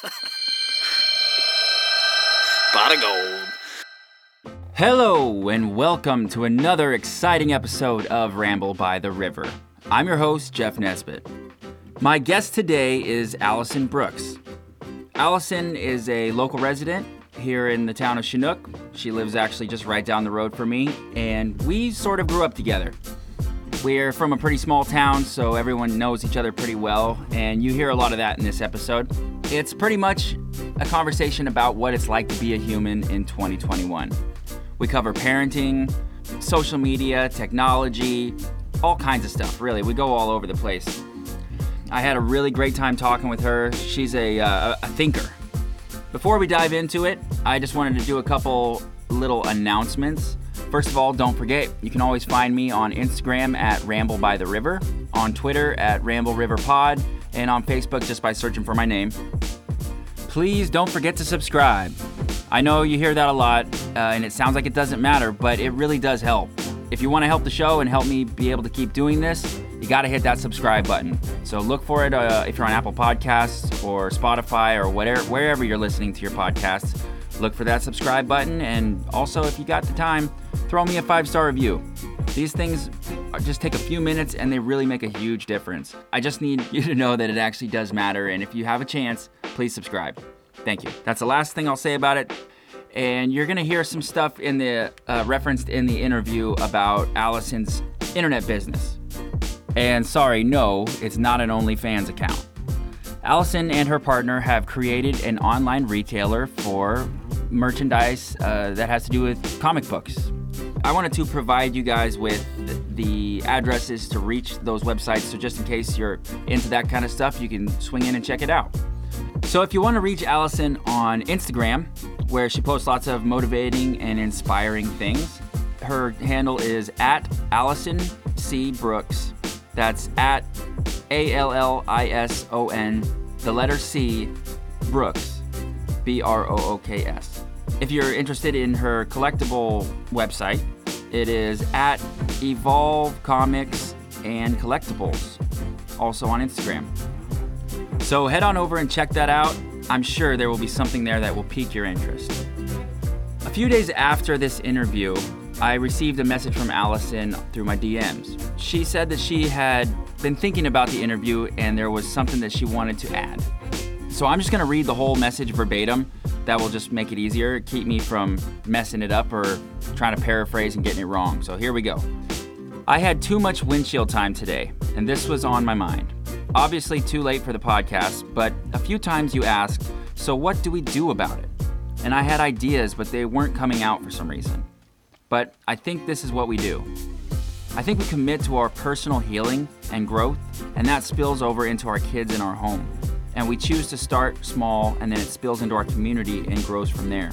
Pot of gold. Hello, and welcome to another exciting episode of Ramble by the River. I'm your host, Jeff Nesbitt. My guest today is Allison Brooks. Allison is a local resident here in the town of Chinook. She lives actually just right down the road from me, and we sort of grew up together. We're from a pretty small town, so everyone knows each other pretty well, and you hear a lot of that in this episode. It's pretty much a conversation about what it's like to be a human in 2021. We cover parenting, social media, technology, all kinds of stuff, really. We go all over the place. I had a really great time talking with her. She's a, uh, a thinker. Before we dive into it, I just wanted to do a couple little announcements. First of all, don't forget, you can always find me on Instagram at Ramble by the River, on Twitter at Ramble River Pod, and on Facebook just by searching for my name. Please don't forget to subscribe. I know you hear that a lot, uh, and it sounds like it doesn't matter, but it really does help. If you want to help the show and help me be able to keep doing this, you got to hit that subscribe button. So look for it uh, if you're on Apple Podcasts or Spotify or whatever, wherever you're listening to your podcasts. Look for that subscribe button, and also if you got the time, throw me a five star review. These things just take a few minutes and they really make a huge difference. I just need you to know that it actually does matter, and if you have a chance, please subscribe. Thank you. That's the last thing I'll say about it. And you're gonna hear some stuff in the uh, referenced in the interview about Allison's internet business. And sorry, no, it's not an OnlyFans account. Allison and her partner have created an online retailer for merchandise uh, that has to do with comic books. I wanted to provide you guys with the addresses to reach those websites, so just in case you're into that kind of stuff, you can swing in and check it out. So if you want to reach Allison on Instagram, where she posts lots of motivating and inspiring things, her handle is at Allison C. Brooks. That's at A L L I S O N, the letter C, Brooks, B R O O K S. If you're interested in her collectible website, it is at Evolve Comics and Collectibles, also on Instagram. So head on over and check that out. I'm sure there will be something there that will pique your interest. A few days after this interview, I received a message from Allison through my DMs. She said that she had been thinking about the interview and there was something that she wanted to add. So I'm just gonna read the whole message verbatim. That will just make it easier, keep me from messing it up or trying to paraphrase and getting it wrong. So here we go. I had too much windshield time today, and this was on my mind. Obviously, too late for the podcast, but a few times you asked, So what do we do about it? And I had ideas, but they weren't coming out for some reason. But I think this is what we do. I think we commit to our personal healing and growth, and that spills over into our kids in our home. And we choose to start small, and then it spills into our community and grows from there.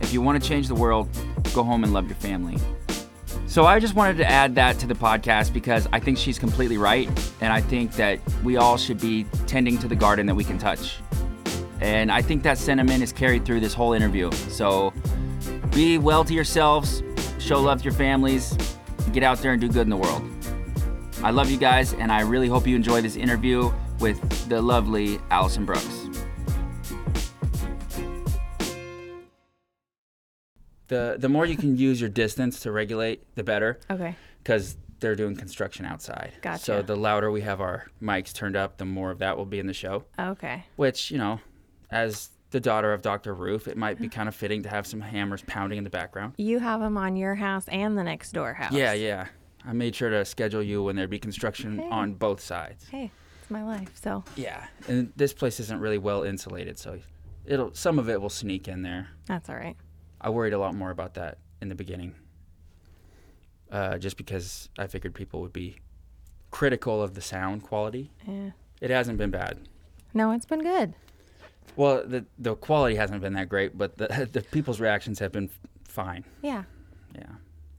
If you want to change the world, go home and love your family. So I just wanted to add that to the podcast because I think she's completely right, and I think that we all should be tending to the garden that we can touch. And I think that sentiment is carried through this whole interview. So be well to yourselves, show love to your families, get out there and do good in the world. I love you guys, and I really hope you enjoy this interview with the lovely Allison Brooks. The, the more you can use your distance to regulate, the better. Okay. Because they're doing construction outside. Gotcha. So the louder we have our mics turned up, the more of that will be in the show. Okay. Which, you know, as the daughter of Dr. Roof, it might be kind of fitting to have some hammers pounding in the background. You have them on your house and the next door house. Yeah, yeah. I made sure to schedule you when there'd be construction Hey. on both sides. Hey, it's my life. So Yeah, and this place isn't really well insulated, so it'll some of it will sneak in there. that's all right. I worried a lot more about that in the beginning, uh, just because I figured people would be critical of the sound quality. Yeah. It hasn't been bad. No, it's been good. Well, the the quality hasn't been that great, but the the people's reactions have been fine. Yeah. Yeah.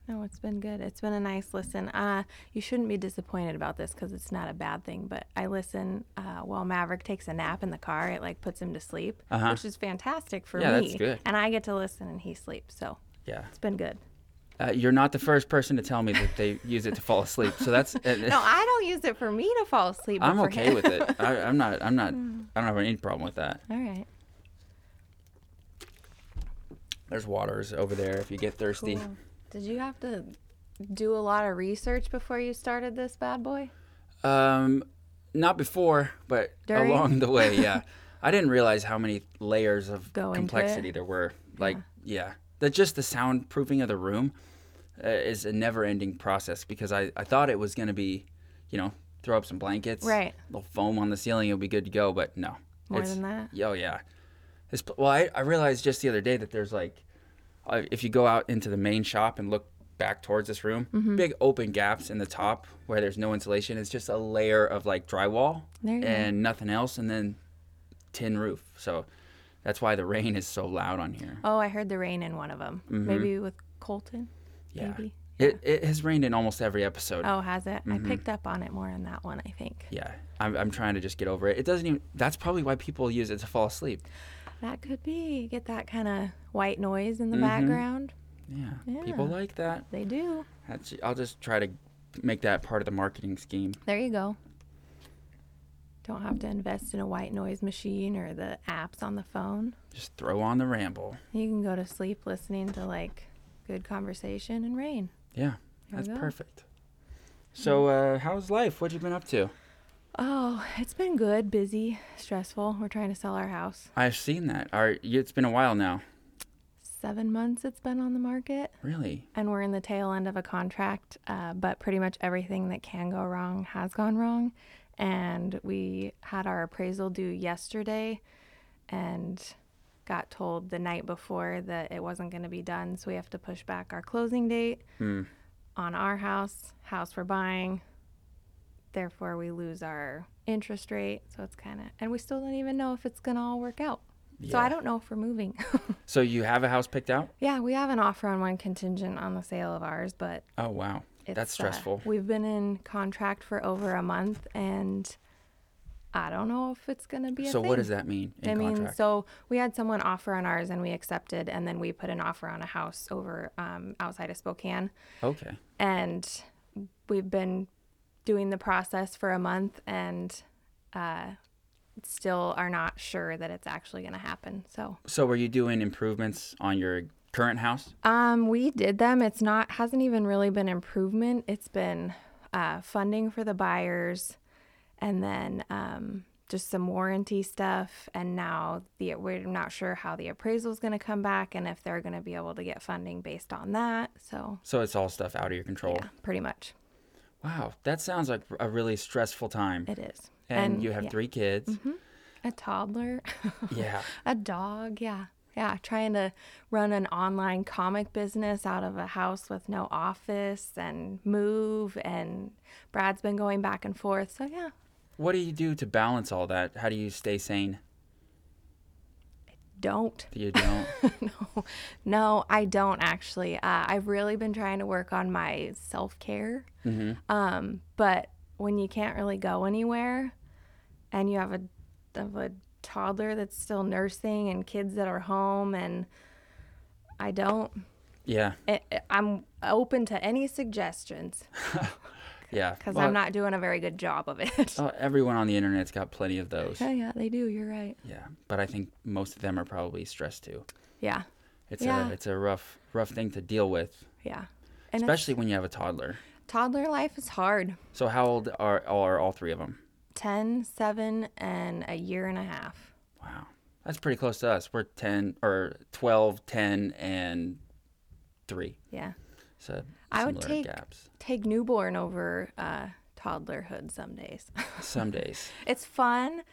No, it's been good. It's been a nice listen. Uh, you shouldn't be disappointed about this because it's not a bad thing. But I listen uh, while Maverick takes a nap in the car. It like puts him to sleep, Uh-huh. which is fantastic for Yeah, me. that's good. And I get to listen and he sleeps. So Yeah. it's been good. Uh, you're not the first person to tell me that they use it to fall asleep. So that's. uh, No, I don't use it for me to fall asleep. I'm okay him. with it. I, I'm not. I'm not. I don't have any problem with that. All right. There's waters over there if you get thirsty. Cool. Did you have to do a lot of research before you started this bad boy? Um, not before, but During? along the way, yeah. I didn't realize how many layers of Go complexity there were. Like, yeah, that just the soundproofing of the room uh, is a never-ending process because I, I thought it was gonna be, you know, throw up some blankets, Right. little foam on the ceiling, it'll be good to go. But no, More than that? Oh yeah. It's, well, I, I realized just the other day that there's like, uh, if you go out into the main shop and look back towards this room, Mm-hmm. big open gaps in the top where there's no insulation. It's just a layer of like drywall you go. and nothing else, and then tin roof. So that's why the rain is so loud on here. Oh, I heard the rain in one of them. Maybe with Colton. Yeah. Maybe. It, it has rained in almost every episode. Oh, has it? Mm-hmm. I picked up on it more in that one, I think. Yeah, I'm, I'm trying to just get over it. It doesn't even. That's probably why people use it to fall asleep. That could be. Get that kind of white noise in the Mm-hmm. background. Yeah, people like that. They do. That's, I'll just try to make that part of the marketing scheme. There you go. Don't have to invest in a white noise machine or the apps on the phone. Just throw on the ramble. You can go to sleep listening to like good conversation and rain. Yeah, There that's perfect. So, uh, how's life? What you been up to? Oh, it's been good, busy, stressful. We're trying to sell our house. I've seen that. Are it's been a while now. Seven months it's been on the market, Really? and we're in the tail end of a contract. Uh, but pretty much everything that can go wrong has gone wrong. And we had our appraisal due yesterday and got told the night before that it wasn't going to be done. So we have to push back our closing date Hmm. on our house, house we're buying. Therefore, we lose our interest rate. So it's kind of, and we still don't even know if it's going to all work out. So I don't know if we're moving. So you have a house picked out? yeah, we have an offer on one contingent on the sale of ours, but Oh wow, that's uh, stressful. we've been in contract for over a month, and I don't know if it's going to be a so thing. what does that mean in I mean, so we had someone offer on ours and we accepted, and then we put an offer on a house over um, outside of Spokane. okay. and we've been doing the process for a month and uh, still are not sure that it's actually going to happen. So So were you doing improvements on your current house? um, we did them. It's not hasn't even really been improvement. It's been uh, funding for the buyers, and then um, just some warranty stuff. And now the we're not sure how the appraisal is going to come back and if they're going to be able to get funding based on that. So So it's all stuff out of your control. yeah, pretty much Wow, that sounds like a really stressful time. it is. and, you have yeah, Mm-hmm. three kids. a toddler. Yeah. A dog, yeah. Yeah, trying to run an online comic business out of a house with no office and move and Brad's been going back and forth. So yeah, What do you do to balance all that? How do you stay sane? Don't. You don't. no. No, I don't actually. Uh, I've really been trying to work on my self-care. hmm Um, but when you can't really go anywhere and you have a, have a toddler that's still nursing and kids that are home and I don't Yeah. it, it- I'm open to any suggestions Yeah. because Well, I'm not doing a very good job of it. uh, everyone on the internet's got plenty of those. yeah, yeah, they do. You're right. Yeah, but I think most of them are probably stressed too. Yeah, It's Yeah. a it's a rough rough thing to deal with, yeah. And especially when you have a toddler. toddler life is hard. So how old are are all three of them? 10, 7, and a year and a half. Wow, that's pretty close to us. We're ten or 12, 10, and three. Yeah. So I would take- gaps. Take newborn over uh, toddlerhood some days. Some days. it's fun.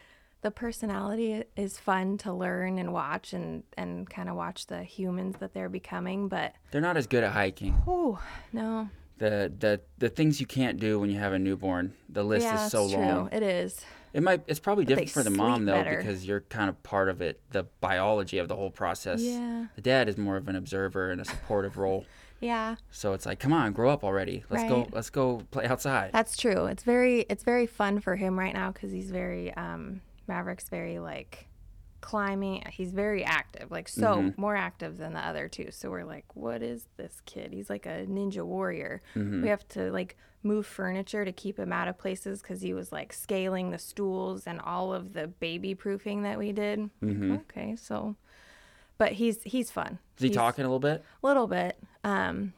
The personality is fun to learn and watch and, and kind of watch the humans that they're becoming. But, They're not as good at hiking. oh, no. The the the things you can't do when you have a newborn. The list yeah, is so it's long. true. It is. It might. It's probably they different for the mom though, better. because you're kind of part of it, the biology of the whole process. Yeah. The dad is more of an observer and a supportive role. Yeah. So it's like, come on, grow up already. Let's go. Let's go play outside. That's true. It's very it's very fun for him right now because he's very um, Maverick's very like climbing. He's very active, like so Mm-hmm. more active than the other two. So we're like, what is this kid? He's like a ninja warrior. Mm-hmm. We have to like move furniture to keep him out of places because he was like scaling the stools and all of the baby proofing that we did. Mm-hmm. Okay, so, but he's he's fun. Is he He's- talking a little bit? A little bit um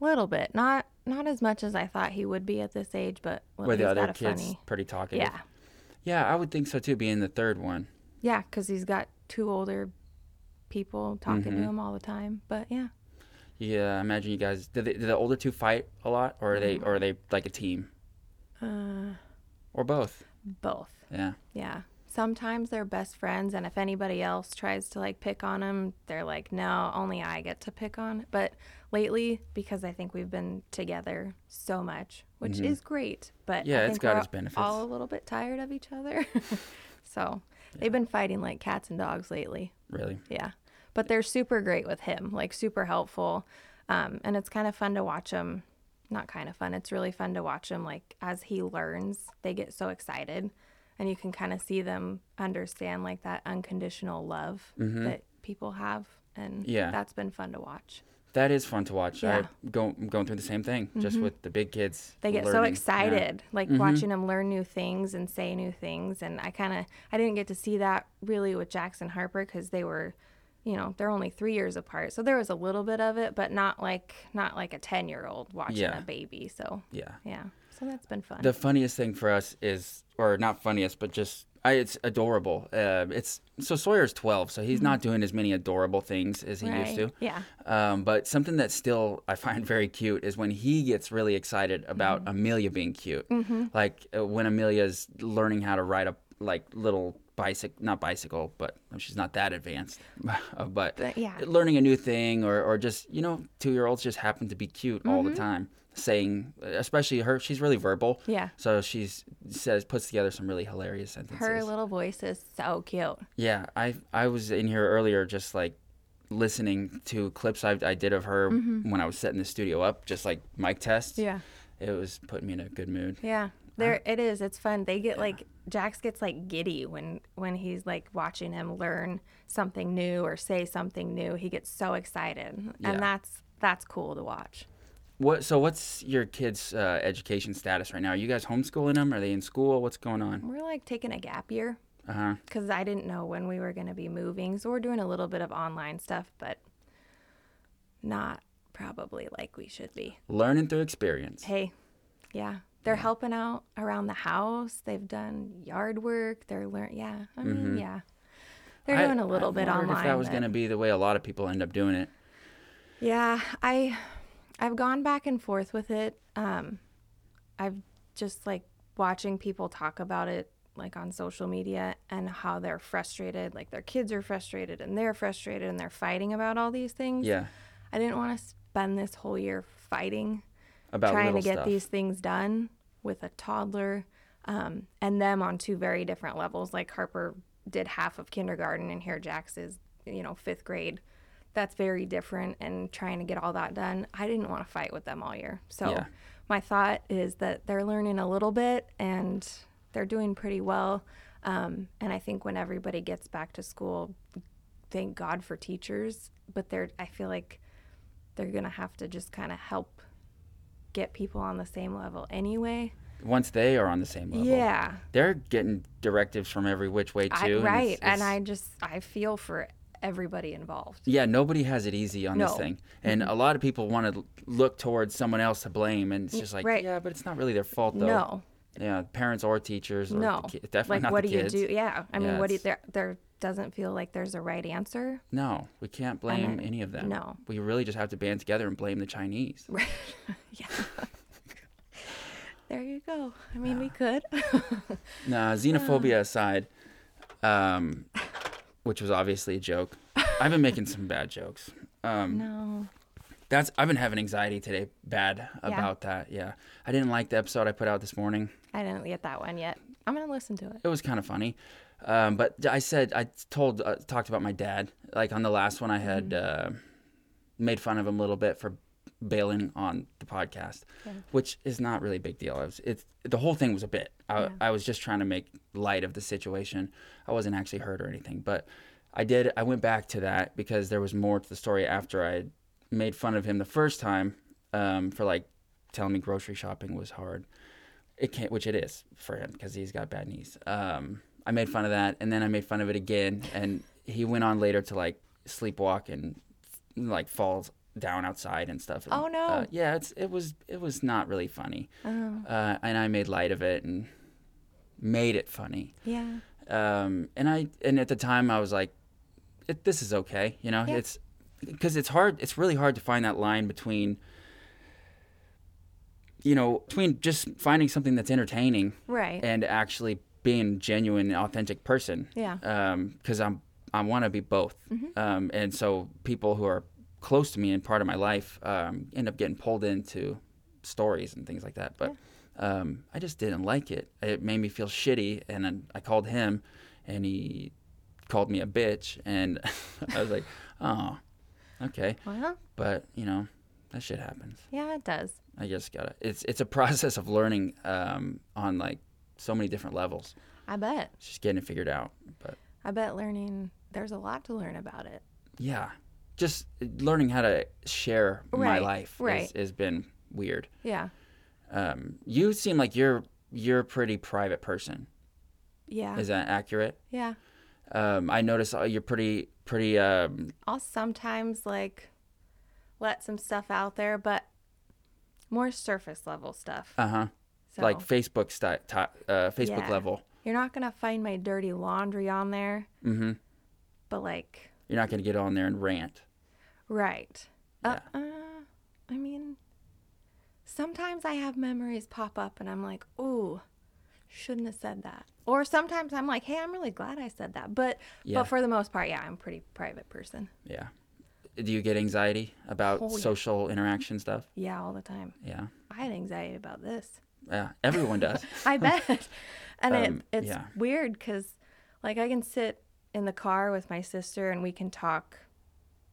little bit not not as much as i thought he would be at this age but well, Were the other kids funny pretty talkative? yeah Yeah, I would think so too, being the third one. yeah because he's got two older people talking Mm-hmm. to him all the time but yeah Yeah, I imagine you guys. Did, they, did the older two fight a lot, or are they, or are they like a team, uh or both? both Yeah. yeah sometimes they're best friends and if anybody else tries to like pick on them they're like no only i get to pick on. But lately because i think we've been together so much which is great but Mm-hmm. Yeah, I it's got we're its benefits. all a little bit tired of each other. So they've been fighting like cats and dogs lately. Really. yeah. But they're super great with him like super helpful um, and it's kind of fun to watch him not kind of fun it's really fun to watch him like as he learns they get so excited and you can kind of see them understand like that unconditional love that people have and Mm-hmm. Yeah. that's been fun to watch That is fun to watch. Yeah. Mm-hmm. I go, I'm going through the same thing, just with the big kids. they get so learning. Yeah. Mm-hmm. excited like watching them learn new things and say new things and i kind of i didn't get to see that really with Jax and Harper because they were you know they're only three years apart so there was a little bit of it but not like not like a 10 year old watching Yeah. a baby so Yeah. yeah so that's been fun The funniest thing for us is, or not funniest, but just I, it's adorable. Uh, it's so Sawyer's 12, so he's not doing as many adorable things as he used Mm-hmm. To. yeah Um, but something that still I find very cute is when he gets really excited about Mm-hmm. Amelia being cute. Like uh, when Amelia's learning how to ride a like little bicycle, not bicycle, but she's not that advanced. but But, yeah. learning a new thing, or or just you know, two year olds just happen to be cute all Mm-hmm. the time. Saying, uh, especially her, she's really verbal. Yeah. So she's says puts together some really hilarious sentences. her little voice is so cute Yeah, I I was in here earlier just like listening to clips I, I did of her mm-hmm. when I was setting the studio up, just like mic tests. yeah It was putting me in a good mood. Yeah, there it is. It's fun. They get like Jax gets like giddy when when he's like watching him learn something new or say something new. He gets so excited, Yeah. and that's that's cool to watch. What so what's your kids' uh, education status right now? Are you guys homeschooling them? Are they in school? What's going on? We're like taking a gap year Uh huh. because I didn't know when we were going to be moving, so we're doing a little bit of online stuff, but not probably like we should be. Learning through experience. Hey, yeah. They're helping out around the house. They've done yard work. They're learn. Yeah, I mean, yeah. They're Mm-hmm. I- doing a little I bit online. If that was but- going to be the way a lot of people end up doing it. Yeah, I I've gone back and forth with it. Um I've just like watching people talk about it like on social media and how they're frustrated, like their kids are frustrated and they're frustrated and they're fighting about all these things. Yeah. I didn't want to spend this whole year fighting About trying to get stuff. these things done with a toddler um, and them on two very different levels. Like Harper did half of kindergarten, and here Jax is, you know, fifth grade. That's very different, and trying to get all that done. I didn't want to fight with them all year. So Yeah. my thought is that they're learning a little bit and they're doing pretty well. Um, and I think when everybody gets back to school, thank God for teachers. But they're, I feel like they're gonna have to just kind of help get people on the same level anyway. Once they are on the same level. Yeah, They're getting directives from every which way too. I, and right. it's- and I just I feel for everybody involved. Yeah, nobody has it easy on this No. Mm-hmm. thing. And a lot of people want to look towards someone else to blame. And it's just like, right. yeah, but it's not really their fault, though. No, Yeah, parents or teachers. Or no. the ki- definitely like not what the do kids. you do? Yeah, I mean, Yeah, what do you, there there doesn't feel like there's a right answer. No, we can't blame then- any of them. no. We really just have to band together and blame the Chinese. Right. yeah. there you go. I mean, we could. Nah, xenophobia aside, um, which was obviously a joke. I've been making some bad jokes. Um, no. That's I've been having anxiety today, bad about that. Yeah, I didn't like the episode I put out this morning. I didn't get that one yet. I'm gonna listen to it. It was kind of funny, um, but I said I told uh, talked about my dad. Like on the last one, I had uh, made fun of him a little bit for bailing on the podcast, Yeah. which is not really a big deal. Was, it's the whole thing was a bit. I, Yeah. I was just trying to make light of the situation. I wasn't actually hurt or anything, but I did. I went back to that because there was more to the story after I made fun of him the first time um, for like telling me grocery shopping was hard. It can't, which it is for him because he's got bad knees. Um, I made fun of that, and then I made fun of it again, and he went on later to like sleepwalk and like falls down outside and stuff. And, Oh, no. Uh, yeah, it's it was it was not really funny, Oh, uh, and I made light of it and made it funny. yeah. Um, and I and at the time I was like, it, this is okay, you know. Yeah. It's because it's hard. It's really hard to find that line between. You know, between just finding something that's entertaining Right. and actually being a genuine, authentic person. yeah. Because I'm, I want to be both. Mhm. Um, and so people who are close to me and part of my life um, end up getting pulled into stories and things like that. But um, I just didn't like it. It made me feel shitty, and then I called him, and he called me a bitch, and I was like, oh, okay. Well, But you know, that shit happens. yeah, it does. I just gotta. It's it's a process of learning um, on like so many different levels. I bet. It's just getting it figured out. But I bet learning. There's a lot to learn about it. yeah, just learning how to share my Right, life right. Has been weird. Yeah. Um, you seem like you're you're a pretty private person. Yeah. Is that accurate? yeah. Um, I notice uh, you're pretty pretty. Um, I'll sometimes like let some stuff out there, but more surface level stuff. uh huh. So Like Facebook ti- uh, Facebook Yeah. level. you're not gonna find my dirty laundry on there, Mm-hmm. but like You're not gonna get on there and rant. right. Yeah. Uh, uh, I mean, sometimes I have memories pop up, and I'm like, ooh, shouldn't have said that. Or sometimes I'm like, hey, I'm really glad I said that. But Yeah. but for the most part, yeah, I'm a pretty private person. Yeah. Do you get anxiety about Oh, yeah. social interaction stuff? Yeah, all the time. Yeah. I had anxiety about this. Yeah. Everyone does. I bet. and Um, it, it's yeah. weird because, like, I can sit in the car with my sister and we can talk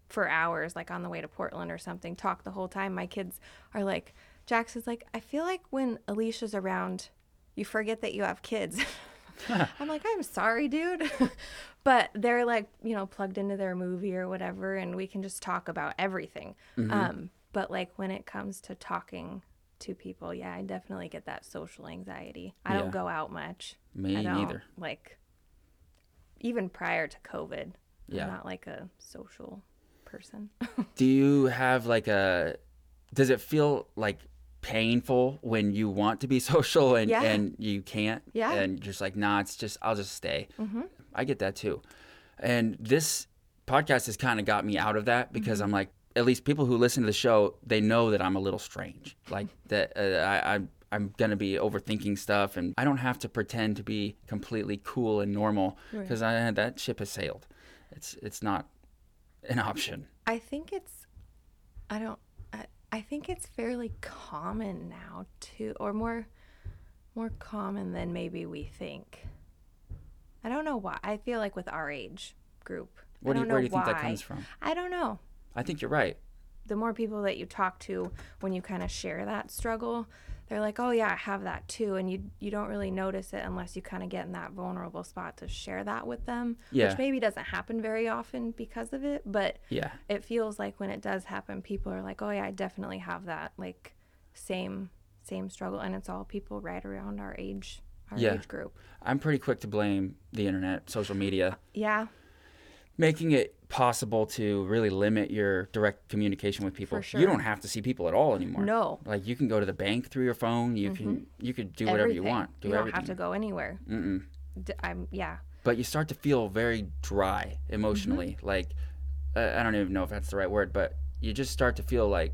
for hours, like on the way to Portland or something, talk the whole time. My kids are like, Jax is like, I feel like when Alicia's around, you forget that you have kids. I'm like, I'm sorry, dude. but they're like, you know, plugged into their movie or whatever, and we can just talk about everything. Mm-hmm. Um, but like when it comes to talking to people, yeah, I definitely get that social anxiety. I Yeah. don't go out much. Me neither. Like, even prior to COVID, Yeah. I'm not like a social person. Do you have like a? Does it feel like painful when you want to be social and Yeah. and you can't? Yeah. And just like, nah, it's just I'll just stay. hmm I get that too. And this podcast has kind of got me out of that because Mm-hmm. I'm like, at least people who listen to the show, they know that I'm a little strange. Like that, uh, I, I I'm gonna be overthinking stuff, and I don't have to pretend to be completely cool and normal because I that ship has sailed. It's it's not an option. I think it's, I don't, I, I think it's fairly common now too, or more, more common than maybe we think. I don't know why. I feel like with our age group. Where I do you, don't where know do you think that why. comes from? I don't know. I think you're right. the more people that you talk to when you kind of share that struggle they're like oh yeah i have that too and you you don't really notice it unless you kind of get in that vulnerable spot to share that with them Yeah. which maybe doesn't happen very often because of it but Yeah. it feels like when it does happen people are like oh yeah i definitely have that like same same struggle and it's all people right around our age our Yeah. age group I'm pretty quick to blame the internet, social media, yeah making it possible to really limit your direct communication with people. Sure. You don't have to see people at all anymore. no Like you can go to the bank through your phone. You can you could do whatever you want. Do you don't everything. have to go anywhere Mm-mm. D- i'm yeah But you start to feel very dry emotionally. Mm-hmm. Like uh, I don't even know if that's the right word, but you just start to feel like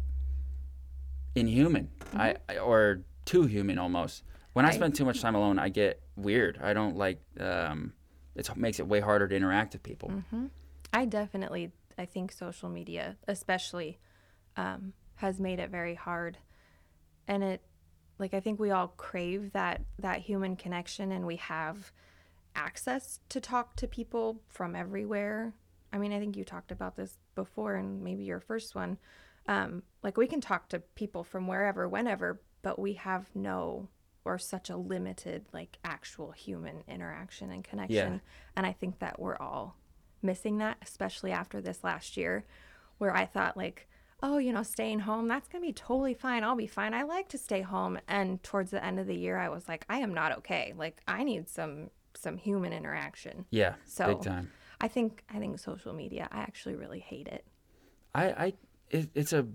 inhuman, I, Mm-hmm. I or too human almost. When I I- spend too much time alone, I get weird. I don't like. Um, it makes it way harder to interact with people. hmm I definitely, I think social media, especially, um, has made it very hard, and it, like, I think we all crave that that human connection, and we have access to talk to people from everywhere. I mean, I think you talked about this before, and maybe your first one. um, like we can talk to people from wherever, whenever, but we have no or such a limited like actual human interaction and connection. Yeah. And I think that we're all missing that, especially after this last year, where I thought like, oh, you know, staying home, that's gonna be totally fine. I'll be fine. I like to stay home. And towards the end of the year, I was like, I am not okay. Like I need some some human interaction. Yeah, So big time. I think I think social media. I actually really hate it. I, I it, it's a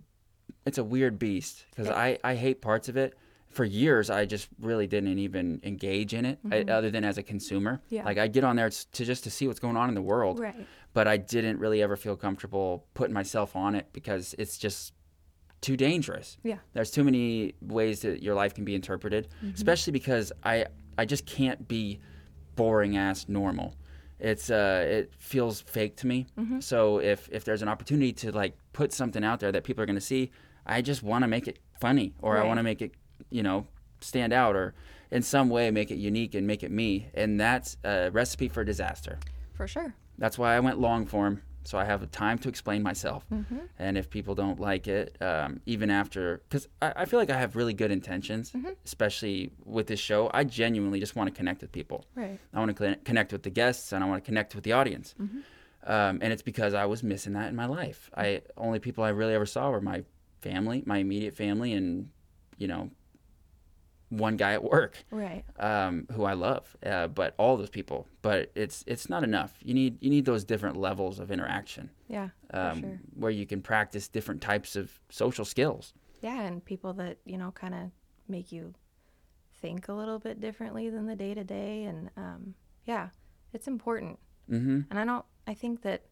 it's a weird beast because I, I hate parts of it. For years, I just really didn't even engage in it, I, other than as a consumer. Mm-hmm. Yeah. Like I get on there to just to see what's going on in the world, Right. but I didn't really ever feel comfortable putting myself on it because it's just too dangerous. Yeah. There's too many ways that your life can be interpreted, especially because I I just can't be boring ass normal. It's uh it feels fake to me. So if if there's an opportunity to like put something out there that people are going to see, I just want to make it funny or I want to make it, you know, stand out or in some way make it unique and make it me. And that's a recipe for disaster. For sure. That's why I went long form, so I have time to explain myself. And if people don't like it, um, even after, because I, I feel like I have really good intentions, especially with this show. I genuinely just want to connect with people. Right. I want to connect with the guests, and I want to connect with the audience. Um, and it's because I was missing that in my life. I only people I really ever saw were my family, my immediate family, and you know, one guy at work Right. um, who I love, uh, but all those people. But it's it's not enough. You need you need those different levels of interaction Yeah. Um, sure. where you can practice different types of social skills. Yeah, and people that you know kind of make you think a little bit differently than the day to day, and um, yeah, it's important. Mm-hmm. And I don't. I think that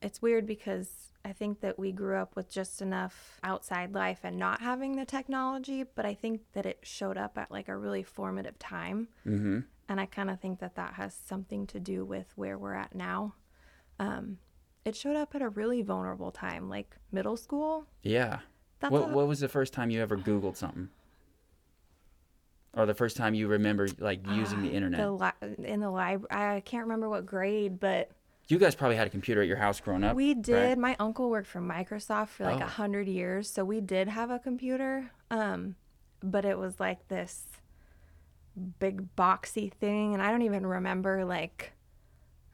it's weird because I think that we grew up with just enough outside life and not having the technology, but I think that it showed up at like a really formative time. hmm And I kind of think that that has something to do with where we're at now. Um, it showed up at a really vulnerable time, like middle school. Yeah. That's What a- What was the first time you ever Googled something? Or the first time you remember like using the internet? the li- in the library. I can't remember what grade, but you guys probably had a computer at your house growing up. we right? did. My uncle worked for Microsoft for like a Oh. hundred years, so we did have a computer. Um, but it was like this big boxy thing, and I don't even remember like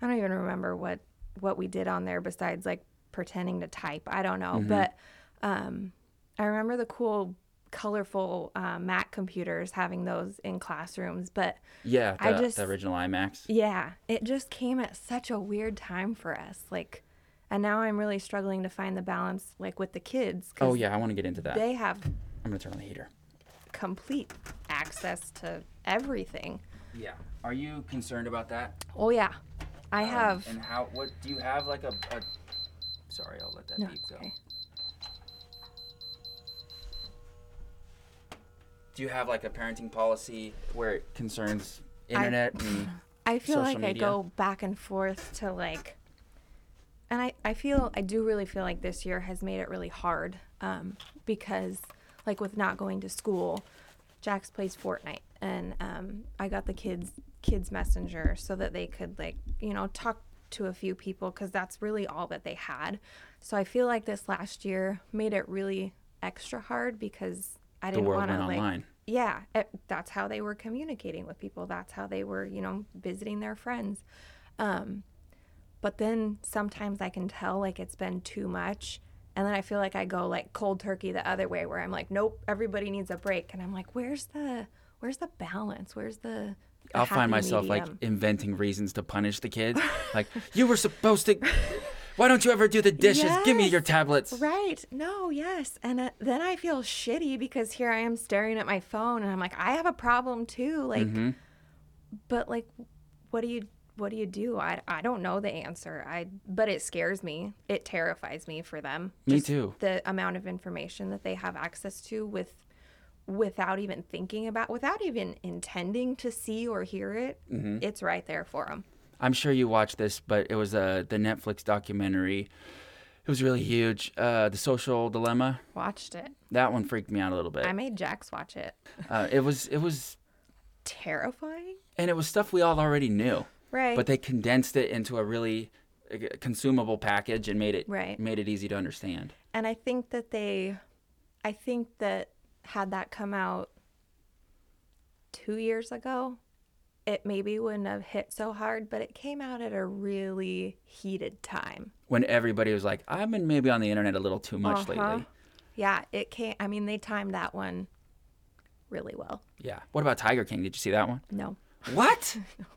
I don't even remember what what we did on there besides like pretending to type. I don't know, Mm-hmm. but um, I remember the cool colorful uh, Mac computers having those in classrooms, but Yeah, I just- the original iMacs. yeah, it just came at such a weird time for us. Like, and now I'm really struggling to find the balance, like with the kids. Oh yeah, I want to get into that. they have I'm gonna turn on the heater. complete access to everything. Yeah. Are you concerned about that? Oh yeah, I Um, have. and how? What do you have? Like a. a sorry, I'll let that no, beep go. okay. Do you have like a parenting policy where it concerns internet and I feel like I go back and forth to like, and I, I feel, I do really feel like this year has made it really hard um, because, like, with not going to school, Jax plays Fortnite, and um, I got the kids kids messenger so that they could like you know talk to a few people because that's really all that they had. So I feel like this last year made it really extra hard because I the didn't world want to went like online? yeah it, that's how they were communicating with people that's how they were you know visiting their friends um, but then sometimes i can tell like it's been too much and then i feel like i go like cold turkey the other way where i'm like nope everybody needs a break and i'm like where's the where's the balance where's the, I'll find myself like inventing reasons to punish the kids. like you were supposed to. Why don't you ever do the dishes? Give me your tablets. Right. No, yes. And uh, then I feel shitty because here I am staring at my phone and I'm like, I have a problem too. Like, Mm-hmm. but like, what do you, what do you do? I, I don't know the answer. I, but it scares me. It terrifies me for them. Me Just too. The amount of information that they have access to with, without even thinking about, without even intending to see or hear it, Mm-hmm. it's right there for them. I'm sure you watched this, but it was uh, the Netflix documentary. It was really huge. Uh, the Social Dilemma. Watched it. That one freaked me out a little bit. I made Jax watch it. Uh, it was it was Terrifying. and it was stuff we all already knew. Right. But they condensed it into a really uh, consumable package and made it Right. made it easy to understand. And I think that they, I think that had that come out two years ago, it maybe wouldn't have hit so hard, but it came out at a really heated time. When everybody was like, "I've been maybe on the internet a little too much Uh-huh. lately." Yeah, it came, I mean, they timed that one really well. Yeah. What about Tiger King? Did you see that one? No. What?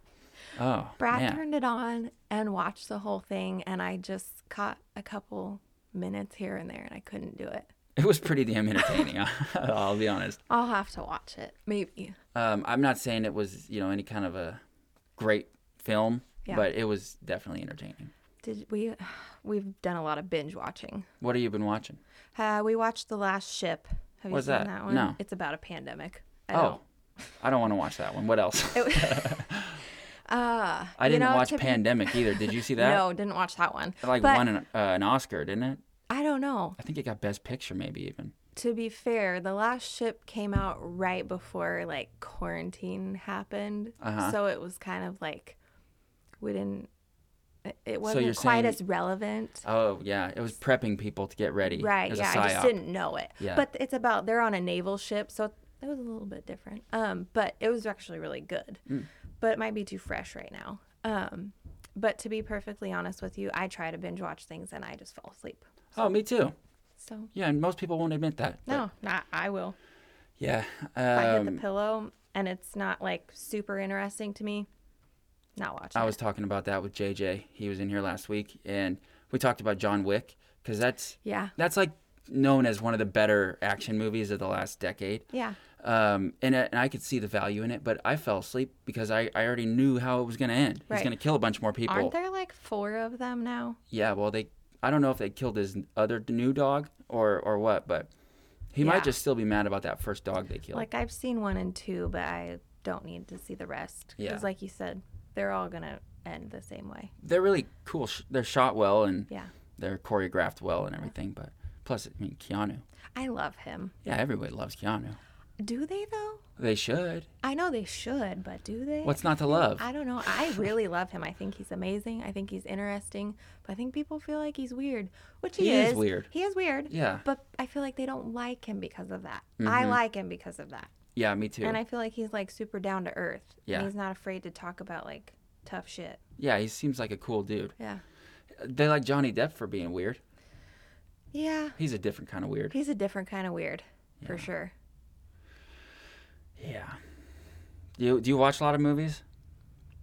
oh, Brad man. turned it on and watched the whole thing, and I just caught a couple minutes here and there, and I couldn't do it. It was pretty damn entertaining. I'll be honest. I'll have to watch it, maybe. Um, I'm not saying it was, you know, any kind of a great film, Yeah. but it was definitely entertaining. Did we? We've done a lot of binge watching. What have you been watching? Uh, we watched The Last Ship. Have What's you seen that? that, one? No. It's about a pandemic. I oh, don't- I don't want to watch that one. What else? Uh, I didn't know, watch Pandemic either. Did you see that? No, didn't watch that one. It like but won an, uh, an Oscar, didn't it? I don't know. I think it got Best Picture, maybe even. To be fair, The Last Ship came out right before like quarantine happened, Uh-huh. so it was kind of like we didn't. it- wasn't quite saying- as relevant. Oh yeah, it was prepping people to get ready. Right. Yeah. I just didn't know it. Yeah. But it's about they're on a naval ship, so it was a little bit different. Um, but it was actually really good. Mm. But it might be too fresh right now. Um, but to be perfectly honest with you, I try to binge watch things and I just fall asleep. Oh, me too. So Yeah, and most people won't admit that. no, not I will. Yeah. If I hit Um, the pillow and it's not like super interesting to me, not watching. I it. was talking about that with JJ. He was in here last week, and we talked about John Wick because that's Yeah. that's like known as one of the better action movies of the last decade. Yeah. Um, and, I- and I could see the value in it, but I fell asleep because I, I already knew how it was going to end. He's going to kill a bunch more people. Aren't there like four of them now? Yeah, well, they I don't know if they killed his other new dog or or what, but he Yeah. might just still be mad about that first dog they killed. Like I've seen one and two, but I don't need to see the rest. Yeah, Because, like you said, they're all gonna end the same way. they're really cool. Sh- They're shot well and Yeah. they're choreographed well and everything. But plus, I mean, Keanu. I love him. Yeah, everybody loves Keanu. Do they though? They should. I know they should, but do they? What's not to love? I don't know. I really love him. I think he's amazing. I think he's interesting. But I think people feel like he's weird, which he, He is weird. He is weird. Yeah. But I feel like they don't like him because of that. I Mhm. like him because of that. Yeah, me too. And I feel like he's like super down to earth. Yeah. And he's not afraid to talk about like tough shit. yeah, he seems like a cool dude. Yeah. They like Johnny Depp for being weird. Yeah. He's a different kind of weird. He's a different kind of weird, for sure. Yeah. Do you, do you watch a lot of movies?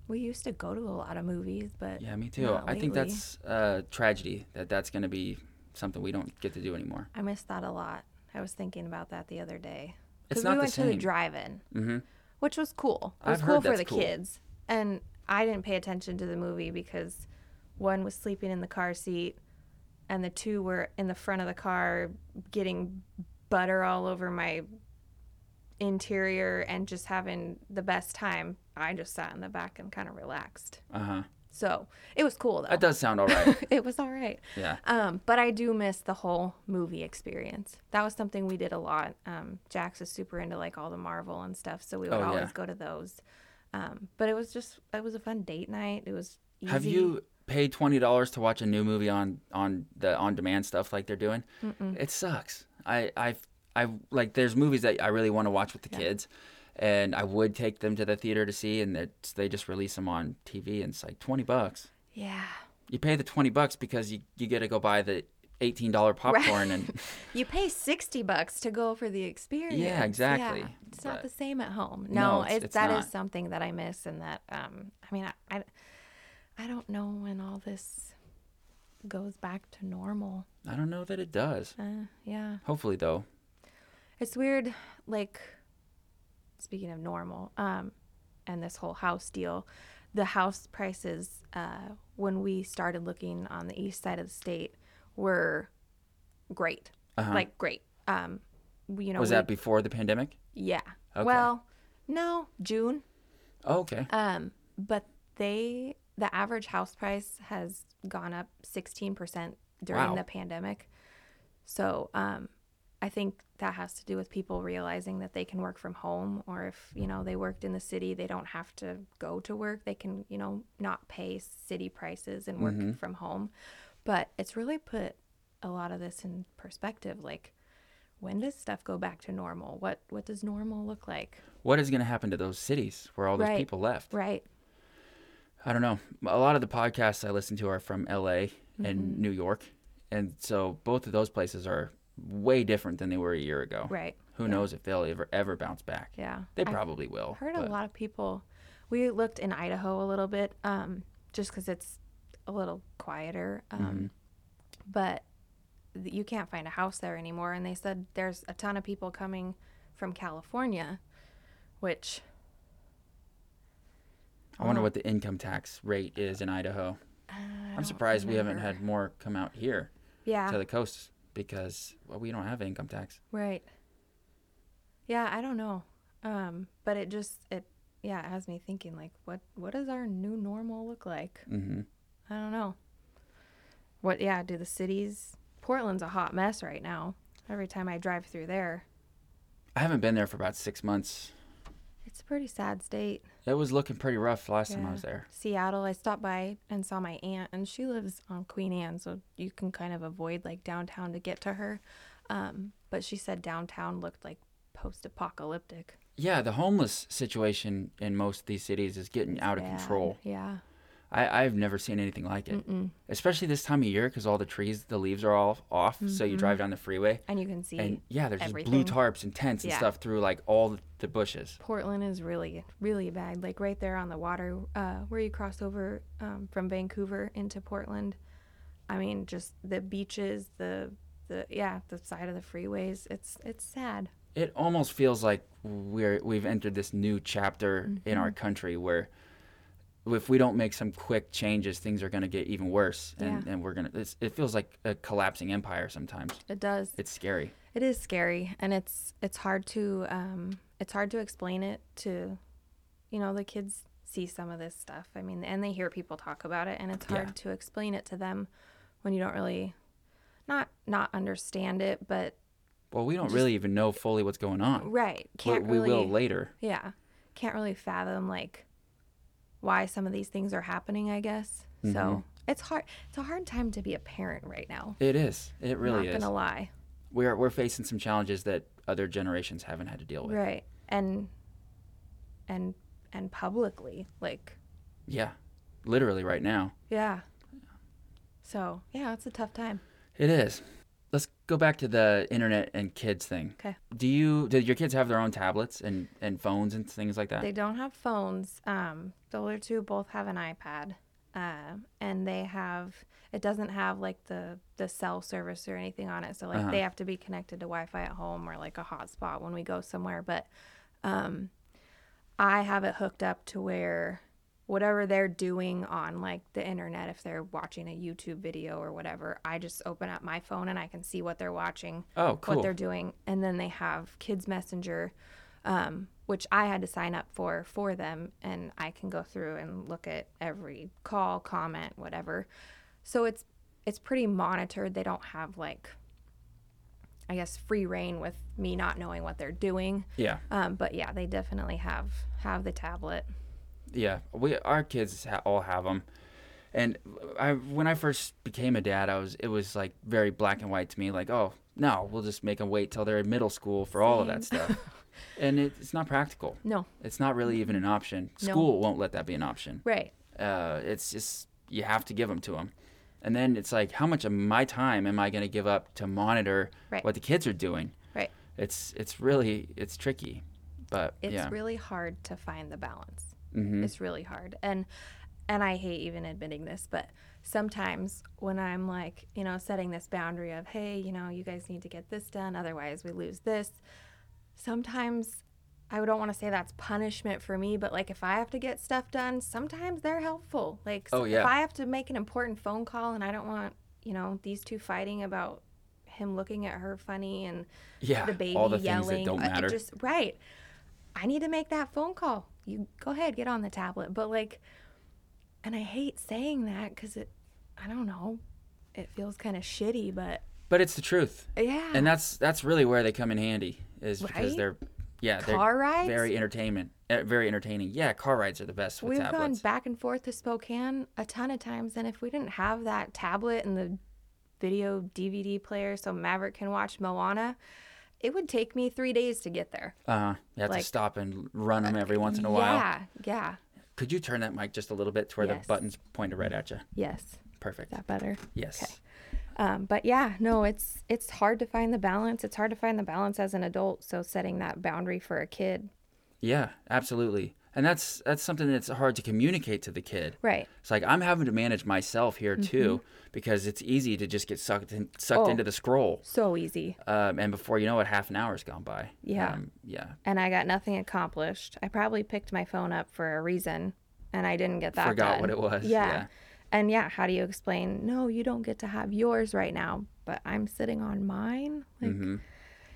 We used to go to a lot of movies, but Yeah, me too. Not I think that's a tragedy that that's going to be something we don't get to do anymore. I miss that a lot. I was thinking about that the other day. It's Because not we the went to the drive-in, Mm-hmm. which was cool. It was I've cool for the cool. kids, and I didn't pay attention to the movie because one was sleeping in the car seat, and the two were in the front of the car getting butter all over my interior and just having the best time. I just sat in the back and kind of relaxed. Uh huh. So it was cool though. That does sound all right. it was all right. yeah. Um, but I do miss the whole movie experience. That was something we did a lot. Um, Jax is super into like all the Marvel and stuff, so we would Oh, yeah. always go to those. Um, but it was just it was a fun date night. It was easy. Have you paid twenty dollars to watch a new movie on on the on demand stuff like they're doing? It sucks. I I I like there's movies that I really want to watch with the kids, and I would take them to the theater to see, and they just release them on TV, and it's like twenty bucks. Yeah. You pay the twenty bucks because you you get to go buy the eighteen dollar popcorn and You pay sixty bucks to go for the experience. Yeah, exactly. Yeah, it's not the same at home. No, No, it's- it's, it's that is something that I miss, and that um, I mean, I, I, I don't know when all this goes back to normal. I don't know that it does. Uh, yeah. Hopefully though. It's weird, like speaking of normal, um, and this whole house deal, the house prices uh, when we started looking on the east side of the state were great, Uh-huh. like great. Um, you know, Was we- that before the pandemic? yeah. Okay. Well, no, June. Oh, okay. Um, but they the average house price has gone up 16% during Wow. the pandemic. So, um, I think that has to do with people realizing that they can work from home, or if you know they worked in the city, they don't have to go to work. They can you know not pay city prices and work from home. But it's really put a lot of this in perspective. Like, when does stuff go back to normal? What what does normal look like? What is going to happen to those cities where all those Right. people left? Right. I don't know. A lot of the podcasts I listen to are from LA Mm-hmm. and New York. And so both of those places are way different than they were a year ago. Right. Who Yeah. knows if they'll ever ever bounce back. Yeah. They I've probably will. heard but- a lot of people. We looked in Idaho a little bit, um, just because it's a little quieter. Um, Mm-hmm. But you can't find a house there anymore. And they said there's a ton of people coming from California, which I wonder what the income tax rate is in Idaho. I'm surprised we haven't had more come out here yeah to the coast because well, we don't have income tax. right. Yeah, I don't know. Um, but it just it yeah it has me thinking like what what does our new normal look like? hmm I don't know. What, yeah, do the cities. Portland's a hot mess right now. Every time I drive through there, I haven't been there for about six months. It's a pretty sad state. It was looking pretty rough last time I was there. Seattle, I stopped by and saw my aunt, and she lives on Queen Anne, so you can kind of avoid like downtown to get to her. Um, but she said downtown looked like post apocalyptic. Yeah, the homeless situation in most of these cities is getting out of control. Yeah. I, I've never seen anything like it, Mm-mm. especially this time of year because all the trees, the leaves are all off. So you drive down the freeway, And you can see and yeah, there's just blue tarps and tents and Yeah. stuff through like all the, the bushes. Portland is really, really bad. Like right there on the water, uh, where you cross over um, from Vancouver into Portland. I mean, just the beaches, the the yeah, the side of the freeways. It's it's sad. It almost feels like we're we've entered this new chapter in our country where if we don't make some quick changes, things are going to get even worse, and, Yeah. and we're gonna. It feels like a collapsing empire sometimes. It does. It's scary. It is scary, and it's it's hard to um, it's hard to explain it to, you know, the kids see some of this stuff. I mean, and they hear people talk about it, and it's hard Yeah. to explain it to them when you don't really, not not understand it, but Well, we don't Just- really even know fully what's going on. right can't we really will later. yeah can't really fathom like why some of these things are happening. I guess Mm-hmm. so. It's hard. It's a hard time to be a parent right now. It is. It really Not is. gonna lie. We're we're facing some challenges that other generations haven't had to deal with. Right. And and and publicly like Yeah, literally right now. Yeah. So, yeah, it's a tough time. It is. Let's go back to the internet and kids thing. Okay. Do you? Did your kids have their own tablets and and phones and things like that? They don't have phones. Um, the older two both have an iPad. Uh, and they have it doesn't have like the the cell service or anything on it. So like Uh-huh. they have to be connected to Wi-Fi at home or like a hotspot when we go somewhere. But um, I have it hooked up to where whatever they're doing on like the internet, if they're watching a YouTube video or whatever, I just open up my phone and I can see what they're watching. oh, cool. what they're doing and then they have kids messenger um, which i had to sign up for for them and i can go through and look at every call comment whatever so it's it's pretty monitored they don't have like i guess free reign with me not knowing what they're doing yeah, um, but yeah they definitely have have the tablet yeah. We our kids ha- all have them. And I, when I first became a dad, I was it was like very black and white to me. Like, oh no, we'll just make them wait till they're in middle school for all of that stuff. and it, it's not practical. no It's not really even an option. No. School won't let that be an option. right Uh, it's just you have to give them to them. And then it's like, how much of my time am I going to give up to monitor Right. what the kids are doing? right It's it's really it's tricky, but it's yeah, really hard to find the balance hmm It's really hard. And and I hate even admitting this, but sometimes when I'm like, you know, setting this boundary of, hey, you know, you guys need to get this done, otherwise we lose this. Sometimes I don't want to say that's punishment for me, but like if I have to get stuff done, sometimes they're helpful. Like Oh, so- yeah. if I have to make an important phone call and I don't want, you know, these two fighting about him looking at her funny and yeah, the baby all the things yelling. that don't uh, matter. Just right. I need to make that phone call. You go ahead, get on the tablet. But like, and I hate saying that because it, I don't know, it feels kind of shitty. But but it's the truth, Yeah. and that's that's really where they come in handy is because they're yeah they're Car rides? very entertainment uh, very entertaining. Yeah, car rides are the best with We've gone back and forth to Spokane a ton of times, and if we didn't have that tablet and the video DVD player so Maverick can watch Moana, it would take me three days to get there. Uh. You have like- to stop and run them every once in a while. Yeah, yeah, Could you turn that mic just a little bit to where Yes. the button's pointed right at you? yes. Perfect. Is that better? Yes. Um, but yeah, no, it's it's hard to find the balance. It's hard to find the balance as an adult. So setting that boundary for a kid, Yeah, absolutely. And that's that's something that's hard to communicate to the kid. right? It's like I'm having to manage myself here too because it's easy to just get sucked in, sucked Mm-hmm. Oh. into the scroll. So easy. Um, and before you know it, half an hour's gone by. Yeah. Um, yeah. and I got nothing accomplished. I probably picked my phone up for a reason, and I didn't get that. Forgot done. what it was, Yeah. yeah. And yeah, how do you explain? No, you don't get to have yours right now, but I'm sitting on mine. Like, Mm-hmm.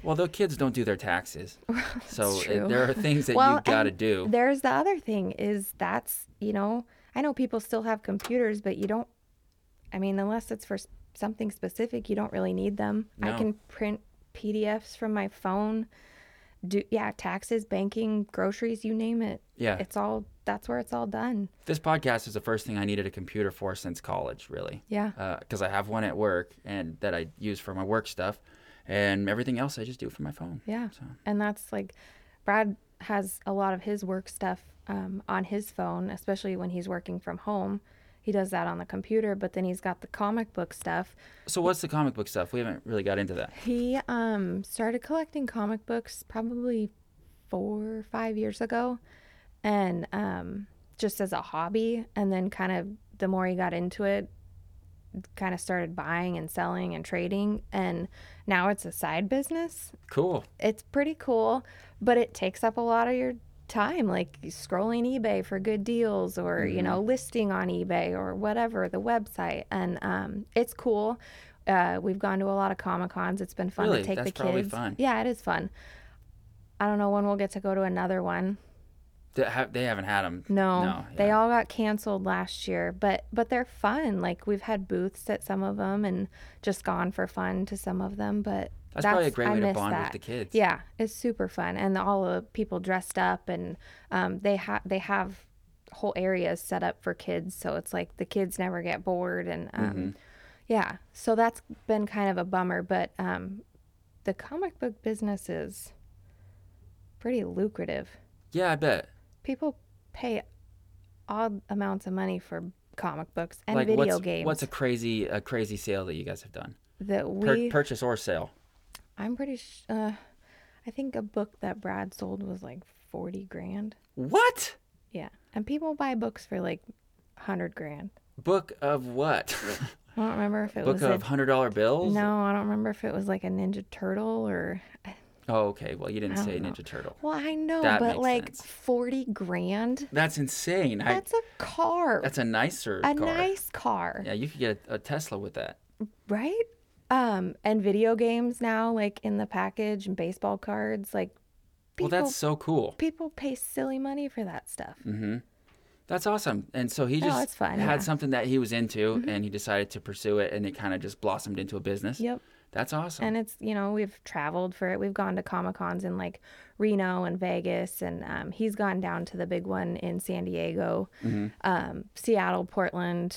Well, the kids don't do their taxes, so it, there are things that well, you got to do. There's the other thing is that's you know I know people still have computers, but you don't. I mean, unless it's for something specific, you don't really need them. I can print PDFs from my phone. Do yeah, taxes, banking, groceries, you name it. Yeah. It's all that's where it's all done. This podcast is the first thing I needed a computer for since college, really. Yeah. Uh, because I have one at work and that I use for my work stuff, and everything else I just do from my phone. Yeah. So And that's like Brad has a lot of his work stuff um, on his phone, especially when he's working from home. He does that on the computer, but then he's got the comic book stuff. So what's the comic book stuff? We haven't really got into that. He um, started collecting comic books probably four or five years ago, and um, just as a hobby. And then, kind of, the more he got into it, kind of started buying and selling and trading. And now it's a side business. Cool. It's pretty cool, but it takes up a lot of your time, like scrolling eBay for good deals or, you know, listing on eBay or whatever, the website. And um, it's cool. Uh, we've gone to a lot of Comic Cons. It's been fun Really? to take That's the kids. fun. Yeah, it is fun. I don't know when we'll get to go to another one. They, ha- they haven't had them. No, No. they all got canceled last year, but but they're fun. Like we've had booths at some of them and just gone for fun to some of them. But That's probably a great way to bond with the kids. Yeah, it's super fun, and all the people dressed up, and um, they have they have whole areas set up for kids, so it's like the kids never get bored, and um, Mm-hmm. yeah, so that's been kind of a bummer. But um, the comic book business is pretty lucrative. Yeah, I bet. People pay odd amounts of money for comic books and like video what's, games What's a crazy a crazy sale that you guys have done? that Pur- we purchase or sale? I'm pretty sh- uh, I think a book that Brad sold was like 40 grand. What? Yeah. And people buy books for like 100 grand. Book of what? I don't remember if it Book was book of a, hundred dollar bills? No, I don't remember if it was like a Ninja Turtle or Oh, okay. Well, you didn't say know. Ninja Turtle. Well, I know, That but like sense. 40 grand? That's insane. That's a car. that's a nicer a car. nice car, Yeah, you could get a, a Tesla with that. right? Um and video games now like in the package and baseball cards like people well, that's so cool. people pay silly money for that stuff. That's awesome. And so he just it's fun, had yeah. Mm-hmm. something that he was into, and he decided to pursue it, and it kind of just blossomed into a business. Yep. That's awesome. and it's you know we've traveled for it we've gone to comic cons in like reno and vegas and um, he's gone down to the big one in san diego Mm-hmm. um, seattle portland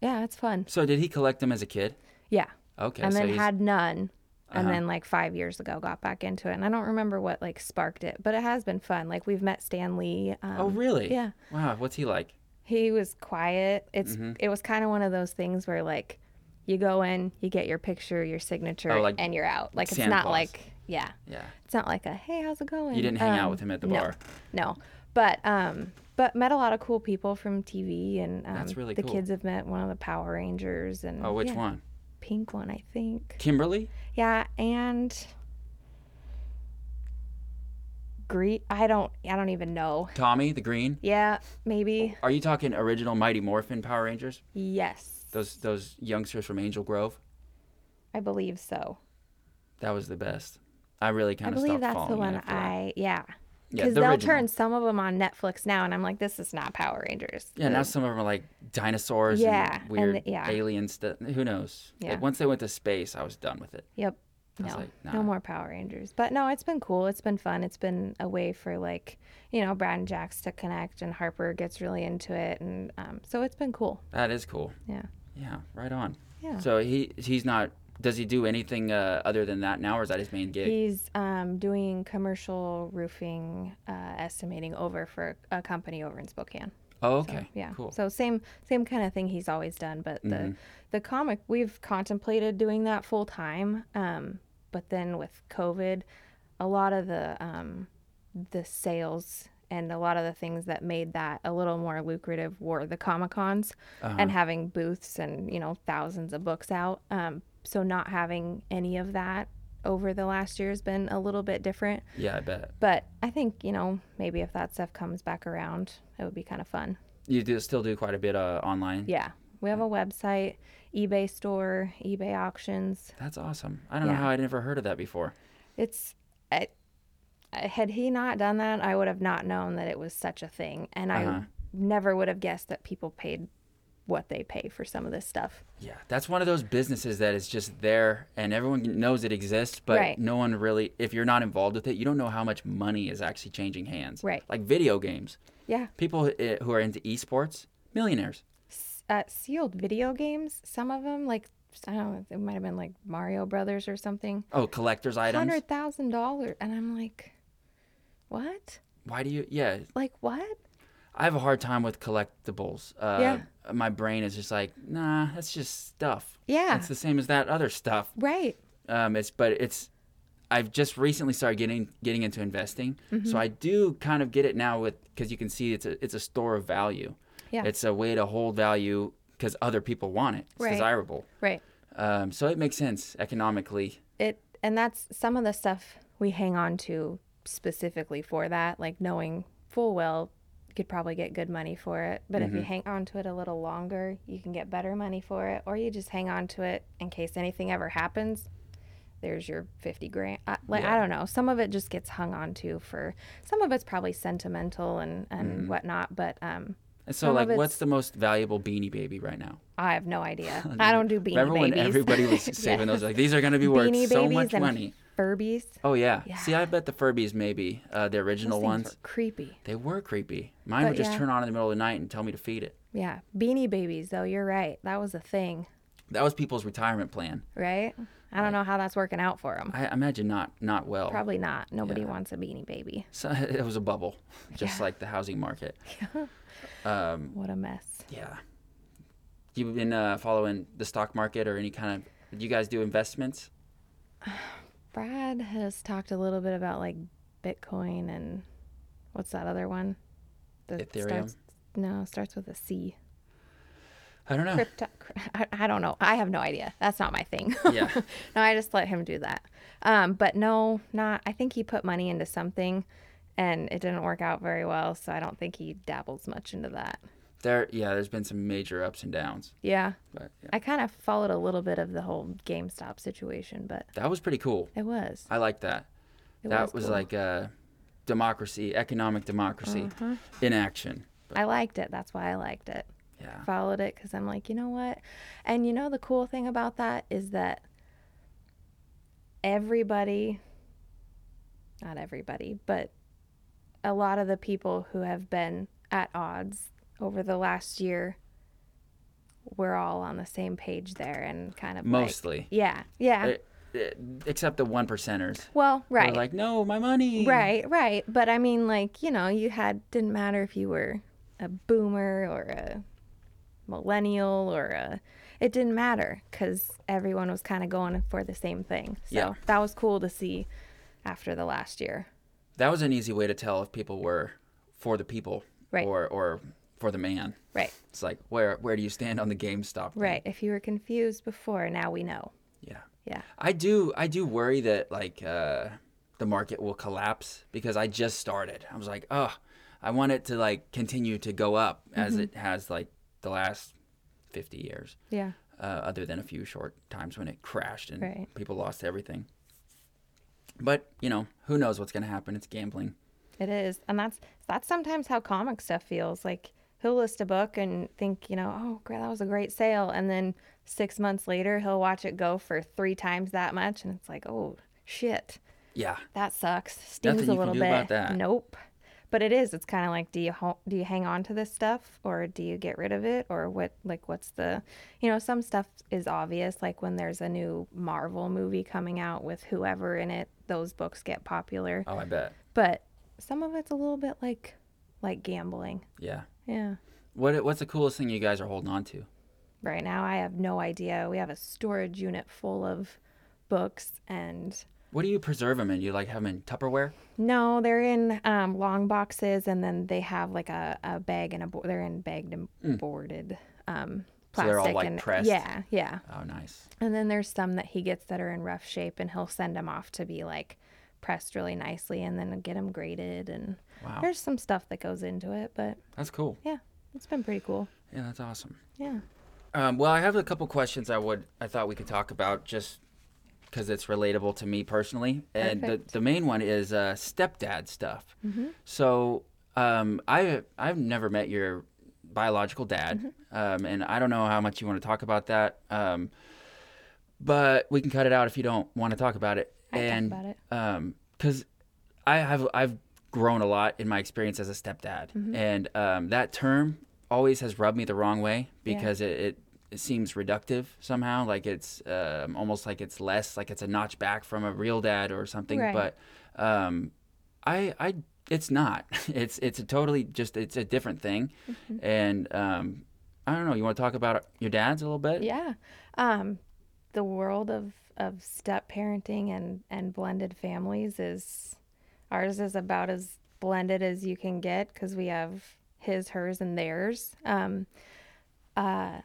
yeah it's fun so did he collect them as a kid? yeah Okay. and so then he's, had none and Uh-huh. then like five years ago got back into it and i don't remember what like sparked it but it has been fun like we've met stan lee um, Oh, really? yeah Wow. What's he like? he was quiet it's Mm-hmm. it was kind of one of those things where like you go in you get your picture your signature Oh, like and you're out like it's not Claus. like yeah Yeah. it's not like a hey how's it going You didn't hang out Um, with him at the no, bar. no but um but met a lot of cool people from tv and um, That's really the cool. kids have met one of the power rangers and Oh, which yeah, one? pink one i think Kimberly? yeah and Green, I don't, I don't even know. Tommy the Green? Yeah, maybe. Are you talking original Mighty Morphin Power Rangers? Yes, Those those youngsters from Angel Grove? I believe so. That was the best. I really kind of I believe that's the one after that. I, yeah, Yeah, because the they'll original. turn some of them on Netflix now, and I'm like, this is not Power Rangers. Yeah, now some of them are like dinosaurs Yeah, and and weird the- yeah. alien stuff. Who knows? Yeah. Like, once they went to space, I was done with it. Yep. I No, like, nah. no more Power Rangers. But no, it's been cool. It's been fun. It's been a way for like, you know, Brad and Jax to connect, and Harper gets really into it, and um, so it's been cool. That is cool. Yeah. Yeah, right on. Yeah. So he he's not. Does he do anything uh, other than that now, or is that his main gig? He's um, doing commercial roofing uh, estimating over for a company over in Spokane. oh, So, okay. yeah. Cool. So same same kind of thing he's always done, but the Mhm. the comic we've contemplated doing that full time. Um, but then with COVID, a lot of the um, the sales and a lot of the things that made that a little more lucrative were the comic cons Uh-huh. and having booths and you know thousands of books out. Um, so not having any of that over the last year has been a little bit different. yeah, I bet. But I think you know maybe if that stuff comes back around, it would be kind of fun. You do still do quite a bit uh, online. Yeah. We have a website, eBay store, eBay auctions. That's awesome. I don't know how I'd never heard of that before. It's had he not done that, I would have not known that it was such a thing, and Uh-huh. I never would have guessed that people paid what they pay for some of this stuff. Yeah, that's one of those businesses that is just there and everyone knows it exists, but Right. no one really, if you're not involved with it, you don't know how much money is actually changing hands. Right. Like video games. Yeah. People uh, who are into esports, millionaires. Uh, sealed video games, some of them like I don't know, it might have been like Mario Brothers or something. Oh, collector's items. Hundred thousand dollars, and I'm like, what? Why do you? Yeah, Like what? I have a hard time with collectibles. Uh, Yeah. My brain is just like, nah, that's just stuff. Yeah. It's the same as that other stuff. Right. Um, it's but it's. I've just recently started getting getting into investing, Mm-hmm. so I do kind of get it now with because you can see it's a it's a store of value. Yeah. It's a way to hold value because other people want it. It's Right. desirable. Right. Um, so it makes sense economically. it and that's some of the stuff we hang on to specifically for that like knowing full well you could probably get good money for it but if you hang on to it a little longer you can get better money for it or you just hang on to it in case anything ever happens there's your 50 grand I, like i don't know some of it just gets hung on to for some of it's probably sentimental and and whatnot but um And so, Some like, what's the most valuable Beanie Baby right now? i have no idea i don't do beanie Remember when babies everybody was saving those? Like, these are going to be worth beanie so much money. Furbies Oh yeah. Yeah. See, I bet the Furbies maybe uh, the original ones. were creepy They were creepy. Mine But would just yeah. turn on in the middle of the night and tell me to feed it. Yeah, beanie babies though. You're right. That was a thing, That was people's retirement plan. right? I don't know how that's working out for them. I imagine not not well. Probably not. Nobody Yeah. wants a beanie baby. So it was a bubble, just Yeah. like the housing market. Um, What a mess. yeah. You've been uh, following the stock market or any kind of? Did you guys do investments? Brad has talked a little bit about like Bitcoin and what's that other one? That Ethereum? Starts, no, starts with a C. I don't know. Crypto. I, I don't know. I have no idea. That's not my thing. Yeah. no, I just let him do that. Um, but no, not. I think he put money into something, and it didn't work out very well. So I don't think he dabbles much into that. There, yeah. There's been some major ups and downs, Yeah, but yeah. I kind of followed a little bit of the whole GameStop situation, but that was pretty cool. it was. I like that. It that was, cool. like uh, democracy, economic democracy Uh-huh. in action. I liked it. That's why I liked it. Yeah. Followed it because I'm like, you know what? And you know the cool thing about that is that everybody, not everybody, but a lot of the people who have been at odds over the last year, we're all on the same page there and kind of like- Mostly. yeah, yeah. Eh, eh, except the one percenters. well, They're right. like, no, my money. Right, right. But I mean, like, you know, you had, didn't matter if you were a boomer or a millennial or a, it didn't matter because everyone was kind of going for the same thing. So Yeah. that was cool to see after the last year. That was an easy way to tell if people were for the people Right. or or for the man. Right, It's like where where do you stand on the GameStop? thing? right. If you were confused before, now we know. Yeah. Yeah. I do I do worry that like uh, the market will collapse because I just started. I was like, oh, I want it to like continue to go up as Mm-hmm. it has like the last fifty years. Yeah. uh, other than a few short times when it crashed and Right. people lost everything. But you know, who knows what's going to happen? It's gambling. It is, and that's that's sometimes how comic stuff feels. Like he'll list a book and think, you know, oh, great, that was a great sale, and then six months later he'll watch it go for three times that much, and it's like, oh shit, Yeah. that sucks. Stings Nothing a little bit. Nope. But it is. It's kind of like, do you ho- do you hang on to this stuff, or do you get rid of it, or what? Like, what's the, you know, some stuff is obvious. Like when there's a new Marvel movie coming out with whoever in it, those books get popular. Oh, I bet. But some of it's a little bit like, like gambling. Yeah. Yeah. What What's the coolest thing you guys are holding on to? Right now, I have no idea. We have a storage unit full of books and What do you preserve them in? You like have them in Tupperware? No, they're in um, long boxes, and then they have like a, a bag and a bo- they're in bagged and boarded um, So plastic. they're all, like, and pressed? Yeah, yeah. Oh, nice. And then there's some that he gets that are in rough shape, and he'll send them off to be like pressed really nicely, and then get them graded. And Wow. there's some stuff that goes into it, but That's cool. yeah, it's been pretty cool. Yeah, that's awesome. Yeah. Um, well, I have a couple questions I would I thought we could talk about just because it's relatable to me personally, and the, Perfect. the main one is uh, stepdad stuff. So um, I I've never met your biological dad, um, and I don't know how much you want to talk about that. Um, but we can cut it out if you don't want to talk about it. I talk about it. um because i have i've grown a lot in my experience as a stepdad Mm-hmm. and um, that term always has rubbed me the wrong way Yeah. because it, it it seems reductive somehow like it's um, almost like it's less like it's a notch back from a real dad or something Right. but um i i it's not it's it's a totally just it's a different thing Mm-hmm. and um i don't know you want to talk about your dads a little bit Yeah. Um, the world of, of step parenting and, and blended families is ours is about as blended as you can get because we have his, hers, and theirs. Um, uh,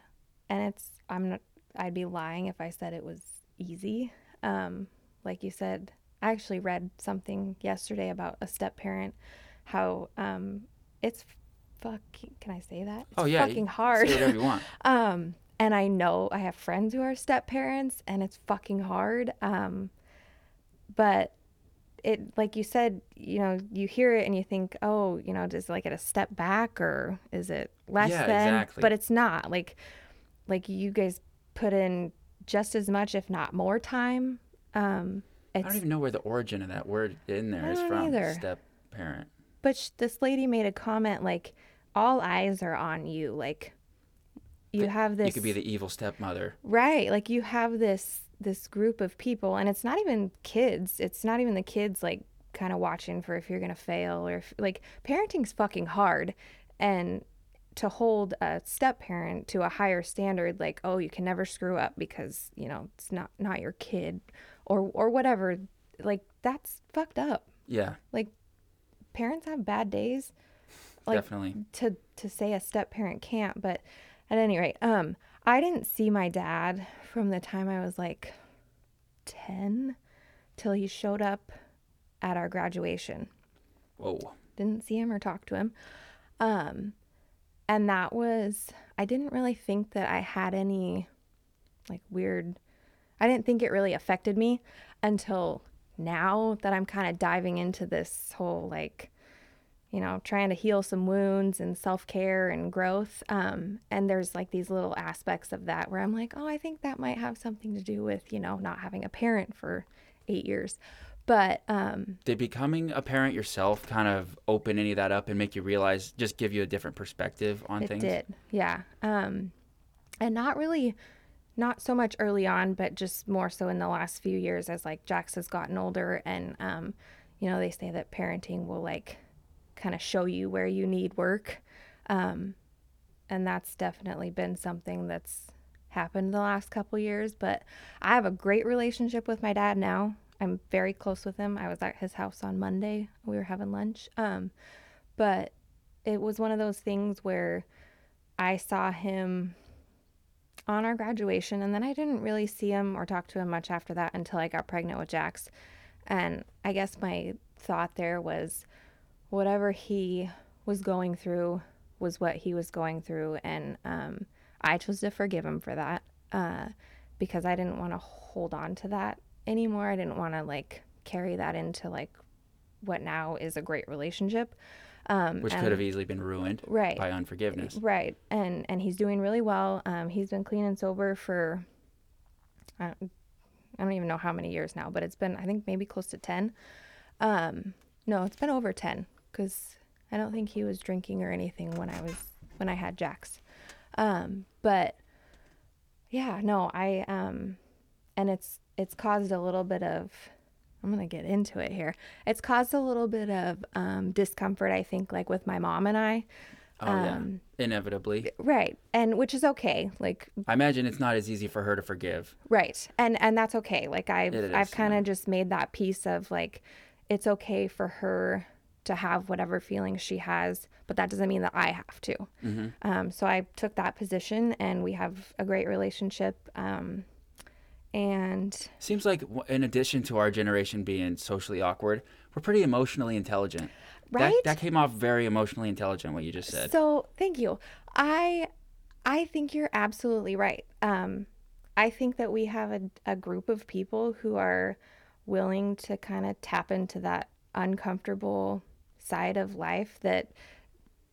and it's I'm not I'd be lying if I said it was easy. Um, like you said, I actually read something yesterday about a step parent, how um, it's fucking. Can I say that? It's oh yeah fucking hard. say whatever you want Um, and I know I have friends who are step parents, and it's fucking hard. Um, but it, like you said, you know, you hear it and you think, oh, you know, does it like at a step back or is it less Yeah, than? exactly. But it's not. Like, like you guys put in just as much, if not more time. Um, I don't even know where the origin of that word in there is from. either. Step parent. But sh- this lady made a comment like, all eyes are on you. Like, you have this. You could be the evil stepmother. Right. Like you have this this group of people and it's not even kids. It's not even the kids like kind of watching for if you're going to fail or if, like parenting's fucking hard and to hold a step parent to a higher standard like oh you can never screw up because you know it's not not your kid or or whatever like that's fucked up Yeah, like parents have bad days like definitely. to to say a step parent can't but at any rate um i didn't see my dad from the time i was like 10 till he showed up at our graduation Whoa. didn't see him or talk to him um and that was i didn't really think that i had any like weird i didn't think it really affected me until now that i'm kind of diving into this whole like you know trying to heal some wounds and self-care and growth um, and there's like these little aspects of that where i'm like oh i think that might have something to do with you know not having a parent for eight years but um, Did becoming a parent yourself kind of open any of that up and make you realize, just give you a different perspective on It things? did, yeah. Um, and not really, not so much early on, but just more so in the last few years as like Jax has gotten older, and um, you know they say that parenting will like kind of show you where you need work, um, and that's definitely been something that's happened the last couple years. But I have a great relationship with my dad now. I'm very close with him. I was at his house on Monday. We were having lunch. Um, but it was one of those things where I saw him on our graduation, and then I didn't really see him or talk to him much after that until I got pregnant with Jax. And I guess my thought there was whatever he was going through was what he was going through, and um, I chose to forgive him for that uh, because I didn't want to hold on to that anymore. I didn't want to like carry that into like what now is a great relationship. Um, Which and- could have easily been ruined Right. by unforgiveness. Right, and and he's doing really well. Um, he's been clean and sober for I don't, I don't even know how many years now, but it's been I think maybe close to ten. Um, no, it's been over ten because I don't think he was drinking or anything when I was when I had Jax. Um, but yeah, no, I um, and it's it's caused a little bit of I'm gonna get into it here. It's caused a little bit of um, discomfort, I think, like with my mom and I. Oh Um, yeah, inevitably. Right. And which is okay. Like I imagine it's not as easy for her to forgive. right. And and that's okay. Like I've It I've kind of yeah. just made that piece of like it's okay for her to have whatever feelings she has, but that doesn't mean that I have to. Mm-hmm. Um, so I took that position, and we have a great relationship. Um, and Seems like in addition to our generation being socially awkward, we're pretty emotionally intelligent. Right? That, that came off very emotionally intelligent. What you just said. So thank you. I I think you're absolutely right. Um, I think that we have a, a group of people who are willing to kind of tap into that uncomfortable side of life that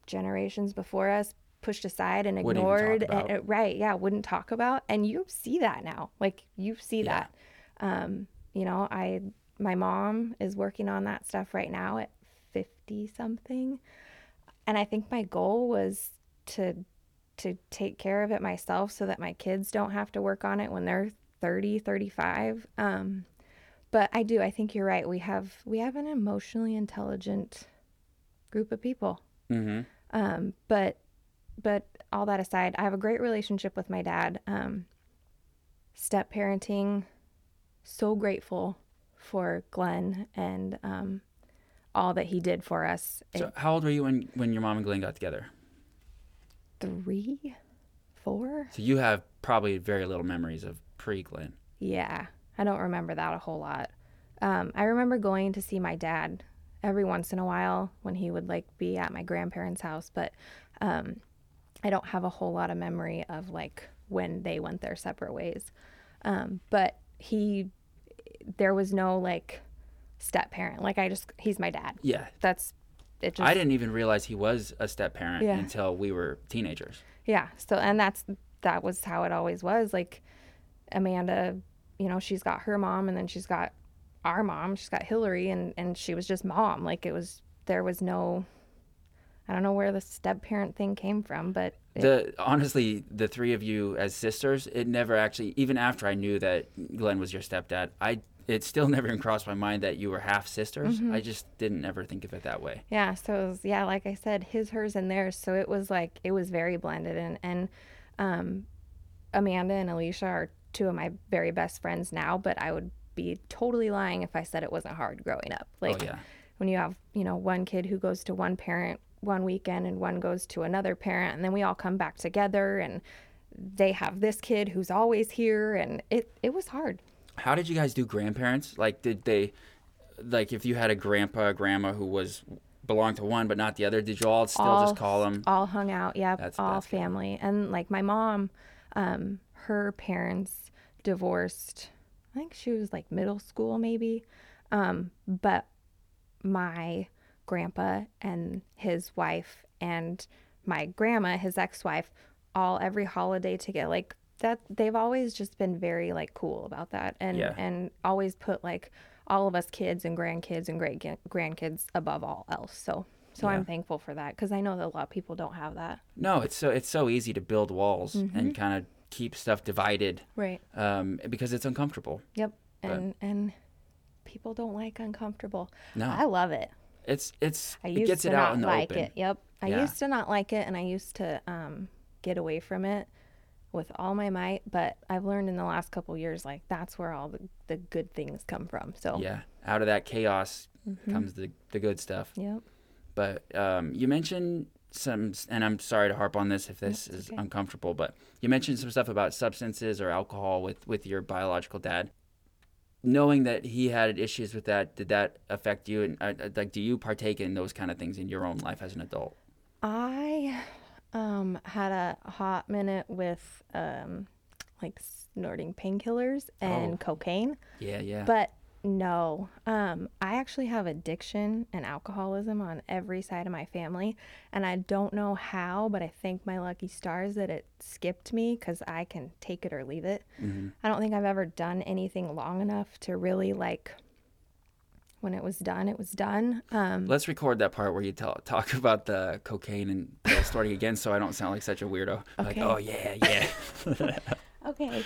generations before us pushed aside and Wouldn't even talk ignored. and- uh, right? Yeah, wouldn't talk about. And you see that now. Like you see Yeah. that. Um, you know, I my mom is working on that stuff right now at 50 something and I think my goal was to to take care of it myself so that my kids don't have to work on it when they're 30, 35. Um, but I do. I think you're right. We have we have an emotionally intelligent group of people. mm-hmm. Um, but but all that aside, I have a great relationship with my dad. Um, step parenting, so grateful for Glenn and um, all that he did for us. So how old were you when when your mom and Glenn got together? three, four. So you have probably very little memories of pre Glenn. Yeah, I don't remember that a whole lot. Um, I remember going to see my dad every once in a while when he would like be at my grandparents' house, but um, I don't have a whole lot of memory of like when they went their separate ways. Um, but he, there was no like step parent. Like I just, he's my dad. Yeah. That's it. Just I didn't even realize he was a step parent Yeah. until we were teenagers. Yeah. So, and that's, that was how it always was. Like Amanda, you know, she's got her mom and then she's got our mom. She's got Hillary and, and she was just mom. Like it was, there was no, I don't know where the step parent thing came from, but it, The honestly, the three of you as sisters, it never actually even after I knew that Glenn was your stepdad, I it still never even crossed my mind that you were half sisters. Mm-hmm. I just didn't ever think of it that way. yeah. So it was, yeah, like I said, his, hers and theirs. So it was like, it was very blended and, and, um, Amanda and Alicia are two of my very best friends now, but I would be totally lying if I said it wasn't hard growing up. Like, oh yeah. when you have you know one kid who goes to one parent one weekend and one goes to another parent and then we all come back together and they have this kid who's always here and it it was hard How did you guys do grandparents? Like did they like if you had a grandpa, or grandma who was belonged to one but not the other, did you all still all just call them? all hung out yeah That's- all that's good. family and like my mom um her parents divorced i think she was like middle school maybe um but my grandpa and his wife and my grandma his ex-wife all every holiday together like that they've always just been very like cool about that and Yeah. and always put like all of us kids and grandkids and great grandkids above all else so so Yeah. i'm thankful for that because i know that a lot of people don't have that No, it's so it's so easy to build walls Mm-hmm. and kind of keep stuff divided right um, because it's uncomfortable. yep and and people don't like uncomfortable No. i love it It's it's I it used gets to it out not in the like open. it. Yep. I Yeah. used to not like it and I used to um, get away from it with all my might, but I've learned in the last couple years like that's where all the, the good things come from. So Yeah, out of that chaos Mm-hmm. comes the the good stuff. Yep. But um, you mentioned some, and I'm sorry to harp on this if this is okay. uncomfortable, but you mentioned some stuff about substances or alcohol with with your biological dad. Knowing that he had issues with that, did that affect you? And uh, uh, like, do you partake in those kind of things in your own life as an adult? I um, had a hot minute with um, like snorting painkillers and Oh. cocaine, Yeah, yeah. but No. Um, I actually have addiction and alcoholism on every side of my family. And I don't know how, but I thank my lucky stars that it skipped me because I can take it or leave it. I don't think I've ever done anything long enough to really like, when it was done, it was done. Um, Let's record that part where you tell, talk about the cocaine and pill starting again, so I don't sound like such a weirdo. Like, oh yeah, yeah, okay.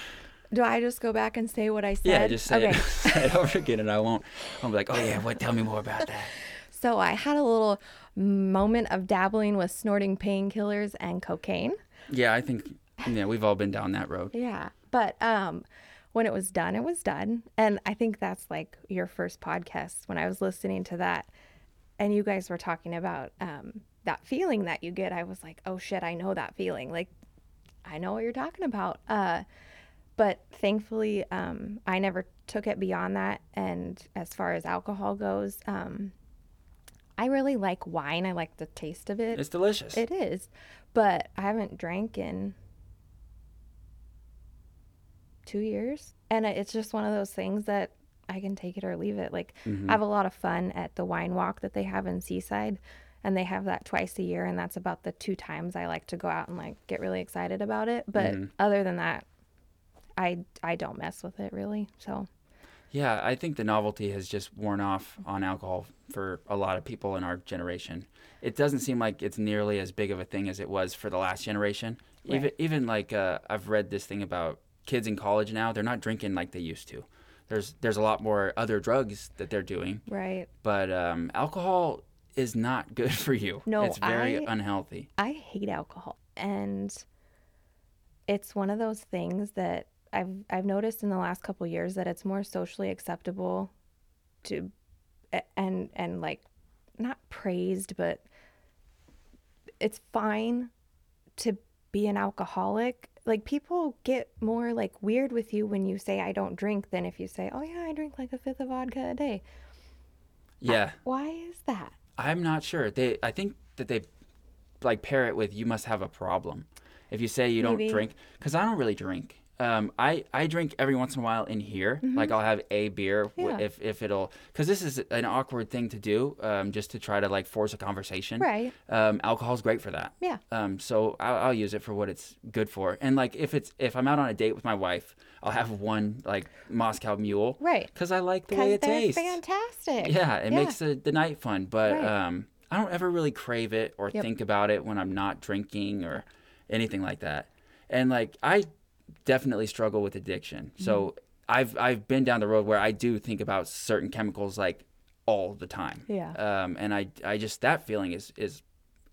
Do I just go back and say what I said? yeah. Just say, okay. it, say it over again, and I won't. I'll be like, oh yeah, what? Tell me more about that. So I had a little moment of dabbling with snorting painkillers and cocaine. Yeah, I think yeah, we've all been down that road. Yeah. But um when it was done, it was done. And I think that's like your first podcast when I was listening to that and you guys were talking about um that feeling that you get. I was like, "Oh shit, I know that feeling." Like I know what you're talking about. Uh but thankfully um I never took it beyond that and as far as alcohol goes, um I really like wine. I like the taste of it. It's delicious. It is, but I haven't drank in two years, and it's just one of those things that I can take it or leave it. Like I have a lot of fun at the wine walk that they have in Seaside, and they have that twice a year, and that's about the two times I like to go out and like get really excited about it. But other than that, I I don't mess with it really. So Yeah, I think the novelty has just worn off on alcohol for a lot of people in our generation. It doesn't seem like it's nearly as big of a thing as it was for the last generation. Even even like uh, I've read this thing about kids in college now, they're not drinking like they used to. There's there's a lot more other drugs that they're doing, right, but um, alcohol is not good for you. No, it's very I- unhealthy. I hate alcohol. And it's one of those things that I've I've noticed in the last couple years that it's more socially acceptable to and and like not praised but it's fine to be an alcoholic. Like people get more like weird with you when you say I don't drink than if you say, "Oh yeah, I drink like a fifth of vodka a day." Yeah, Why is that? I'm not sure. They I think that they like pair it with you must have a problem. If you say you don't drink, because I don't really drink. Um, I, I drink every once in a while in here. Like I'll have a beer w- Mm-hmm. Yeah. if, if it'll, because this is an awkward thing to do, um, just to try to like force a conversation. Right. Um, alcohol's great for that. Yeah. Um, so I'll, I'll use it for what it's good for. And like if it's if I'm out on a date with my wife, I'll have one like Moscow Mule. Right. Because I like the way it tastes. fantastic. Yeah, it makes the, the night fun. But Right. um, I don't ever really crave it or Yep. think about it when I'm not drinking or anything like that. And like I definitely struggle with addiction. Mm-hmm. So I've I've been down the road where I do think about certain chemicals like all the time. Yeah. Um, and I I just that feeling is is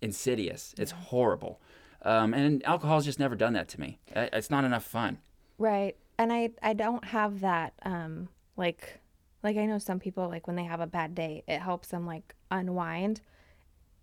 insidious. It's horrible. Um, and alcohol's just never done that to me. It's not enough fun. Right. And I I don't have that um like like I know some people like when they have a bad day, it helps them like unwind.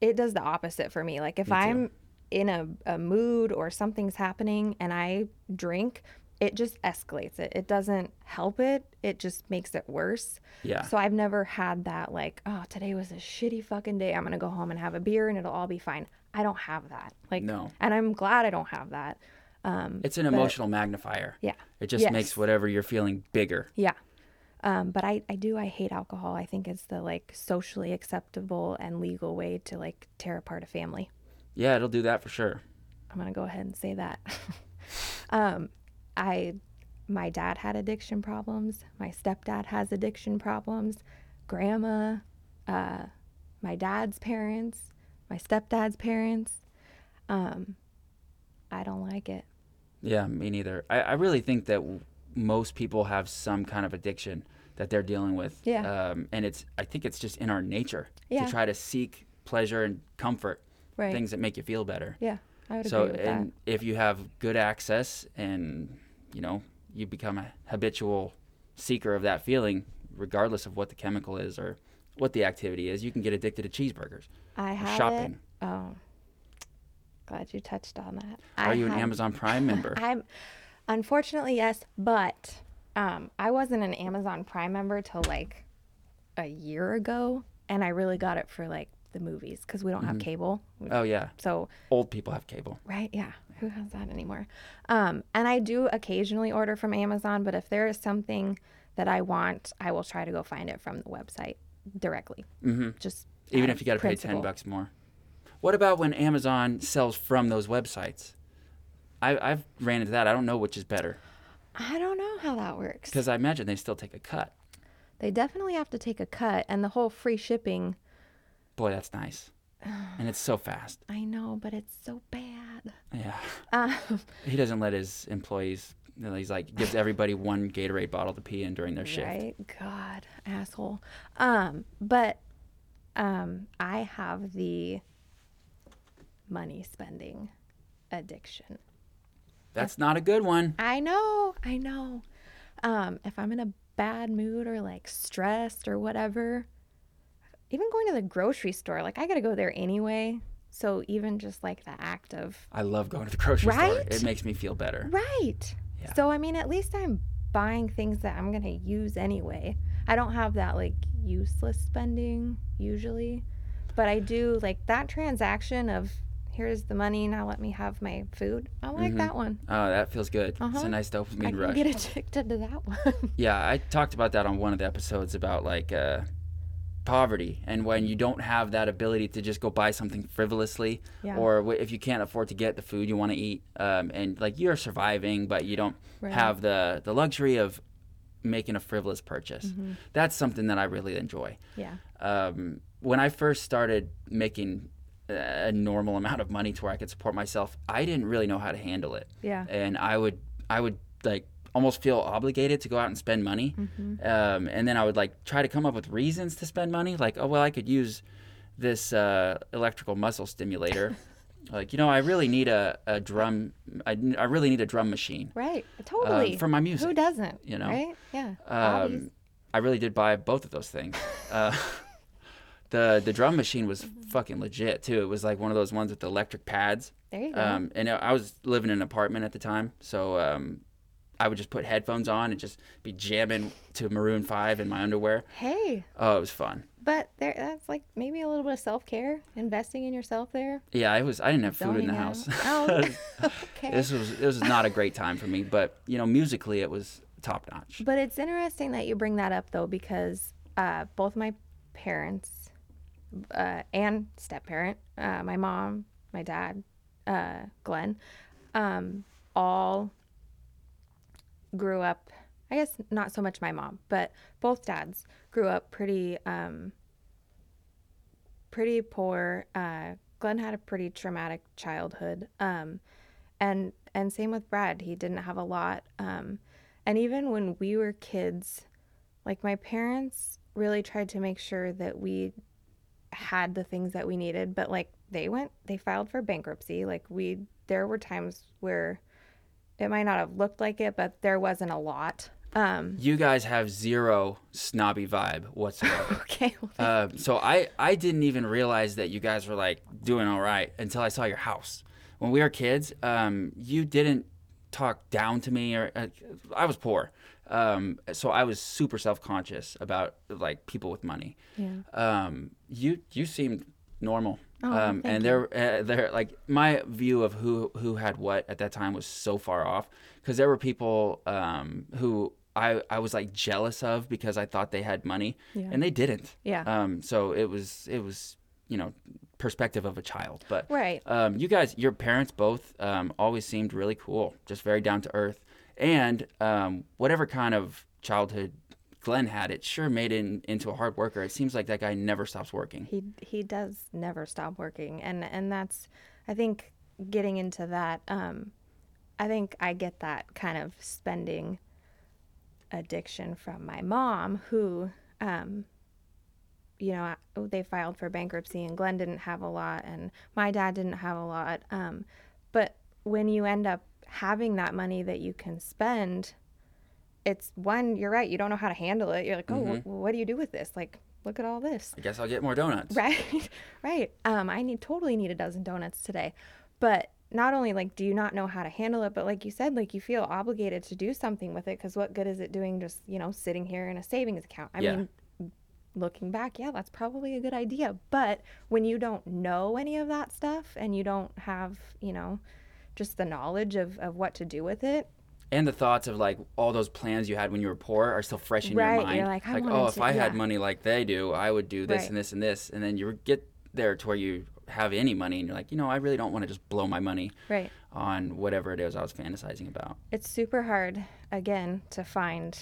It does the opposite for me. Like if I'm in a, a mood or something's happening and I drink, it just escalates it. It doesn't help it. It just makes it worse. Yeah. So I've never had that like, oh, today was a shitty fucking day. I'm gonna go home and have a beer and it'll all be fine. I don't have that. Like No. and I'm glad I don't have that. Um It's an emotional magnifier. yeah. It just Yes. makes whatever you're feeling bigger. Yeah. Um, but I, I do I hate alcohol. I think it's the like socially acceptable and legal way to like tear apart a family. Yeah, it'll do that for sure. I'm gonna go ahead and say that. um, I my dad had addiction problems. My stepdad has addiction problems. Grandma, uh, my dad's parents, my stepdad's parents. Um, I don't like it. Yeah, me neither. I, I really think that w- most people have some kind of addiction that they're dealing with. Yeah. Um, and it's I think it's just in our nature Yeah. to try to seek pleasure and comfort, Right. things that make you feel better. Yeah, I would So agree with and if you have good access and you know you become a habitual seeker of that feeling, regardless of what the chemical is or what the activity is, you can get addicted to cheeseburgers. that. I have shopping. It. Oh, glad you touched on that. Are I you an Amazon Prime member? I'm unfortunately yes, but um, I wasn't an Amazon Prime member till like a year ago, and I really got it for like the movies because we don't have cable. Oh yeah, So old people have cable. Right? Yeah. Who has that anymore? Um, and I do occasionally order from Amazon, but if there is something that I want, I will try to go find it from the website directly. Mm-hmm. Just Even if you got to pay ten bucks more. What about when Amazon sells from those websites? I, I've ran into that. I don't know which is better I don't know how that works. because I imagine they still take a cut. They definitely have to take a cut, and the whole free shipping. Boy, that's nice, and it's so fast. I know, but it's so bad. Yeah, Um, he doesn't let his employees. you know, He's like gives everybody one Gatorade bottle to pee in during their shift. Right? God, asshole. Um, but um, I have the money spending addiction. That's not a good one. I know, I know. Um, if I'm in a bad mood or like stressed or whatever, even going to the grocery store, like I gotta go there anyway. So even just like the act of I love going to the grocery store. Right? It makes me feel better. right. Yeah. So I mean, at least I'm buying things that I'm gonna use anyway. I don't have that like useless spending usually, but I do like that transaction of here's the money now let me have my food. I like that one. Oh, that feels good. It's Uh-huh. a nice I dopamine can rush. get addicted to that one. Yeah, I talked about that on one of the episodes about like uh, poverty and when you don't have that ability to just go buy something frivolously, Yeah. or w- if you can't afford to get the food you want to eat, um, and like you're surviving, but you don't Right. have the the luxury of making a frivolous purchase. Mm-hmm. That's something that I really enjoy. yeah. Um, when I first started making a normal amount of money to where I could support myself, I didn't really know how to handle it Yeah. and I would I would like almost feel obligated to go out and spend money, Mm-hmm. um, and then I would like try to come up with reasons to spend money, like oh well I could use this uh, electrical muscle stimulator, like you know I really need a, a drum I, I really need a drum machine. Right. Totally. Uh, for my music, Who doesn't? you know? Right? Yeah. Um, I really did buy both of those things. uh, the the drum machine was fucking legit too. It was like one of those ones with the electric pads. there you go. Um, and I was living in an apartment at the time, so um, I would just put headphones on and just be jamming to Maroon Five in my underwear. hey, Oh, it was fun. but there that's like maybe a little bit of self care, investing in yourself there. Yeah, I was. I didn't have food in the out. house. Oh, okay. this was this was not a great time for me, but you know, musically it was top notch. But it's interesting that you bring that up though, because uh, both my parents uh, and step parent, uh, my mom, my dad, uh, Glenn, um, all grew up. I guess not so much my mom, but both dads grew up pretty, um, pretty poor. Uh, Glenn had a pretty traumatic childhood, um, and and same with Brad. He didn't have a lot. Um, and even when we were kids, like my parents really tried to make sure that we had the things that we needed, but like they went, they filed for bankruptcy. Like we, there were times where it might not have looked like it, but there wasn't a lot. Um, You guys have zero snobby vibe whatsoever. okay. well, Um, so I, I didn't even realize that you guys were like doing all right until I saw your house. When we were kids, um, you didn't talk down to me or uh, I was poor. Um, so I was super self-conscious about like people with money. Yeah. Um, you, you seemed normal. Oh, um, and there, uh, there, like my view of who, who had what at that time was so far off because there were people, um, who I, I was like jealous of because I thought they had money Yeah. and they didn't. Yeah. Um, so it was it was you know perspective of a child, but Right. um, you guys, your parents both um, always seemed really cool, just very down to earth, and um, whatever kind of childhood Glenn had, it sure made him into a hard worker. It seems like that guy never stops working. he he does never stop working and and that's i think getting into that um i think i get that kind of spending addiction from my mom who um you know they filed for bankruptcy and glenn didn't have a lot and my dad didn't have a lot um but when you end up having that money that you can spend it's one you're right you don't know how to handle it you're like oh wh- what do you do with this like look at all this I guess I'll get more donuts. Right, right. Um, I need totally need a dozen donuts today, but not only like do you not know how to handle it, but like you said, like you feel obligated to do something with it because what good is it doing just you know sitting here in a savings account? I Yeah. mean, looking back, yeah, that's probably a good idea. But when you don't know any of that stuff and you don't have, you know, just the knowledge of, of what to do with it, and the thoughts of like all those plans you had when you were poor are still fresh in Right, your mind. you're like, I oh, if to- I had money like they do, I would do this Right. and this and this, and then you get there to where you have any money, and you're like, you know, I really don't want to just blow my money right? on whatever it is I was fantasizing about. It's super hard, again, to find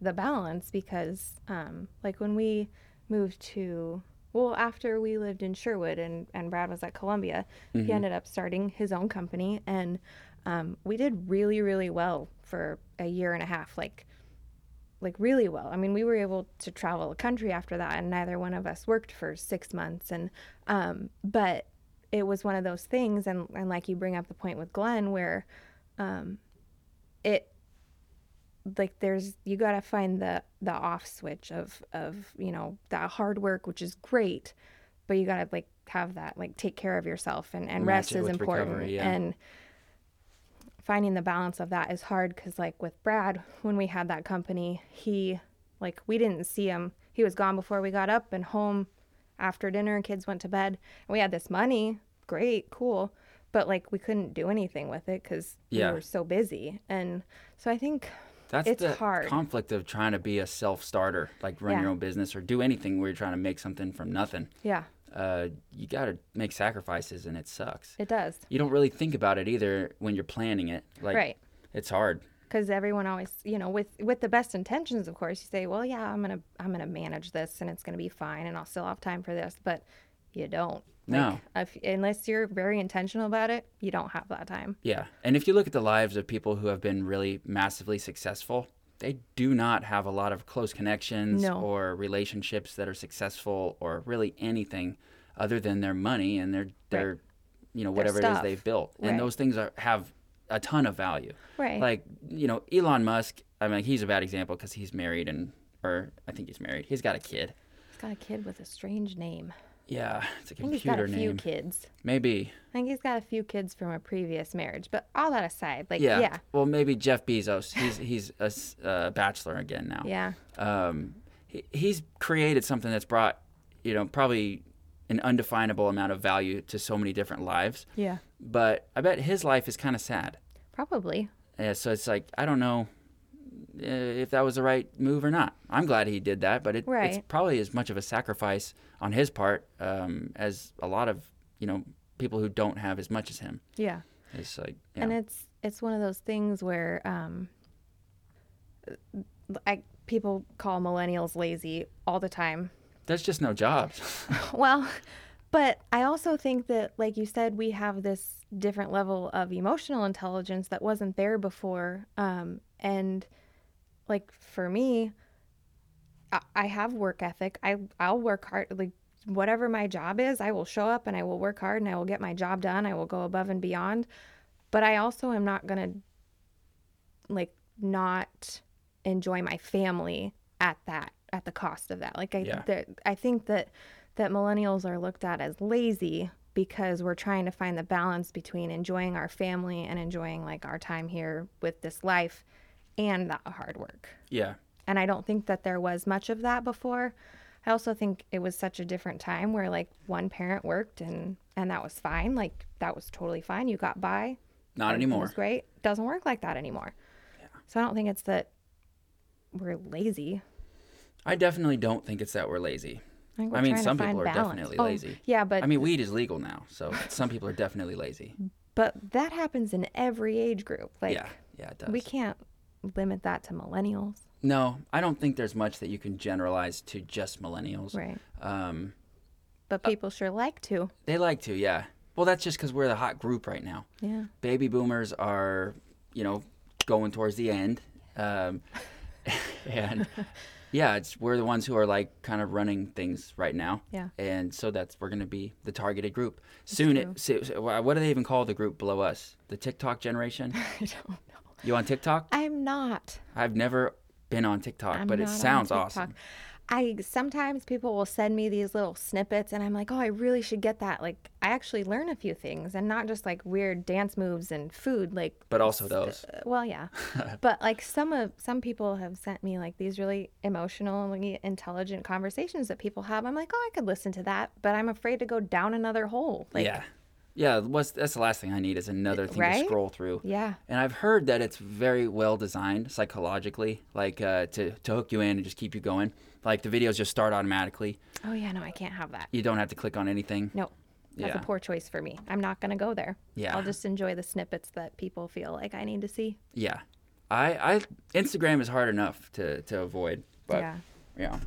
the balance because, um, like, when we moved to, well, after we lived in Sherwood and, and Brad was at Columbia, he ended up starting his own company. And um, we did really, really well for a year and a half. Like, like really well. I mean, we were able to travel the country after that, and neither one of us worked for six months. And um, but it was one of those things, and and like you bring up the point with Glenn, where um, it like there's you got to find the the off switch of of you know that hard work, which is great, but you got to like have that like take care of yourself and and Match rest is important recovery, yeah. and finding the balance of that is hard because like with brad when we had that company he like we didn't see him he was gone before we got up and home after dinner kids went to bed and we had this money great cool but like we couldn't do anything with it because Yeah. we were so busy and so i think That's It's the hard. conflict of trying to be a self-starter, like run your own business or do anything where you're trying to make something from nothing. yeah Uh, you got to make sacrifices, and it sucks. it does You don't really think about it either when you're planning it. Like, right It's hard. because everyone always you know with with the best intentions of course you say well yeah i'm gonna i'm gonna manage this and it's gonna be fine and i'll still have time for this but you don't No. if, unless you're very intentional about it you don't have that time Yeah. And if you look at the lives of people who have been really massively successful, they do not have a lot of close connections No. or relationships that are successful or really anything other than their money and their their you know whatever it is they've built. Right. And those things are have a ton of value. right Like, you know, Elon Musk, I mean, he's a bad example cuz he's married and or I think he's married. He's got a kid. he's got a kid with a strange name Yeah, it's a computer I think he's got a few kids Maybe. i think he's got a few kids from a previous marriage but all that aside like Yeah. yeah Well, maybe Jeff Bezos. He's he's a uh, bachelor again now. yeah um, he, he's created something that's brought, you know, probably an undefinable amount of value to so many different lives. yeah But I bet his life is kind of sad. probably Yeah, so it's like I don't know if that was the right move or not. I'm glad he did that, but it, it's probably as much of a sacrifice on his part um, as a lot of you know people who don't have as much as him. yeah It's like yeah. and it's it's one of those things where um I, people call millennials lazy all the time there's just no jobs. well but i also think that like you said we have this different level of emotional intelligence that wasn't there before um and like for me I, I have work ethic. I i'll work hard like whatever my job is i will show up and i will work hard and i will get my job done. I will go above and beyond. But i also am not going to like not enjoy my family at that at the cost of that. Like i Yeah. that i think that that millennials are looked at as lazy because we're trying to find the balance between enjoying our family and enjoying like our time here with this life and that hard work yeah, and I don't think that there was much of that before. I also think it was such a different time where like one parent worked and and that was fine. Like that was totally fine. You got by. not anymore. was great. Doesn't work like that anymore. Yeah. So I don't think it's that we're lazy. I definitely don't think it's that we're lazy. I, think we're I mean, some people are balance. definitely Oh, lazy. Yeah, but I mean, weed is legal now, so some people are definitely lazy. but that happens in every age group. Like yeah, yeah, it does. we can't limit that to millennials. No, I don't think there's much that you can generalize to just millennials. Right. Um, But people sure like to. they like to, yeah. Well, that's just because we're the hot group right now. Yeah. Baby boomers are, you know, going towards the end, um, and yeah, it's we're the ones who are like kind of running things right now. Yeah. And so that's we're gonna be the targeted group soon. It, so, so what do they even call the group below us? The TikTok generation. I don't know. You on TikTok? I'm not. I've never been on TikTok, I'm but it sounds awesome. I sometimes people will send me these little snippets and I'm like, "Oh, I really should get that." Like I actually learn a few things and not just like weird dance moves and food like But also those. uh, well, yeah. but like some of some people have sent me like these really emotionally intelligent conversations that people have. I'm like, "Oh, I could listen to that," but I'm afraid to go down another hole. Like yeah. Yeah, what's that's the last thing I need is another thing to scroll through. Yeah. And I've heard that it's very well designed psychologically, like uh, to to hook you in and just keep you going. Like the videos just start automatically. Oh, yeah, no, I can't have that. You don't have to click on anything. No. That's Yeah. a poor choice for me. I'm not going to go there. Yeah. I'll just enjoy the snippets that people feel like I need to see. Yeah. I I Instagram is hard enough to to avoid, but yeah. yeah.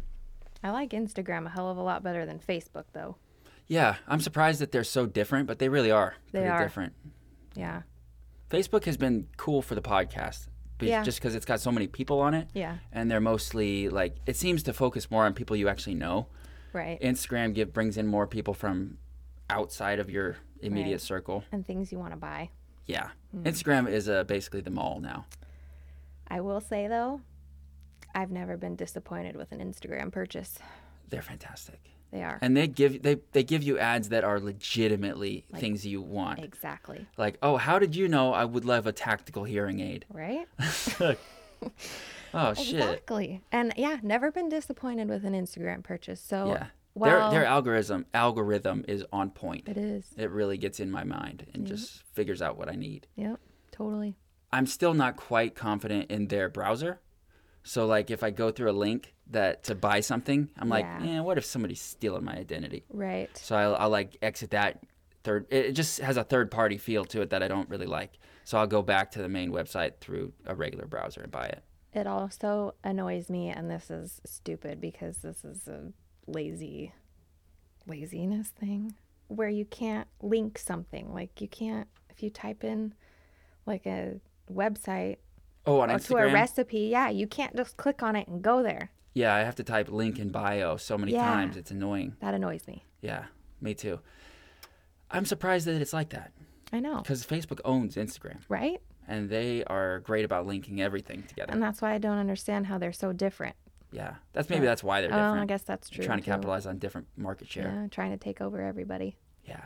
I like Instagram a hell of a lot better than Facebook, though. Yeah, I'm surprised that they're so different, but they really are. They pretty are. different. Yeah. Facebook has been cool for the podcast, Yeah. just because it's got so many people on it, Yeah. and they're mostly like it seems to focus more on people you actually know. Right. Instagram give brings in more people from outside of your immediate Right. circle. and things you want to buy. Yeah, Hmm. Instagram is uh, basically the mall now. I will say, though, I've never been disappointed with an Instagram purchase. They're fantastic, They are. and they give they they give you ads that are legitimately things you want. Exactly. Like, oh, how did you know I would love a tactical hearing aid? Right? Oh shit. Exactly. And yeah, never been disappointed with an Instagram purchase. So, Yeah. well, their their algorithm algorithm is on point. it is. It really gets in my mind and just figures out what I need. Yep. Totally. I'm still not quite confident in their browser. So like if I go through a link that to buy something, I'm like, Yeah. eh, what if somebody's stealing my identity? Right. So I'll, I'll like exit that third. It just has a third party feel to it that I don't really like. So I'll go back to the main website through a regular browser and buy it. It also annoys me, and this is stupid because this is a lazy laziness thing where you can't link something. Like you can't if you type in like a website Oh, on or to a recipe, yeah, you can't just click on it and go there. Yeah, I have to type link in bio so many Yeah. times. It's annoying. That annoys me. Yeah, me too. I'm surprised that it's like that I know, because Facebook owns Instagram right? and they are great about linking everything together. And that's why I don't understand how they're so different. Yeah, that's maybe that's why they're different. Oh. I guess that's true. trying to too. capitalize on different market share. Yeah, trying to take over everybody. Yeah.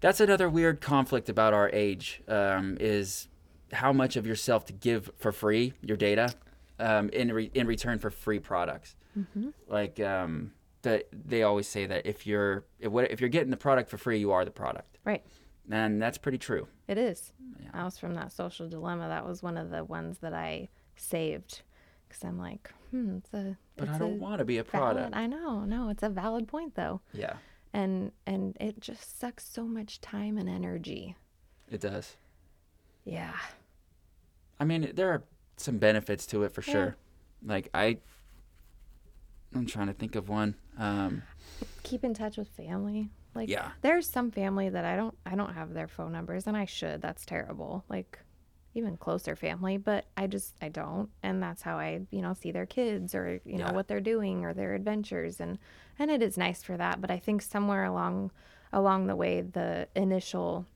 That's another weird conflict about our age um, is how much of yourself to give for free, your data, um, in, re- in return for free products. Mm-hmm. Like um, the, they always say that if you're if, what, if you're getting the product for free, you are the product, Right. and that's pretty true. It is. I was from that social dilemma. That was one of the ones that I saved because I'm like, hmm, it's a. But it's I don't a want to be a valid- product. I know, no, it's a valid point though, Yeah, and and it just sucks so much time and energy. it does. Yeah. I mean, there are some benefits to it for Yeah. sure. Like I, I'm trying to think of one. Um, Keep in touch with family. Like, Yeah. there's some family that I don't, I don't have their phone numbers, and I should. That's terrible. Like, even closer family, but I just, I don't, and that's how I, you know, see their kids or you know what they're doing or their adventures, and and it is nice for that. But I think somewhere along, along the way, the initial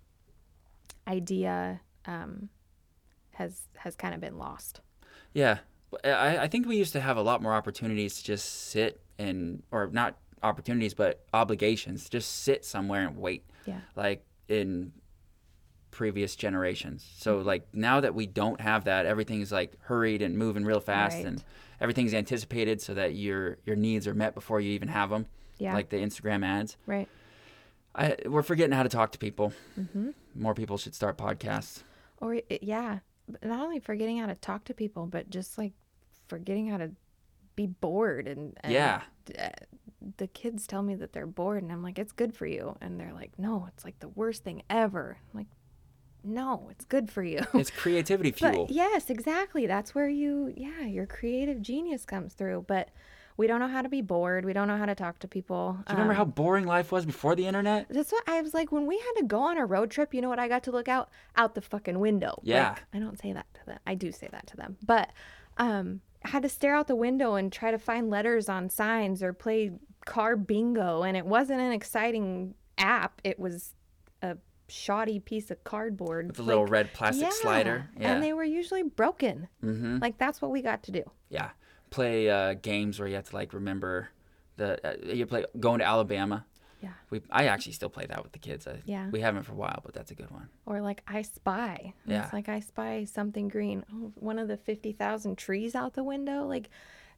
idea um, has has kind of been lost. Yeah, I, I think we used to have a lot more opportunities to just sit and, or not opportunities, but obligations, just sit somewhere and wait. Yeah. Like in previous generations. So like now that we don't have that, everything's like hurried and moving real fast, Right. and everything's anticipated so that your your needs are met before you even have them. Yeah. Like the Instagram ads. Right. I, we're forgetting how to talk to people. Mm-hmm. More people should start podcasts. Or yeah, but not only forgetting how to talk to people, but just like forgetting how to be bored and, and Yeah. uh, the kids tell me that they're bored and I'm like it's good for you. And they're like no it's like the worst thing ever. I'm like no it's good for you. It's creativity fuel. but yes exactly. That's where you yeah your creative genius comes through. But we don't know how to be bored we don't know how to talk to people Do you remember Um, how boring life was before the internet? that's what I was like when we had to go on a road trip. You know what I got to look out out the fucking window. Yeah. Like, I don't say that to them. I do say that to them, but um, I had to stare out the window and try to find letters on signs or play car bingo, and it wasn't an exciting app. It was a shoddy piece of cardboard With the little red plastic Yeah. slider. Yeah. and they were usually broken. mm-hmm. Like that's what we got to do. Yeah. Play uh, games where you have to like remember the uh, you play going to Alabama. Yeah. We I actually still play that with the kids. I, Yeah. We haven't for a while, but that's a good one. Or like I spy. Yeah. It's like I spy something green. Oh, one of the 50,000 trees out the window. Like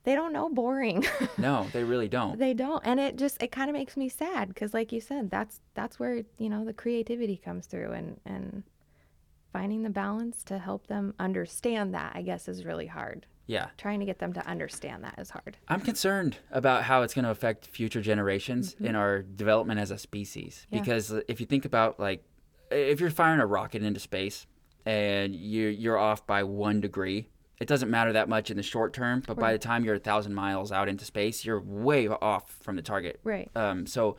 they don't know boring. No, they really don't. they don't. And it just it kind of makes me sad because like you said, that's that's where, you know, the creativity comes through and and finding the balance to help them understand that I guess is really hard. Yeah. Trying to get them to understand that is hard. I'm concerned about how it's going to affect future generations in our development as a species. Mm-hmm. Yeah. Because if you think about like, if you're firing a rocket into space and you're you're off by one degree, it doesn't matter that much in the short term. But by the time you're a thousand miles out into space, you're way off from the target. Right. Um, so,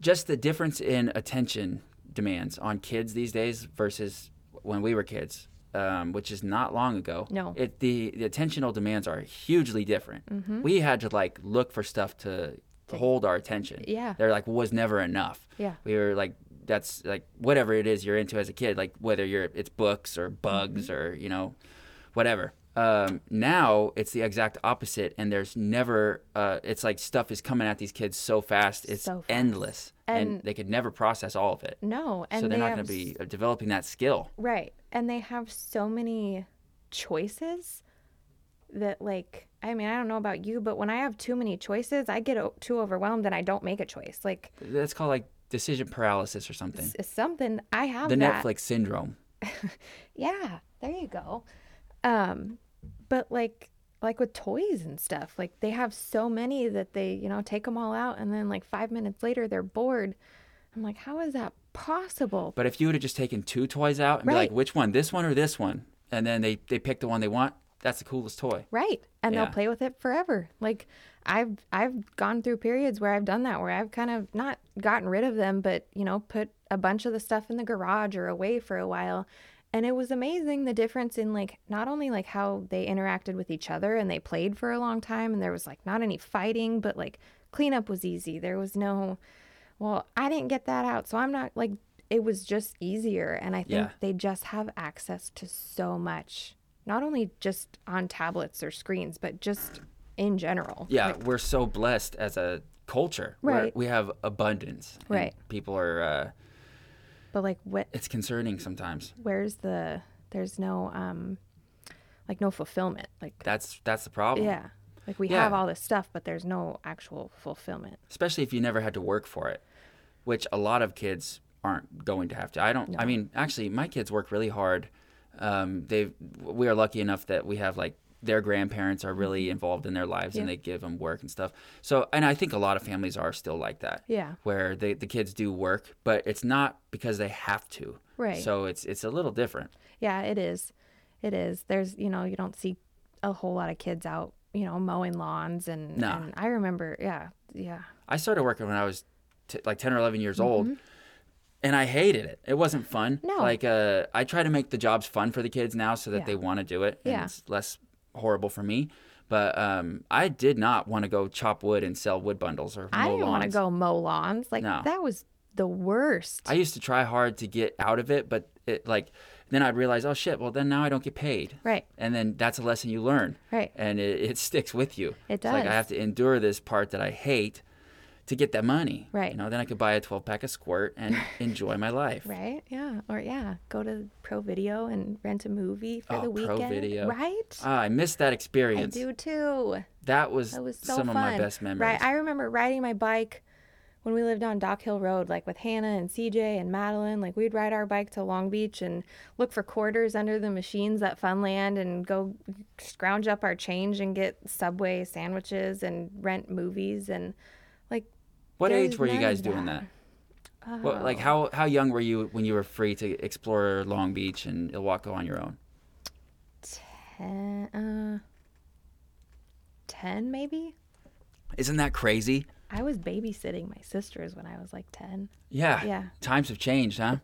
just the difference in attention demands on kids these days versus when we were kids, um, which is not long ago. No. It the, the attentional demands are hugely different. Mm-hmm. We had to like look for stuff to, to hold our attention. Yeah. There like was never enough. Yeah. We were like that's like whatever it is you're into as a kid, like whether you're it's books or bugs Mm-hmm. or you know, whatever. Um, now it's the exact opposite, and there's never. Uh, it's like stuff is coming at these kids so fast, it's So fast. endless, and, And- they could never process all of it. No, and so they're they not going to be developing that skill. Right. And they have so many choices that, like, I mean, I don't know about you, but when I have too many choices, I get o- too overwhelmed and I don't make a choice. Like, That's called like decision paralysis or something. something I have The that. Netflix syndrome. Yeah, there you go. Um, but like, like with toys and stuff, like they have so many that they, you know, take them all out and then like five minutes later they're bored. I'm like, how is that possible? But if you would have just taken two toys out and be like, which one, this one or this one, and then they they pick the one they want, that's the coolest toy. Right. And Yeah. they'll play with it forever. Like I've I've gone through periods where I've done that where I've kind of not gotten rid of them but, you know, put a bunch of the stuff in the garage or away for a while. And it was amazing the difference in like not only like how they interacted with each other and they played for a long time and there was like not any fighting, but like cleanup was easy. There was no well, I didn't get that out, so I'm not like it was just easier and I think Yeah. they just have access to so much. Not only just on tablets or screens, but just in general. Yeah, we're so blessed as a culture. We're- Right. We have abundance. Right. People are. Uh, But like what it's concerning sometimes. where's the there's no um like no fulfillment. Like That's that's the problem. yeah. Like we Yeah. have all this stuff but there's no actual fulfillment. Especially if you never had to work for it, which a lot of kids aren't going to have to. I don't. I mean, actually, my kids work really hard. Um, they we are lucky enough that we have like their grandparents are really involved in their lives and Mm-hmm. They give them work and stuff. So, and I think a lot of families are still like that. Yeah. Where they, the kids do work, but it's not because they have to. Right. So it's it's a little different. Yeah, it is. It is. There's, you know, you don't see a whole lot of kids out, you know, mowing lawns and, No. and I remember, yeah, yeah. I started working when I was t- like 10 or 11 years old. And I hated it. It wasn't fun. Mm-hmm. No. Like, uh, I try to make the jobs fun for the kids now so that Yeah. they want to do it. And Yeah. it's less horrible for me. But um, I did not want to go chop wood and sell wood bundles or mow I didn't want to go mow lawns. Like No. that was the worst. I used to try hard to get out of it, but it like then I'd realize, oh shit, well then now I don't get paid. Right. And then that's a lesson you learn. Right. And it, it sticks with you. It It's like I does. have to endure this part that I hate to get that money. Right. You know, then I could buy a 12 pack of squirt and enjoy my life. Right? Yeah. Or yeah, go to Pro Video and rent a movie for Oh, the Pro weekend. Video. Right? Ah, I missed that experience. I do too. That was, That was so some fun. of my best memories. Right. I remember riding my bike when we lived on Dock Hill Road, like with Hannah and CJ and Madeline. Like we'd ride our bike to Long Beach and look for quarters under the machines at Funland and go scrounge up our change and get Subway sandwiches and rent movies and. What there's age were you guys doing that? that. What, like how, how young were you when you were free to explore Long Beach and Ilwaco on your own? Ten, uh, 10 maybe? Isn't that crazy? I was babysitting my sisters when I was like 10. Yeah. Yeah. Times have changed, huh?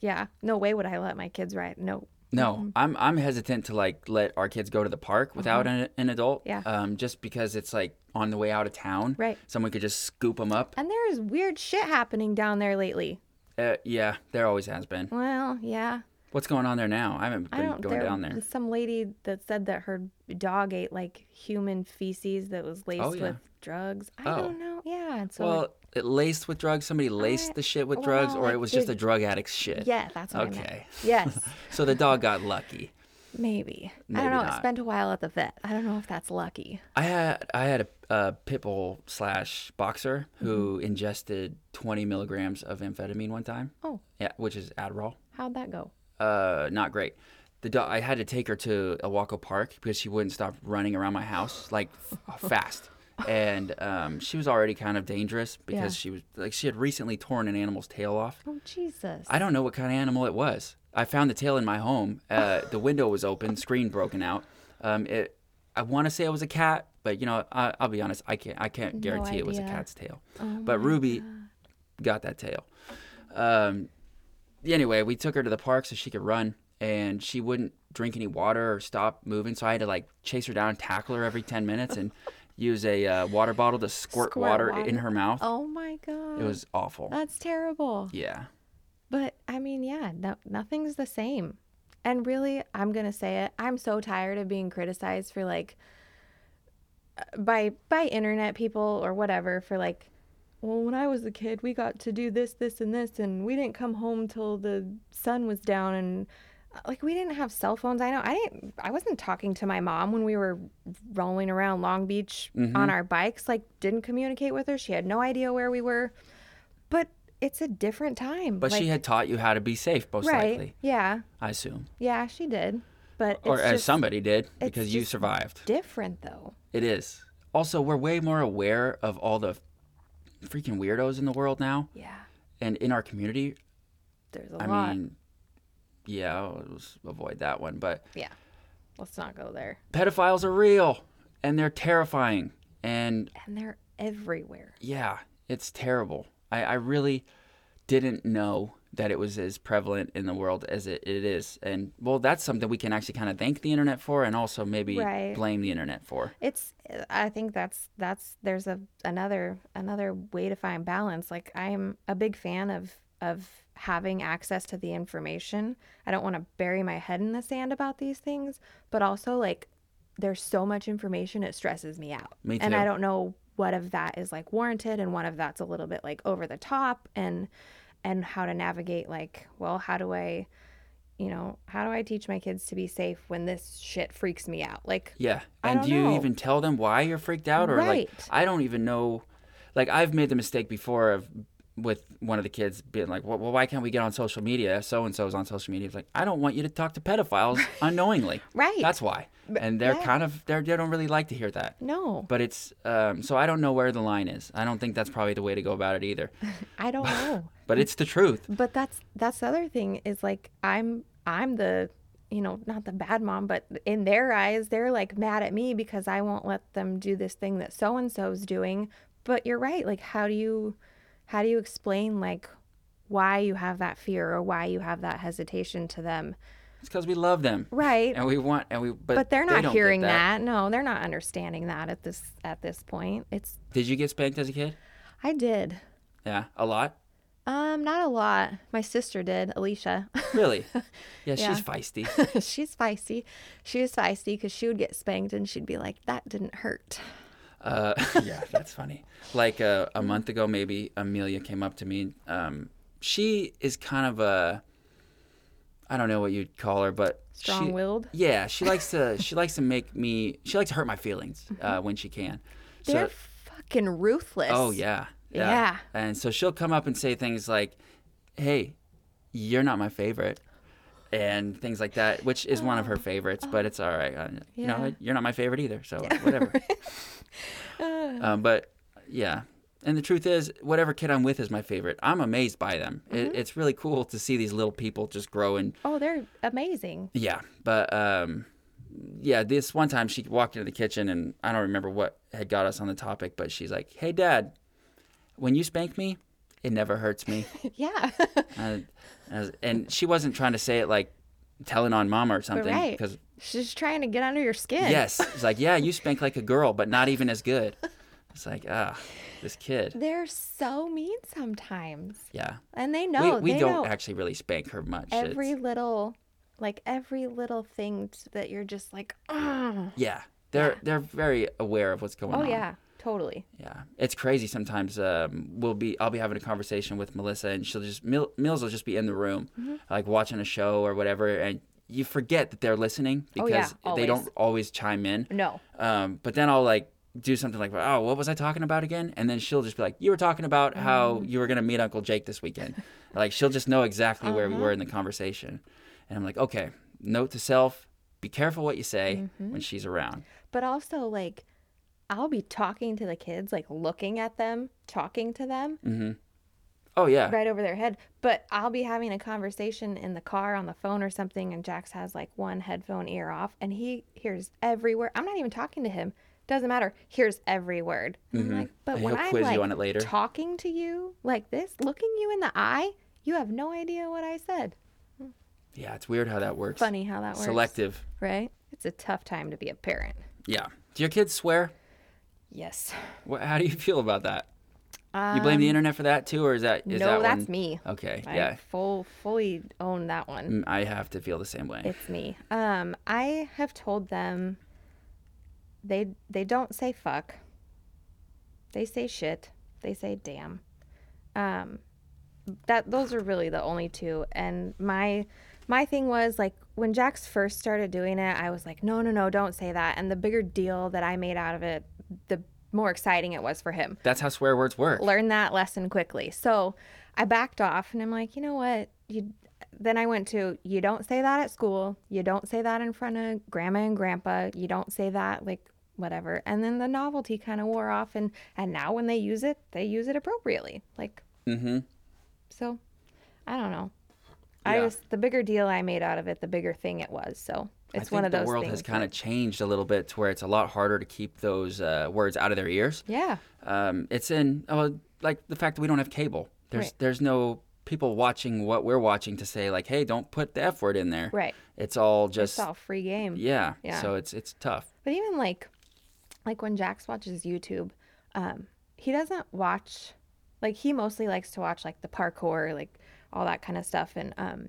Yeah. No way would I let my kids ride. No. No, Mm-hmm. I'm I'm hesitant to like let our kids go to the park without an, an adult. Yeah. Um, just because it's like on the way out of town. Right. Someone could just scoop them up. And there's weird shit happening down there lately. Uh, yeah, there always has been. Well, yeah. What's going on there now? I haven't I been don't. going there down there. some lady that said that her dog ate like human feces that was laced Oh, yeah. with drugs. I Oh. don't know. Yeah. And so well, laced with drugs. Somebody laced I- the shit with drugs, or I it was just a drug addict's shit. yeah, that's what I meant. Okay. Yes, So the dog got lucky. maybe. I don't know. I spent a while at the vet. I don't know if that's lucky. I had I had a, a pit bull slash boxer who Mm-hmm. ingested 20 milligrams of amphetamine one time. Oh, Yeah, which is Adderall. how'd that go? Uh, not great. The dog. I had to take her to Ilwaco Park because she wouldn't stop running around my house like f- fast. And um, she was already kind of dangerous because Yeah. she was like she had recently torn an animal's tail off. Oh Jesus. I don't know what kind of animal it was. I found the tail in my home. Uh, the window was open, screen broken out. Um, it, I want to say it was a cat, but you know, I, I'll be honest, I can't, I can't No guarantee it was a cat's tail. Oh but Ruby God. got that tail. Um, anyway, we took her to the park so she could run, and she wouldn't drink any water or stop moving. So I had to like chase her down, and tackle her every ten minutes, and use a uh, water bottle to squirt, Squirt water, in her mouth. Oh my God. It was awful. That's terrible. yeah. But I mean, yeah, no, nothing's the same. And really, I'm gonna say it. I'm so tired of being criticized for like uh, by by internet people or whatever for like, well, when I was a kid, we got to do this, this, and this, and we didn't come home till the sun was down, and like we didn't have cell phones. I know I didn't. I wasn't talking to my mom when we were rolling around Long Beach Mm-hmm. on our bikes. Like, didn't communicate with her. She had no idea where we were. But it's a different time. But like, she had taught you how to be safe, most right. likely. Yeah. I assume. Yeah, she did. But or it's as just somebody did because you survived. different though. It is. Also, we're way more aware of all the freaking weirdos in the world now Yeah. and in our community. There's a I lot. mean, yeah, I'll just avoid that one. But yeah. Let's not go there. pedophiles are real and they're terrifying. And And they're everywhere. yeah, it's terrible. I, I really didn't know that it was as prevalent in the world as it, it is. And well, that's something we can actually kind of thank the internet for and also maybe Right. blame the internet for. It's I think that's that's there's a another another way to find balance. Like I'm a big fan of of having access to the information. I don't want to bury my head in the sand about these things, but also like there's so much information it stresses me out. Me And I don't know what of that is like warranted and one of that's a little bit like over the top and and how to navigate like, well, how do I you know, how do I teach my kids to be safe when this shit freaks me out? Like Yeah. And do you know. even tell them why you're freaked out or Right. like I don't even know like I've made the mistake before of with one of the kids being like, well, well why can't we get on social media? So and so's on social media. It's like, I don't want you to talk to pedophiles unknowingly. Right. That's why. And they're yeah. kind of they're, they don't really like to hear that. no. But it's um, so I don't know where the line is. I don't think that's probably the way to go about it either. I don't know. But it's the truth. but that's that's the other thing is like I'm I'm the you know not the bad mom, but in their eyes they're like mad at me because I won't let them do this thing that so and so's doing. But you're right. Like how do you how do you explain like why you have that fear or why you have that hesitation to them? It's because we love them. Right. And we want and we but, But they're not get hearing that. No, they're not understanding that at this at this point. It's Did you get spanked as a kid? I did. Yeah, a lot. Um, not a lot. My sister did, Alicia. Really? Yeah, Yeah. she's feisty. she's feisty. She was feisty because she would get spanked and she'd be like, "That didn't hurt." Uh, yeah, that's funny. Like uh, a month ago, maybe Amelia came up to me. Um, she is kind of a, I don't know what you'd call her, but she- Strong-willed? Yeah, she likes to. She likes to make me. She likes to hurt my feelings uh, when she can. So, They're fucking ruthless. oh yeah, yeah, Yeah. And so she'll come up and say things like, "Hey, you're not my favorite." And things like that, which is one of her favorites, but it's all right. Uh, You know, Yeah. you're not my favorite either, so whatever. um, but yeah, and the truth is, whatever kid I'm with is my favorite. I'm amazed by them. It, it's really cool to see these little people just grow and Oh, they're amazing. yeah. But um, yeah, this one time she walked into the kitchen and I don't remember what had got us on the topic, but she's like, "Hey, Dad, when you spank me, it never hurts me." yeah. and, and she wasn't trying to say it like telling on mama or something right. because She's trying to get under your skin. yes, it's like yeah, you spank like a girl, but not even as good. It's like ah, this kid. They're so mean sometimes. Yeah. And they know. we we they don't know actually really spank her much. every It's- little like every little thing that you're just like, oh, Yeah. They're Yeah. they're very aware of what's going oh on. yeah, totally. Yeah, it's crazy. Sometimes um, we'll be, I'll be having a conversation with Melissa, and she'll just Mil, Mills will just be in the room, Mm-hmm. like watching a show or whatever, and you forget that they're listening Oh, yeah, because they don't always. chime in. No. Um, but then I'll like do something like, "Oh, what was I talking about again?" And then she'll just be like, "You were talking about how Mm. you were gonna meet Uncle Jake this weekend." like she'll just know exactly where Uh-huh. we were in the conversation, and I'm like, "Okay, note to self: be careful what you say Mm-hmm. when she's around." But also like I'll be talking to the kids, like looking at them, talking to them mm-hmm. Oh yeah, right over their head. But I'll be having a conversation in the car on the phone or something, and Jax has like one headphone ear off, and he hears every word. I'm not even talking to him. Doesn't matter. Hears every word. I'm mm-hmm. like, but And when he'll I'm quiz you like on it later. talking to you like this, looking you in the eye, you have no idea what I said. yeah. It's weird how that works. Funny how that works. Selective. right? It's a tough time to be a parent. Yeah. Do your kids swear? Yes. What, how do you feel about that? you blame the internet for that too, or is that is Um, no, that that's one- me. Okay, I yeah, full fully own that one. Mm, I have to feel the same way. It's me. Um, I have told them they they don't say fuck. They say shit. They say damn. Um, that those are really the only two. And my my thing was like when Jax first started doing it, I was like, no, no, no, don't say that. And the bigger deal that I made out of it, the more exciting it was for him That's how swear words work. learn that lesson quickly. So I backed off and I'm like, you know what? You then I went to you don't say that at school. You don't say that in front of grandma and grandpa. You don't say that like whatever. And then the novelty kind of wore off and and now when they use it, they use it appropriately. Like Mm-hmm. so I don't know. I Yeah. was the bigger deal I made out of it, the bigger thing it was. So I it's think one of the those world things. has kind of changed a little bit to where it's a lot harder to keep those uh, words out of their ears. yeah. Um, it's in oh, like the fact that we don't have cable. There's Right. there's no people watching what we're watching to say like, hey, don't put the f word in there. Right. It's all just It's all free game. yeah. Yeah. So it's it's tough. But even like, like when Jax watches YouTube, um, he doesn't watch, like he mostly likes to watch like the parkour, like all that kind of stuff, and um,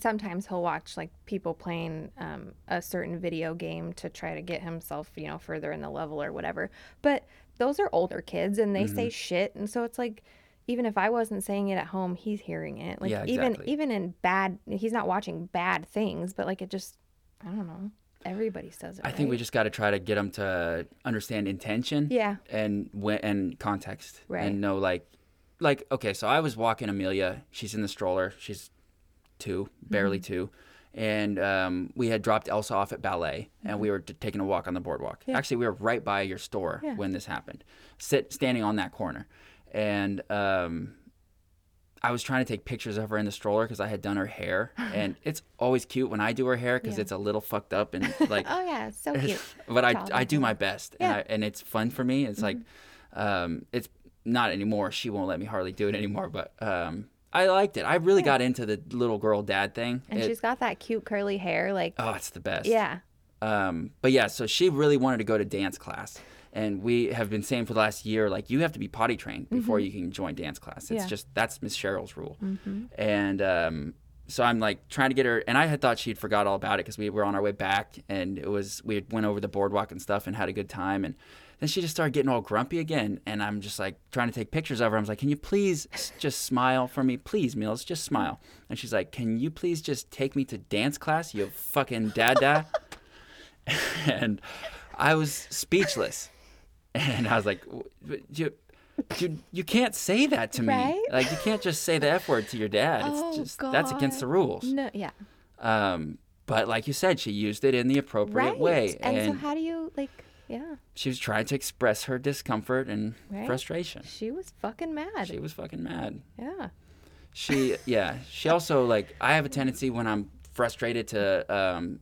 sometimes he'll watch like people playing um, a certain video game to try to get himself, you know, further in the level or whatever. But those are older kids and they Mm-hmm. say shit, and so it's like. Even if I wasn't saying it at home, he's hearing it. Like Yeah, even exactly. even in bad, he's not watching bad things, but like it just, I don't know. Everybody says it. I think we just got to try to get them to understand intention. Yeah. And when and context. Right. And know like, like okay, so I was walking Amelia. She's in the stroller. She's two, barely Mm-hmm. two, and um, we had dropped Elsa off at ballet, and we were t- taking a walk on the boardwalk. Mm-hmm. Yeah. Actually, we were right by your store Yeah. when this happened, sit standing on that corner, and um, I was trying to take pictures of her in the stroller because I had done her hair, and it's always cute when I do her hair because Yeah. it's a little fucked up and like Oh yeah, so cute. but I, I do my best Yeah. and, I, and it's fun for me it's like Mm-hmm. um, it's not anymore she won't let me hardly do it anymore but um, I liked it. I really got into the little girl dad thing. And It- she's got that cute curly hair, like oh it's the best. yeah, um, but yeah so she really wanted to go to dance class. And we have been saying for the last year like you have to be potty trained before you can join dance class. It's Mm-hmm. Yeah. Mm-hmm. just that's miss cheryl's rule. And um, so i'm like trying to get her and i had thought she'd forgot all about it because we were on our way back and it was we had went over the boardwalk and stuff and had a good time and then she just started getting all grumpy again and i'm just like trying to take pictures of her I'm like can you please just smile for me please mills just smile and she's like can you please just take me to dance class you fucking dada and I was speechless. And I was like, "W- w- you, you, you can't say that to me. Right? Like, you can't just say the F word to your dad. It's Oh, just, that's against the rules. no, yeah, Um, but like you said, she used it in the appropriate right. way. And, And, so how do you like? Yeah, she was trying to express her discomfort and Right. frustration. she was fucking mad. She was fucking mad. yeah, She, yeah. She also, like, I have a tendency when I'm frustrated to, um,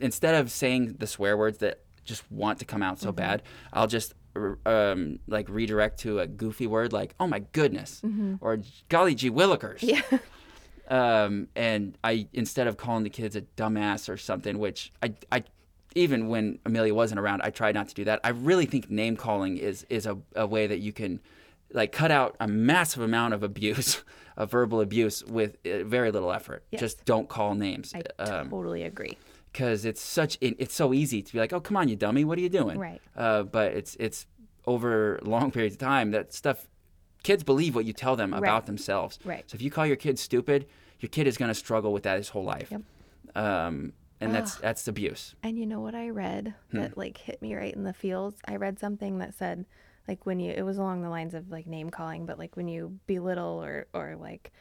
instead of saying the swear words that just want to come out Mm-hmm. so bad, I'll just, um, like, redirect to a goofy word like, oh my goodness, or golly gee willikers. Mm-hmm. yeah, Um, and I, instead of calling the kids a dumbass or something, which I, I, even when Amelia wasn't around, I tried not to do that. I really think name calling is, is a, a way that you can like cut out a massive amount of abuse, of verbal abuse with uh, very little effort. Yes. Just don't call names. I Um, totally agree. because it's such it, it's so easy to be like, oh come on, you dummy, what are you doing? Right. Uh, but it's it's over long periods of time that stuff. Kids believe what you tell them about Right. themselves. Right. So if you call your kid stupid, your kid is going to struggle with that his whole life. Yep. Um, and that's that's abuse. And you know what I read Hmm. that like hit me right in the feels? I read something that said like when you it was along the lines of like name calling, but like when you belittle or or like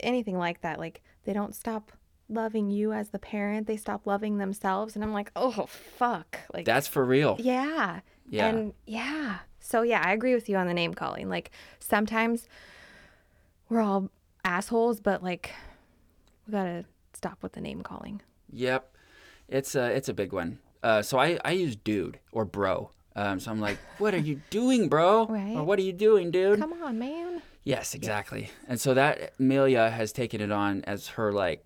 anything like that, like they don't stop loving you as the parent, they stop loving themselves and I'm like, "Oh, fuck." Like That's for real. yeah. Yeah. And yeah. So yeah, I agree with you on the name calling. Like sometimes we're all assholes, but like we got to stop with the name calling. Yep, it's a it's a big one. Uh, so I I use dude or bro. Um, so I'm like, what are you doing, bro? Right. Or what are you doing, dude? Come on, man. Yes, exactly. And so that Amelia has taken it on as her like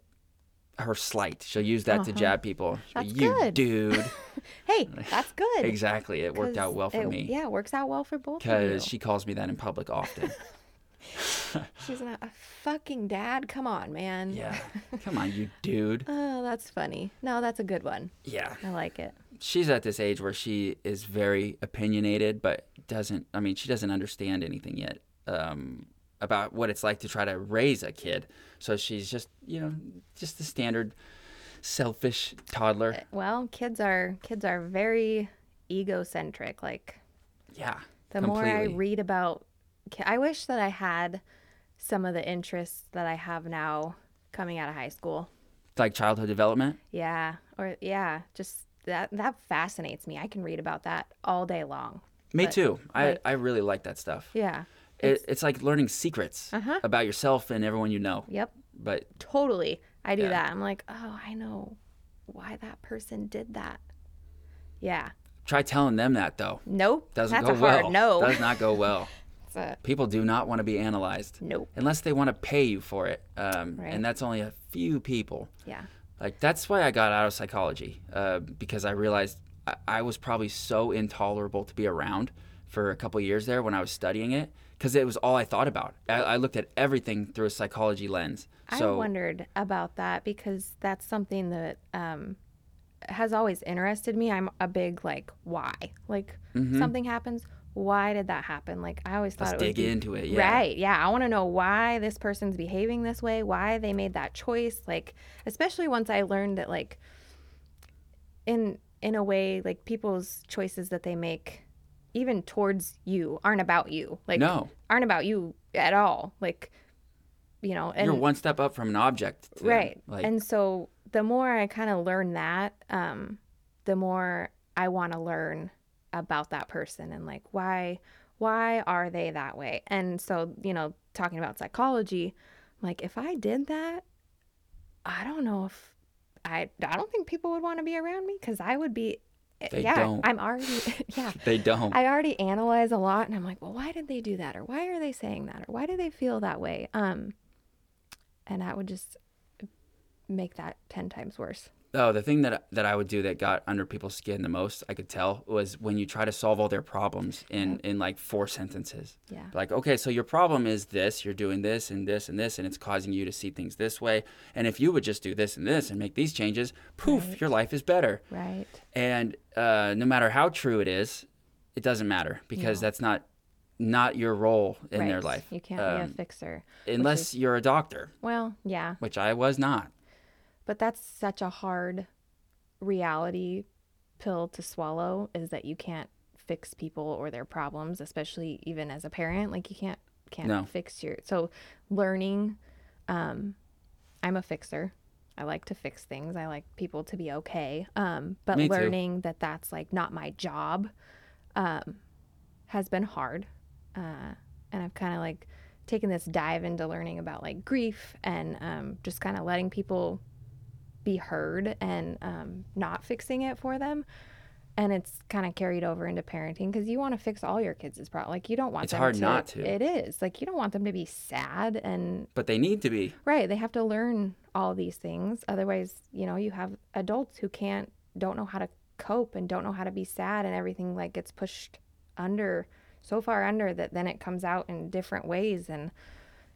her slight. She'll use that to jab people. She'll, That's you good." dude. Hey, that's good. exactly. It worked out well for it- me. Yeah, it works out well for both of you. Because she calls me that in public often. She's not a fucking dad. Come on, man. yeah. Come on, you dude. Oh, that's funny. No, that's a good one. Yeah. I like it. She's at this age where she is very opinionated, but doesn't, I mean, she doesn't understand anything yet um, about what it's like to try to raise a kid. So she's just, you know, just the standard selfish toddler. Well, kids are kids are very egocentric. Like Yeah. the more I read about I wish that I had some of the interests that I have now coming out of high school. like childhood development. Yeah, or yeah, just that that fascinates me. I can read about that all day long. Me But, too. I, like- I really like that stuff. Yeah. It, it's like learning secrets Uh-huh. about yourself and everyone you know. Yep. But Totally. I do Yeah. that. I'm like, "Oh, I know why that person did that." Yeah. try telling them that though. Nope. Doesn't That's go well. no. Does not go well. It's a- People do not want to be analyzed nope. unless they want to pay you for it. Um, Right. And that's only a few people. Yeah. Like that's why I got out of psychology uh, because I realized I, I was probably so intolerable to be around for a couple years there when I was studying it because it was all I thought about. I, I looked at everything through a psychology lens. So I wondered about that because that's something that um, has always interested me. I'm a big like why, like something happens. Why did that happen? Like I always thought let's it dig be into it. Yeah. Right. Yeah. I want to know why this person's behaving this way, why they made that choice. Like, especially once I learned that, like, in in a way, like people's choices that they make, even towards you, aren't about you. Like, No. aren't about you at all. Like, you know, and You're one step up from an object. to right. Like, and so the more I kind of learn that, um, the more I want to learn about that person and like why why are they that way? And so, you know, talking about psychology, like if I did that, I don't know if I I don't think people would want to be around me cuz I would be They yeah, don't. I'm already yeah. they don't. I already analyze a lot and I'm like, well, why did they do that? Or why are they saying that? Or why do they feel that way? Um, and that would just make that 10 times worse. Oh, the thing that that I would do that got under people's skin the most, I could tell, was when you try to solve all their problems in in like four sentences. Yeah. Like, okay, so your problem is this, you're doing this and this and this, and it's causing you to see things this way. And if you would just do this and this and make these changes, poof, your life is better. Right. And uh, no matter how true it is, it doesn't matter because No. that's not not your role in their life. You can't be a Um, fixer. unless you're a doctor, Well, yeah. which I was not. But that's such a hard reality pill to swallow is that you can't fix people or their problems, especially even as a parent. Like you can't can't No. fix your so learning um I'm a fixer. I like to fix things. I like people to be okay. Um but Me too. learning that that's like not my job um has been hard. Uh and I've kind of like taken this dive into learning about like grief and um just kind of letting people be heard and um, not fixing it for them. And it's kind of carried over into parenting because you want to fix all your kids' problem. Like you don't want It's them hard to. not to. It is like you don't want them to be sad and But they need to be. right. They have to learn all these things. Otherwise, you know, you have adults who can't, don't know how to cope and don't know how to be sad, and everything like gets pushed under so far under that then it comes out in different ways and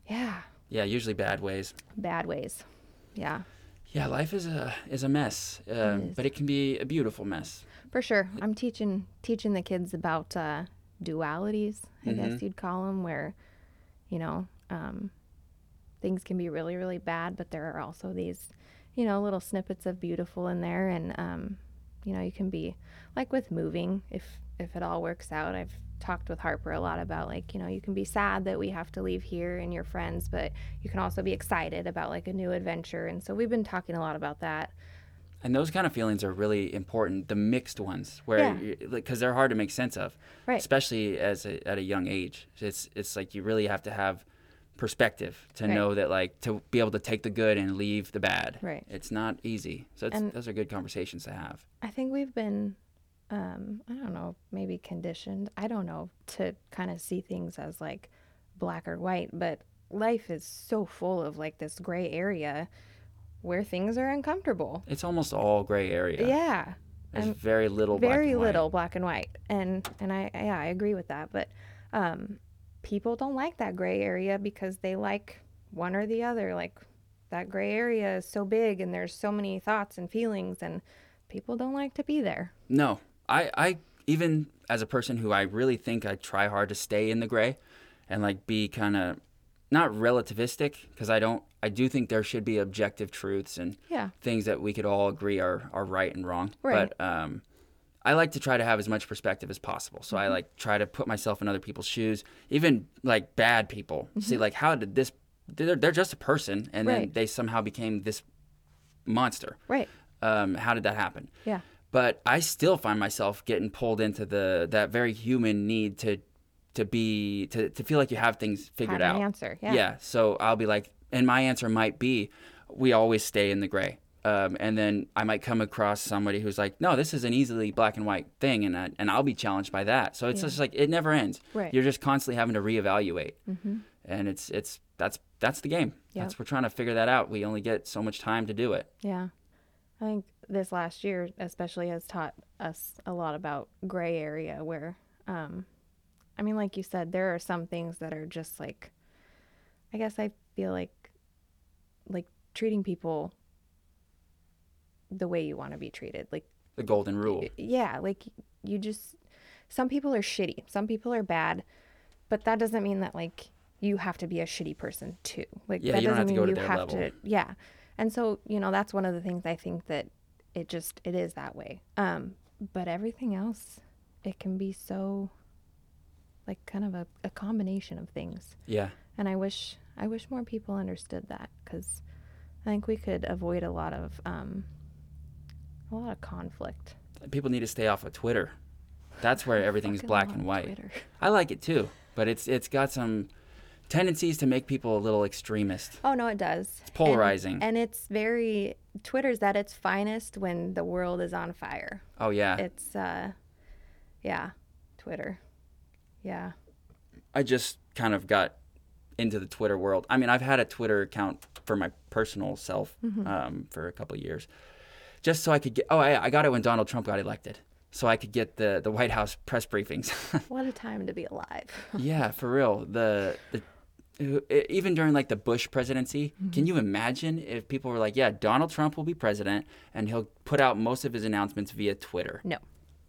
yeah, Yeah, usually bad ways. bad ways. Yeah, Yeah, life is a is a mess, uh, is. but it can be a beautiful mess. for sure. I'm teaching teaching the kids about uh, dualities, I guess you'd call them, where you know um, things can be really really bad, but there are also these you know little snippets of beautiful in there, and um, you know you can be like with moving if if it all works out. I've talked with Harper a lot about like you know you can be sad that we have to leave here and your friends, but you can also be excited about like a new adventure, and so we've been talking a lot about that. And those kind of feelings are really important. The mixed ones, where Yeah. like, because they're hard to make sense of, Right. especially as a, at a young age. It's it's like you really have to have perspective to Right. know that like to be able to take the good and leave the bad. Right. It's not easy. So it's, those are good conversations to have. I think we've been, um, I don't know, maybe conditioned, I don't know, to kind of see things as like black or white, but life is so full of like this gray area where things are uncomfortable. It's almost all gray area. Yeah. There's very little. black very and white. little black and white. And, and I, yeah, I agree with that. But, um, people don't like that gray area because they like one or the other. Like that gray area is so big and there's so many thoughts and feelings and people don't like to be there. No, I, I even as a person who I really think I try hard to stay in the gray, and like be kind of not relativistic because I don't. I do think there should be objective truths and Yeah. things that we could all agree are are right and wrong. Right. But um, I like to try to have as much perspective as possible. So I like try to put myself in other people's shoes, even like bad people. See, like how did this? They're, they're just a person, and then they somehow became this monster. Right. Um, how did that happen? Yeah. But I still find myself getting pulled into the that very human need to to be to, to feel like you have things figured Have out. an answer, yeah. Yeah. So I'll be like, and my answer might be, we always stay in the gray. Um, and then I might come across somebody who's like, no, this is an easily black and white thing, and I, and I'll be challenged by that. So it's just like it never ends. Right. You're just constantly having to reevaluate, mm-hmm. and it's it's that's that's the game. Yep. That's we're trying to figure that out. We only get so much time to do it. Yeah. I think this last year especially has taught us a lot about gray area where um I mean like you said there are some things that are just like I guess I feel like like treating people the way you want to be treated. Like The golden rule. yeah, like you just some people are shitty, some people are bad, but that doesn't mean that like you have to be a shitty person too. Like Yeah, that you don't doesn't have to mean go to you their have level. to yeah. And so, you know, that's one of the things I think that it just it is that way. Um but everything else it can be so like kind of a, a combination of things. Yeah. And I wish I wish more people understood that cuz I think we could avoid a lot of um a lot of conflict. people need to stay off of Twitter. That's where everything's black and white. Twitter. I like it too, but it's it's got some tendencies to make people a little extremist. Oh no, it does. It's polarizing. and, it's very Twitter's at its finest when the world is on fire. Oh yeah, It's uh, yeah, Twitter. Yeah, I just kind of got into the Twitter world. I mean, I've had a Twitter account for my personal self Mm-hmm. um, for a couple of years, just so I could get. Oh, I, I got it when Donald Trump got elected, so I could get the the White House press briefings. what a time to be alive. yeah, for real. The the even during like the Bush presidency, Mm-hmm. can you imagine if people were like, "Yeah, Donald Trump will be president, and he'll put out most of his announcements via Twitter." no,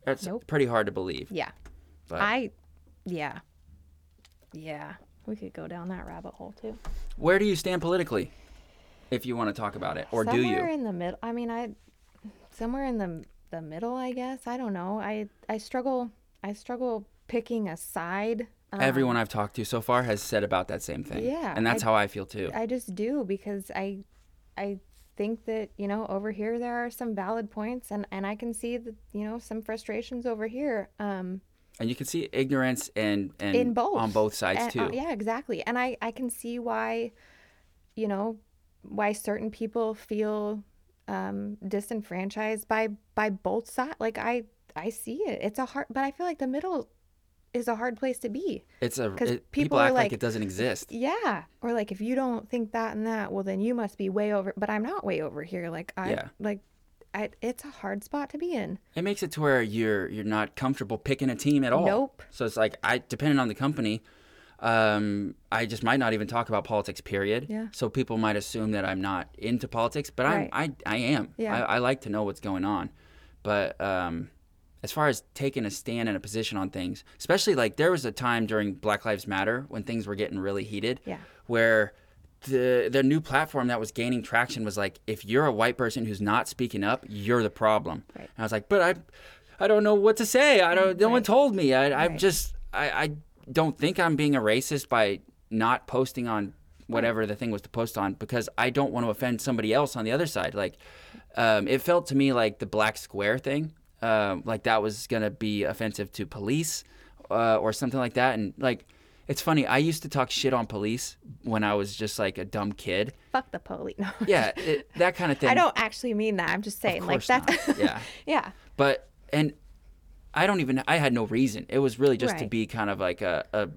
That's Nope. pretty hard to believe. yeah, But I, yeah, yeah. We could go down that rabbit hole too. where do you stand politically, if you want to talk about it, or do you? somewhere in the middle. I mean, I somewhere in the the middle. I guess I don't know. I I struggle. I struggle picking a side. Um, Everyone I've talked to so far has said about that same thing. Yeah, and that's I- how I feel too. I just do because I I think that, you know, over here there are some valid points and and I can see that, you know, some frustrations over here um and you can see ignorance and and in both on both sides And, too. uh, yeah, exactly. And I I can see why you know, why certain people feel um disenfranchised by by both sides. Like I I see it. It's a hard but I feel like the middle is a hard place to be. It's a 'Cause it, people people, are act like, like- it doesn't exist. Yeah. Or like if you don't think that and that, well then you must be way over but I'm not way over here. Like I Yeah. like I, it's a hard spot to be in. It makes it to where you're you're not comfortable picking a team at all. Nope. So it's like I depending on the company, um, I just might not even talk about politics. Period. Yeah. So people might assume that I'm not into politics, but Right. I'm I I am. Yeah. I, I like to know what's going on, but um, as far as taking a stand and a position on things, especially like there was a time during Black Lives Matter when things were getting really heated. Yeah. Where the the new platform that was gaining traction was like if you're a white person who's not speaking up, you're the problem. Right. And I was like, but I I don't know what to say. I don't. No one told me. I I'm just I I don't think I'm being a racist by not posting on whatever the thing was to post on because I don't want to offend somebody else on the other side. Like, um, it felt to me like the black square thing, um, like that was gonna be offensive to police uh, or something like that. And like, it's funny. I used to talk shit on police when I was just like a dumb kid. Fuck the police. No. Yeah, it, that kind of thing. I don't actually mean that. I'm just saying, like that. Yeah. yeah. but and I don't even I had no reason. It was really just to be kind of like a, a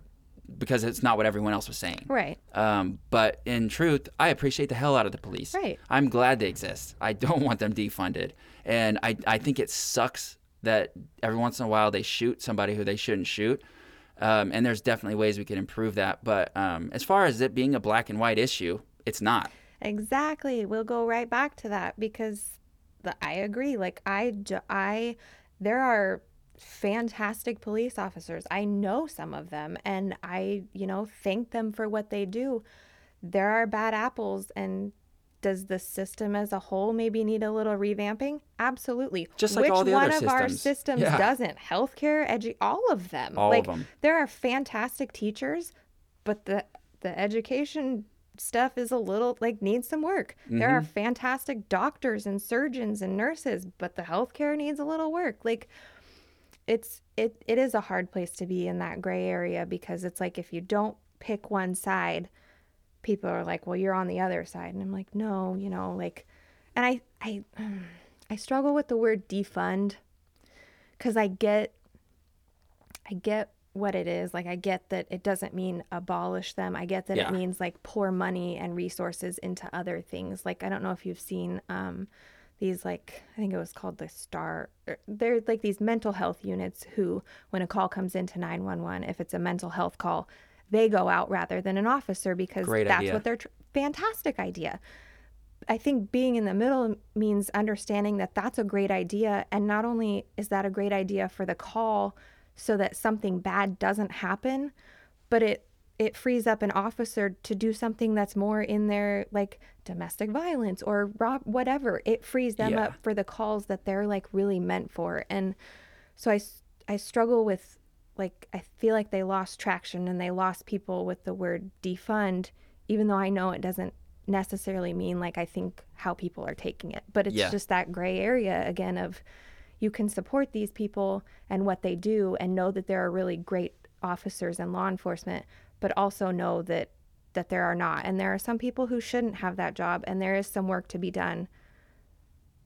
because it's not what everyone else was saying. Right. Um, but in truth, I appreciate the hell out of the police. Right. I'm glad they exist. I don't want them defunded, and I I think it sucks that every once in a while they shoot somebody who they shouldn't shoot. Um, and there's definitely ways we can improve that. But um, as far as it being a black and white issue, it's not. Exactly. We'll go right back to that because the, I agree. Like I, I, there are fantastic police officers. I know some of them, and I, you know, thank them for what they do. There are bad apples, and does the system as a whole maybe need a little revamping? Absolutely. Just like Which all the one other of our systems. Yeah. doesn't? Healthcare, edu- all of them. All of like, them. There are fantastic teachers, but the the education stuff is a little like needs some work. There Mm-hmm. are fantastic doctors and surgeons and nurses, but the healthcare needs a little work. Like it's it it is a hard place to be in that gray area because it's like if you don't pick one side, people are like, "Well, you're on the other side." And I'm like, "No, you know, like and I I I struggle with the word defund cuz I get I get what it is. Like I get that it doesn't mean abolish them. I get that Yeah. it means like pour money and resources into other things. Like I don't know if you've seen um these like I think it was called the star er, they're like these mental health units who when a call comes into 911 if it's a mental health call they go out rather than an officer because Great that's idea. what they're tr- fantastic idea. I think being in the middle means understanding that that's a great idea. And not only is that a great idea for the call so that something bad doesn't happen, but it it frees up an officer to do something that's more in their like domestic violence or rob whatever. It frees them Yeah. up for the calls that they're like really meant for. And so I I struggle with like I feel like they lost traction and they lost people with the word defund, even though I know it doesn't necessarily mean like I think how people are taking it. But it's Yeah. just that gray area again of you can support these people and what they do and know that there are really great officers and law enforcement, but also know that that there are not. And there are some people who shouldn't have that job and there is some work to be done.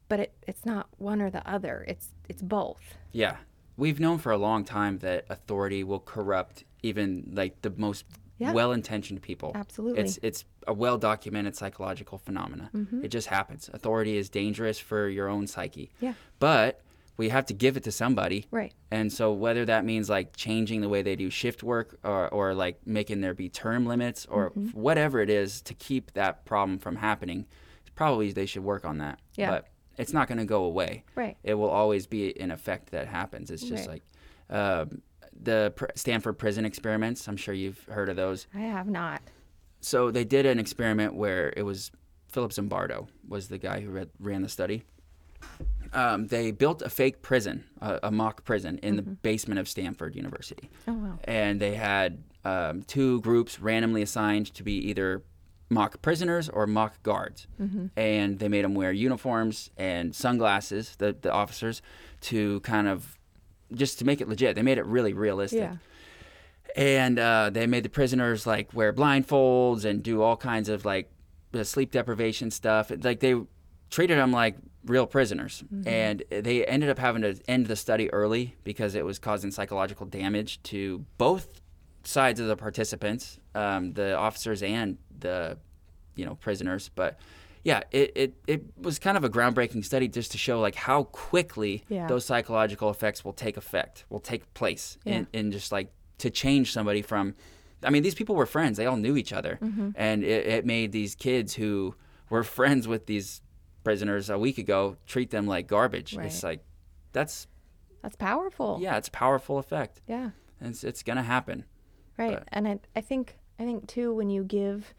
But it, it's not one or the other. It's it's both. Yeah. We've known for a long time that authority will corrupt even like the most Yeah. well-intentioned people. Absolutely. It's it's a well-documented psychological phenomena. Mm-hmm. It just happens. Authority is dangerous for your own psyche. Yeah. But we have to give it to somebody. Right. And so whether that means like changing the way they do shift work or, or like making there be term limits or Mm-hmm. whatever it is to keep that problem from happening, probably they should work on that. Yeah. But it's not going to go away. Right. It will always be an effect that happens. It's just Right. like um the pr- Stanford prison experiments. I'm sure you've heard of those. I have not. So they did an experiment where it was Philip Zimbardo was the guy who read, ran the study. Um, they built a fake prison, a, a mock prison, in the basement of Stanford University, Oh wow. and they had um, two groups randomly assigned to be either mock prisoners or mock guards, and they made them wear uniforms and sunglasses, the the officers, to kind of just to make it legit. They made it really realistic Yeah. and uh, they made the prisoners like wear blindfolds and do all kinds of like the sleep deprivation stuff. Like they treated them like real prisoners, and they ended up having to end the study early because it was causing psychological damage to both sides of the participants, um, the officers and the you know prisoners. But yeah, it, it, it was kind of a groundbreaking study just to show like how quickly Yeah. those psychological effects will take effect, will take place, Yeah. in, in just like to change somebody from. I mean, these people were friends; they all knew each other, Mm-hmm. and it, it made these kids who were friends with these prisoners a week ago treat them like garbage. It's like that's That's powerful. yeah, it's a powerful effect, Yeah. and it's it's gonna happen. Right. But- And I, I think I think too when you give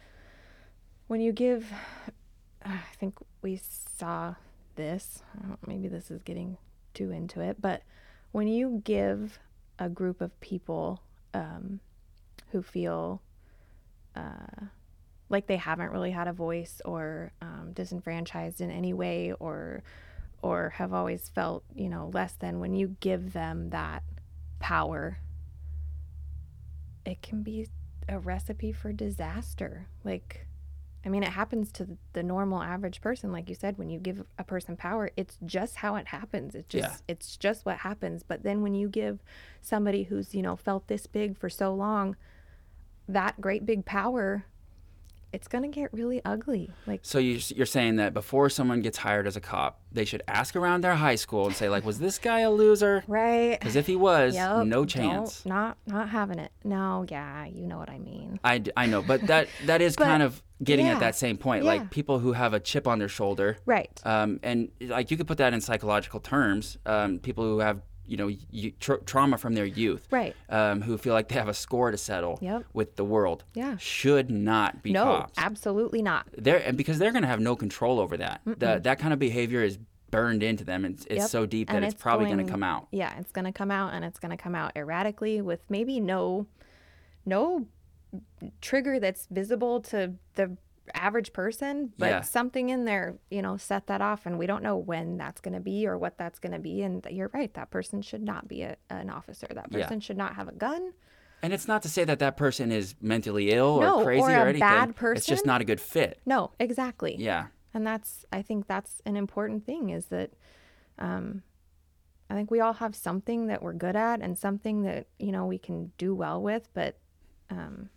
when you give I think we saw this. Maybe this is getting too into it, but when you give a group of people um, who feel uh, like they haven't really had a voice or um, disenfranchised in any way or or have always felt you know less than when you give them that power it can be a recipe for disaster. Like, I mean, it happens to the- normal average person. Like you said, when you give a person power, it's just how it happens. It's just, Yeah. it's just what happens. But then when you give somebody who's, you know, felt this big for so long, that great big power, it's going to get really ugly. Like, So you, you're saying that before someone gets hired as a cop, they should ask around their high school and say like, was this guy a loser? right. Because if he was, Yep, no chance. Not, not having it. No, yeah, you know what I mean. I, I know, but that that is But, kind of getting yeah, at that same point. yeah. Like people who have a chip on their shoulder, Right. um, and like you could put that in psychological terms. Um, people who have you know y- tra- trauma from their youth, Right. um, who feel like they have a score to settle Yep. with the world, Yeah. should not be No, cops. absolutely not. They're and because they're going to have no control over that. The, that kind of behavior is burned into them. It's, it's Yep. so deep that And it's, probably going to come out. Yeah, it's gonna come out, and it's gonna come out erratically with maybe no, no trigger that's visible to the average person, but Yeah. something in there, you know, set that off, and we don't know when that's gonna be or what that's gonna be. And you're right, that person should not be a, an officer. That Yeah. person should not have a gun. And it's not to say that that person is mentally ill No, or crazy or or, anything. bad It's just not a good fit. No, exactly. Yeah. and that's i think that's an important thing is that um, i think we all have something that we're good at and something that you know we can do well with but um,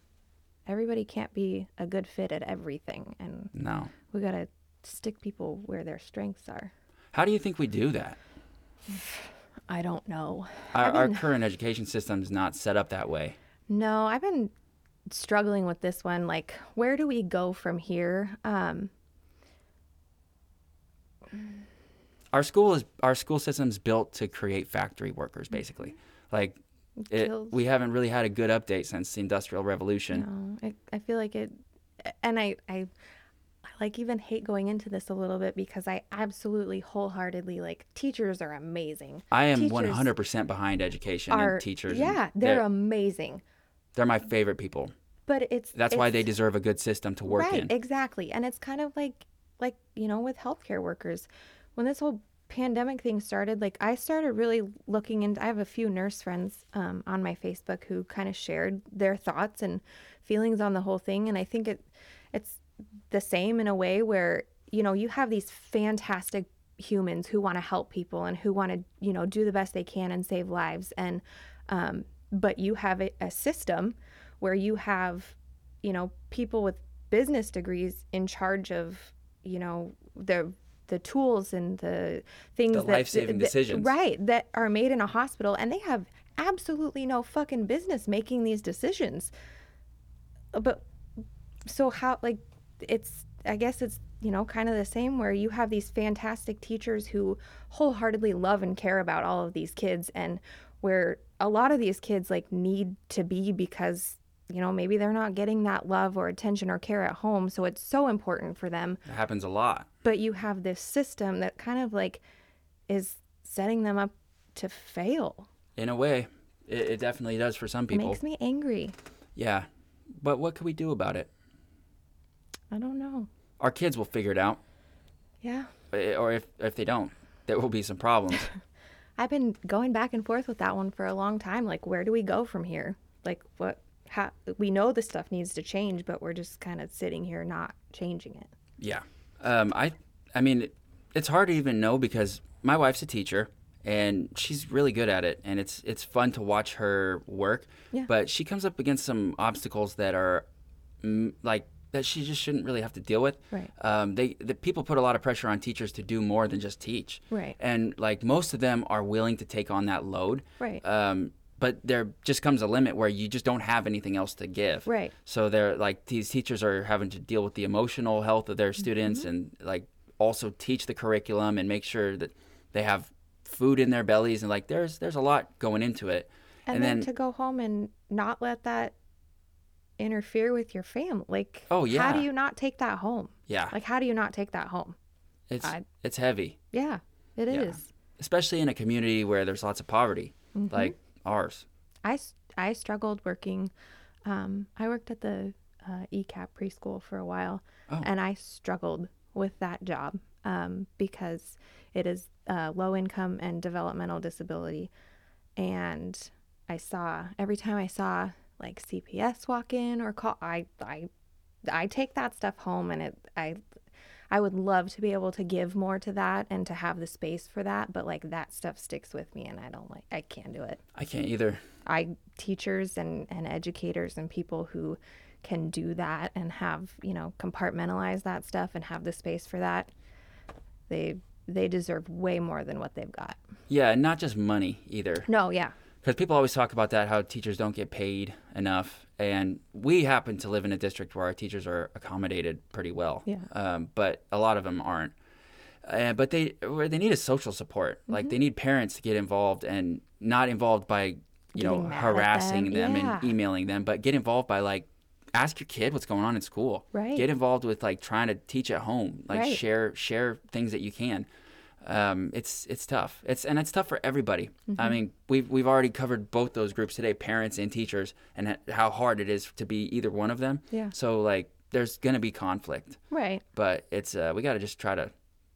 everybody can't be a good fit at everything and No. we got to stick people where their strengths are How do you think we do that? i don't know Our, I've our current education system is not set up that way. no i've been struggling with this one like where do we go from here um, Our school is our school system's built to create factory workers, basically. Like, it, we haven't really had a good update since the Industrial Revolution. No, I, I feel like it, and I, I, I like even hate going into this a little bit because I absolutely wholeheartedly like teachers are amazing. I am one hundred percent behind education Are and teachers. Yeah, they're, they're, amazing. they're my favorite people. But it's That's why they deserve a good system to work right, in. exactly. And it's kind of like like you know with healthcare workers, when this whole pandemic thing started, like I started really looking into. I have a few nurse friends um, on my Facebook who kind of shared their thoughts and feelings on the whole thing, and I think it it's the same in a way where you know you have these fantastic humans who want to help people and who want to you know do the best they can and save lives and um, but you have a, a system where you have you know people with business degrees in charge of you know the the tools and the things The that life-saving that- decisions. right that are made in a hospital and they have absolutely no fucking business making these decisions uh, but so how like it's i guess it's you know kind of the same where you have these fantastic teachers who wholeheartedly love and care about all of these kids and where a lot of these kids like need to be because you know maybe they're not getting that love or attention or care at home so it's so important for them It happens a lot. but you have this system that kind of like is setting them up to fail In a way, it, it definitely does for some it people. makes me angry Yeah. But what can we do about it? i don't know Our kids will figure it out. yeah Or if, if they don't, there will be some problems. I've been going back and forth with that one for a long time. Like, where do we go from here? Like, what? How? We know this stuff needs to change, but we're just kind of sitting here not changing it. Yeah. Um, I I mean, it- it's hard to even know because my wife's a teacher and she's really good at it and it's it's fun to watch her work. Yeah. But she comes up against some obstacles that are mm, like that she just shouldn't really have to deal with. Right. Um, they the people put a lot of pressure on teachers to do more than just teach. Right. And like most of them are willing to take on that load. Right. Um, but there just comes a limit where you just don't have anything else to give. Right. So they're like these teachers are having to deal with the emotional health of their students Mm-hmm. and like also teach the curriculum and make sure that they have food in their bellies and like there's there's a lot going into it. and, then, to go home and not let that interfere with your family like Oh, yeah, how do you not take that home yeah, like how do you not take that home it's I- it's heavy, yeah it is. Yeah. especially in a community where there's lots of poverty Mm-hmm. like ours. I, I struggled working um, i worked at the uh, ECEAP preschool for a while Oh. and i struggled with that job um, because it is uh, low income and developmental disability and i saw every time i saw like cps walk in or call i i i take that stuff home and it i I would love to be able to give more to that and to have the space for that, but like that stuff sticks with me and I don't like I can't do it. I can't either. I teachers and, and educators and people who can do that and have, you know, compartmentalize that stuff and have the space for that, they they deserve way more than what they've got. Yeah, and not just money either. No, yeah. Because people always talk about that how teachers don't get paid enough and we happen to live in a district where our teachers are accommodated pretty well Yeah. um, but a lot of them aren't uh, but they where they need a social support Mm-hmm. like they need parents to get involved and not involved by you know Getting at harassing them, them, yeah. and emailing them but get involved by like ask your kid what's going on in school Right. get involved with like trying to teach at home like Right. share share things that you can um, it's it's tough. It's and it's tough for everybody. Mm-hmm. I mean, we've we've already covered both those groups today, parents and teachers, and how hard it is to be either one of them. Yeah. So like, there's gonna be conflict, Right. but it's uh, we got to just try to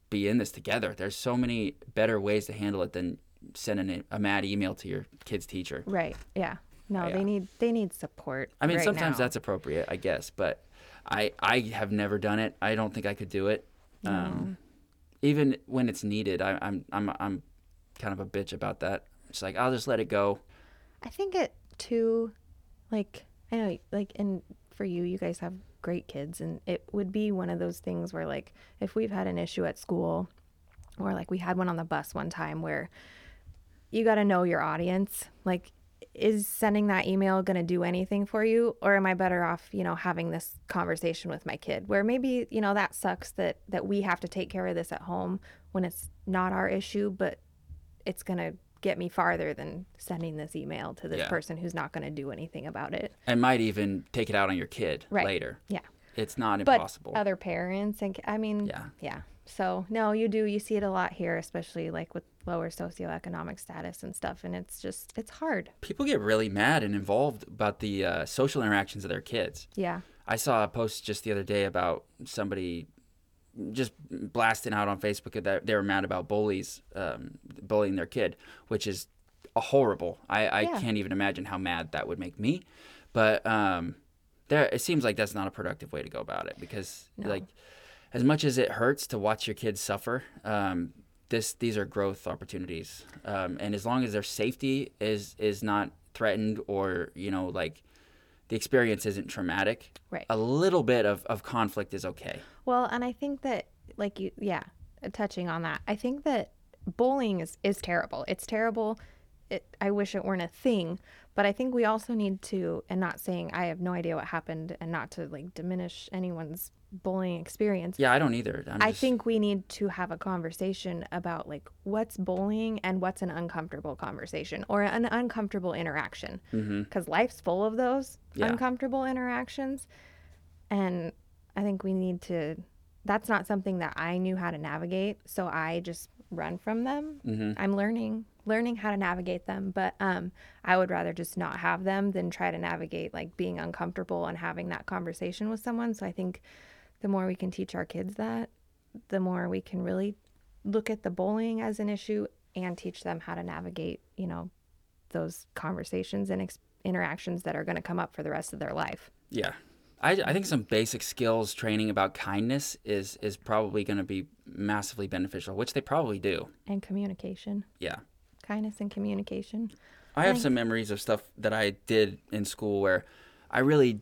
be in this together. There's so many better ways to handle it than sending a, a mad email to your kid's teacher. Right. Yeah. No, Yeah. they need they need support. I mean, right sometimes now. that's appropriate, I guess, but I I have never done it. I don't think I could do it. Um, even when it's needed, I, I'm I'm I'm kind of a bitch about that. It's like I'll just let it go. I think it too, like I know, like, and for you, you guys have great kids, and it would be one of those things where, like, if we've had an issue at school, or like we had one on the bus one time where you got to know your audience, like. Is sending that email going to do anything for you or am I better off, you know, having this conversation with my kid where maybe, you know, that sucks that that we have to take care of this at home when it's not our issue, but it's going to get me farther than sending this email to this Yeah. person who's not going to do anything about it. and might even take it out on your kid Right. later. Yeah. It's not But impossible. other parents and I mean, Yeah. yeah. So, no, you do you see it a lot here especially like with lower socioeconomic status and stuff and it's just it's hard. People get really mad and involved about the uh, social interactions of their kids. Yeah. I saw a post just the other day about somebody just blasting out on Facebook that they were mad about bullies um, bullying their kid, which is a horrible. I, I Yeah. can't even imagine how mad that would make me. But um, there, it seems like that's not a productive way to go about it because, No. like, as much as it hurts to watch your kids suffer, um, this these are growth opportunities, um, and as long as their safety is is not threatened or you know like the experience isn't traumatic, Right. a little bit of, of conflict is okay. Well, and I think that, like you, yeah, touching on that, I think that bullying is, is terrible. It's terrible. It, I wish it weren't a thing, but I think we also need to, and not saying I have no idea what happened and not to like diminish anyone's bullying experience. Yeah, I don't either. I'm I just- think we need to have a conversation about like what's bullying and what's an uncomfortable conversation or an uncomfortable interaction. Because life's full of those Mm-hmm. Yeah. uncomfortable interactions. And I think we need to, that's not something that I knew how to navigate. So I just run from them. Mm-hmm. I'm learning, learning how to navigate them. But um, I would rather just not have them than try to navigate like being uncomfortable and having that conversation with someone. So I think the more we can teach our kids that, the more we can really look at the bullying as an issue and teach them how to navigate, you know, those conversations and ex- interactions that are going to come up for the rest of their life. Yeah. I, I think some basic skills training about kindness is is probably going to be massively beneficial, which they probably do. And communication, Yeah. kindness and communication. I have some memories of stuff that I did in school where I really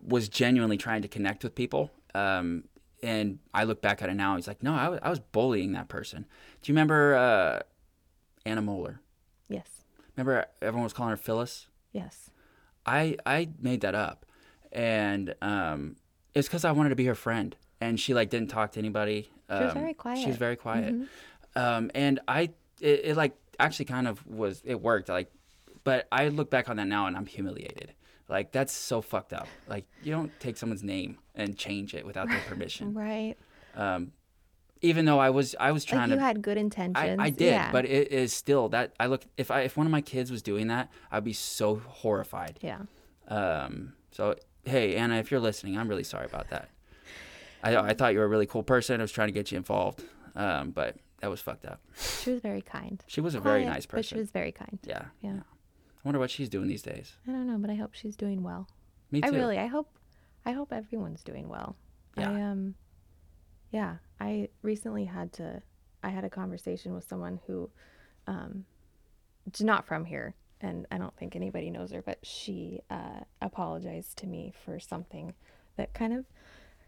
was genuinely trying to connect with people. Um, and I look back at it now. He's like, no, I was, I was bullying that person. Do you remember uh, Anna Moeller? Yes. Remember everyone was calling her Phyllis? Yes. I I made that up, and um, it's because I wanted to be her friend, and she like didn't talk to anybody. Um, was very quiet. She was quiet. Mm-hmm. very quiet, um, and I it, it like actually kind of was it worked like, but I look back on that now and I'm humiliated. Like that's so fucked up. Like you don't take someone's name and change it without their permission. Right. Um, even though I was I was Like trying you to had good intentions. I, I did, Yeah. but it is still that I look if I if one of my kids was doing that, I'd be so horrified. yeah. Um, so hey, Anna, if you're listening, I'm really sorry about that. I I thought you were a really cool person. I was trying to get you involved, um, but that was fucked up. She was very kind. She was a very Quiet, nice But she was very kind. Yeah, Yeah. I wonder what she's doing these days. I don't know, but I hope she's doing well. Me too. I really, I hope, I hope everyone's doing well. Yeah. I um, yeah. I recently had to, I had a conversation with someone who, um, not from here, and I don't think anybody knows her, but she uh, apologized to me for something that kind of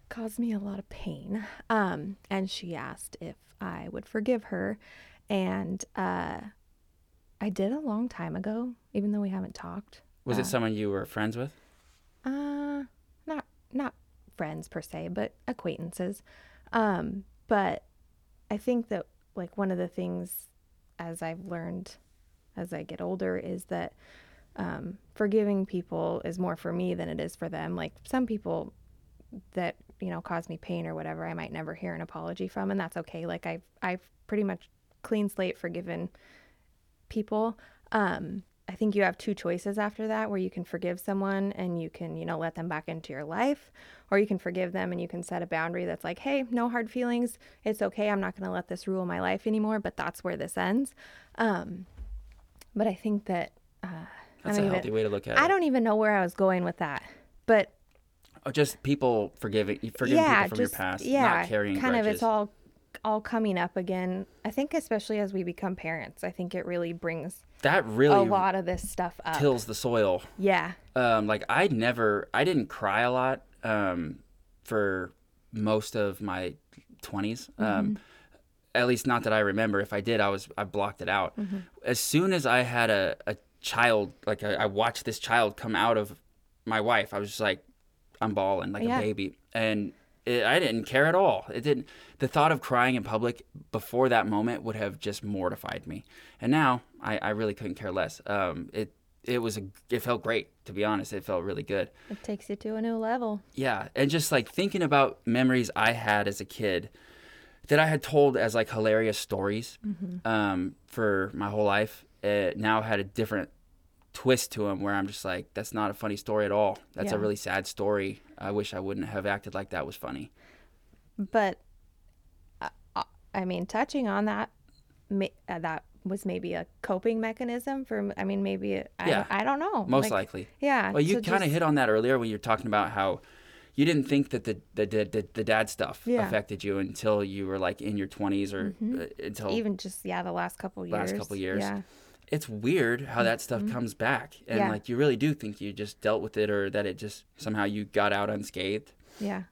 caused me a lot of pain. Um, and she asked if I would forgive her, and uh, I did a long time ago, even though we haven't talked. Was Uh, it someone you were friends with? uh, not not friends per se, but acquaintances. Um, but I think that like one of the things as I've learned as I get older is that um, forgiving people is more for me than it is for them. Like some people that you know cause me pain or whatever, I might never hear an apology from, and that's okay. Like I've I've pretty much clean slate forgiven people. Um, I think you have two choices after that where you can forgive someone and you can, you know, let them back into your life, or you can forgive them and you can set a boundary that's like, hey, no hard feelings. It's okay. I'm not going to let this rule my life anymore, but that's where this ends. Um, but I think that uh, that's a even, healthy way to look at it. I don't even know where I was going with that, but Oh, just people forgiving, forgiving yeah, people from just your past, yeah, not carrying kind of it's all all coming up again. I think especially as we become parents, I think it really brings that really a lot of this stuff up. tills the soil. yeah, um, like I never, I didn't cry a lot um, for most of my 20s. Um, at least not that I remember. If I did, I was I blocked it out. As soon as I had a, a child, like I, I watched this child come out of my wife, I was just like, I'm bawling like Yeah. a baby, and it, I didn't care at all. It didn't. The thought of crying in public before that moment would have just mortified me, and now I, I really couldn't care less. Um, it it was a it felt great to be honest. It felt really good. it takes you to a new level. Yeah, and just like thinking about memories I had as a kid that I had told as like hilarious stories um, for my whole life, it now had a different twist to them where I'm just like, that's not a funny story at all. That's a really sad story. I wish I wouldn't have acted like that was funny. But uh, uh, I mean, touching on that, uh, that was maybe a coping mechanism for. I mean, maybe it- I, Yeah. don't, I don't know. Most Like, likely. Yeah. Well, you so kind of just- hit on that earlier when you were talking about how you didn't think that the the, the, the, dad stuff Yeah. affected you until you were like in your 20s or uh, until even just yeah the last couple years. last couple years. Yeah. it's weird how that stuff comes back and Mm-hmm. Yeah. like you really do think you just dealt with it or that it just somehow you got out unscathed Yeah.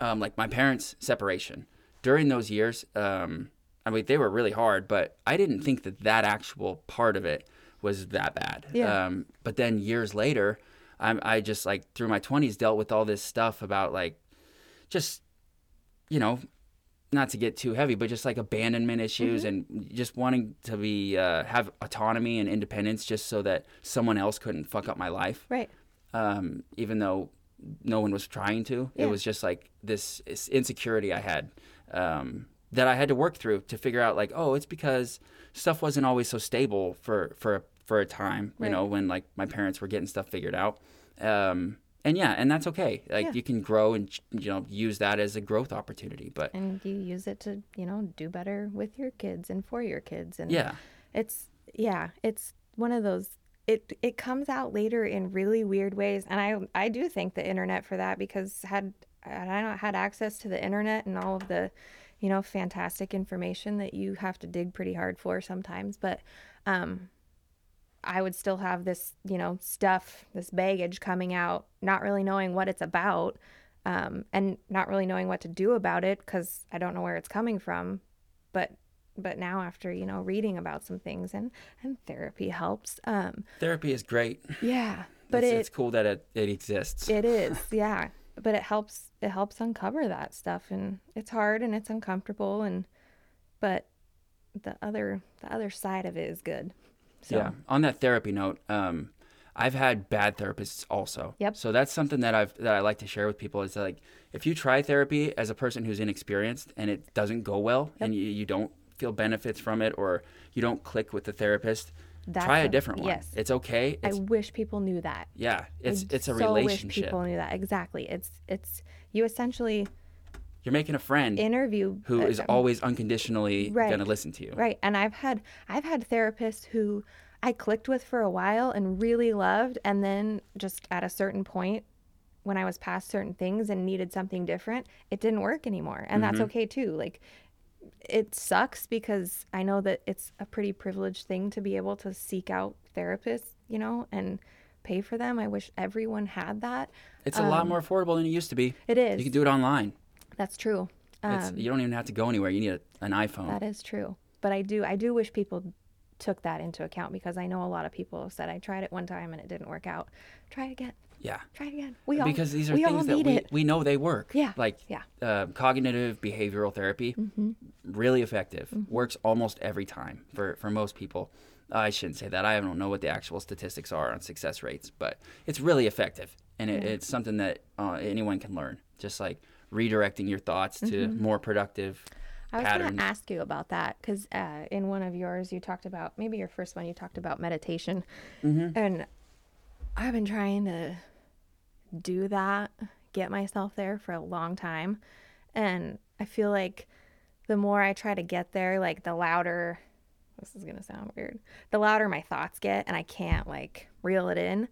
um, like my parents separation during those years um, i mean they were really hard but i didn't think that that actual part of it was that bad Yeah. um, but then years later I'm, i just like through my 20s dealt with all this stuff about like just you know not to get too heavy, but just like abandonment issues and just wanting to be uh, have autonomy and independence, just so that someone else couldn't fuck up my life. Right. Um, even though no one was trying to, Yeah. it was just like this, this insecurity I had um, that I had to work through to figure out. Like, oh, it's because stuff wasn't always so stable for for for a time. You know, when like my parents were getting stuff figured out. Um, and yeah, and that's okay. Like Yeah. you can grow and you know use that as a growth opportunity. But And you use it to you know do better with your kids and for your kids and yeah, it's yeah it's one of those it it comes out later in really weird ways and i i do thank the internet for that because had had i not had access to the internet and all of the you know fantastic information that you have to dig pretty hard for sometimes but um I would still have this, you know, stuff, this baggage coming out, not really knowing what it's about, um, and not really knowing what to do about it because I don't know where it's coming from. But but now after you know reading about some things and and therapy helps. Um, Therapy is great. yeah, but it's, it it's cool that it, it exists. it is, yeah. But it helps it helps uncover that stuff and it's hard and it's uncomfortable and but the other the other side of it is good. So Yeah. On that therapy note, um, I've had bad therapists also. Yep. So that's something that I've that I like to share with people is like if you try therapy as a person who's inexperienced and it doesn't go well and you, you don't feel benefits from it or you don't click with the therapist, That's try a different one. yes. It's okay. I wish people knew that. yeah. It's I it's a relationship. so wish relationship. people knew that. Exactly. It's it's you essentially You're making a friend interview who uh, is always unconditionally Right. going to listen to you. Right. And I've had I've had therapists who I clicked with for a while and really loved and then just at a certain point when I was past certain things and needed something different, it didn't work anymore. And that's okay too. Like it sucks because I know that it's a pretty privileged thing to be able to seek out therapists, you know, and pay for them. I wish everyone had that. It's a lot more affordable than it used to be. Um, It is. You can do it online. That's true. It's, Um, you don't even have to go anywhere. You need a, an iPhone. That is true. But I do I do wish people took that into account because I know a lot of people have said I tried it one time and it didn't work out. Try it again. yeah. Try it again. We all because these are things that we, it. we know they work. Yeah, Like yeah. Uh, cognitive behavioral therapy, really effective. Mm-hmm. Works almost every time for, for most people. I shouldn't say that. I don't know what the actual statistics are on success rates, but it's really effective. And it, it's something that uh, anyone can learn. Just like redirecting your thoughts to more productive Mm-hmm. I was going to ask you about that because uh, in one of yours you talked about maybe your first one you talked about meditation, Mm-hmm. and I've been trying to do that, get myself there for a long time, and I feel like the more I try to get there, like the louder. This is gonna sound weird. The louder my thoughts get, and I can't like reel it in.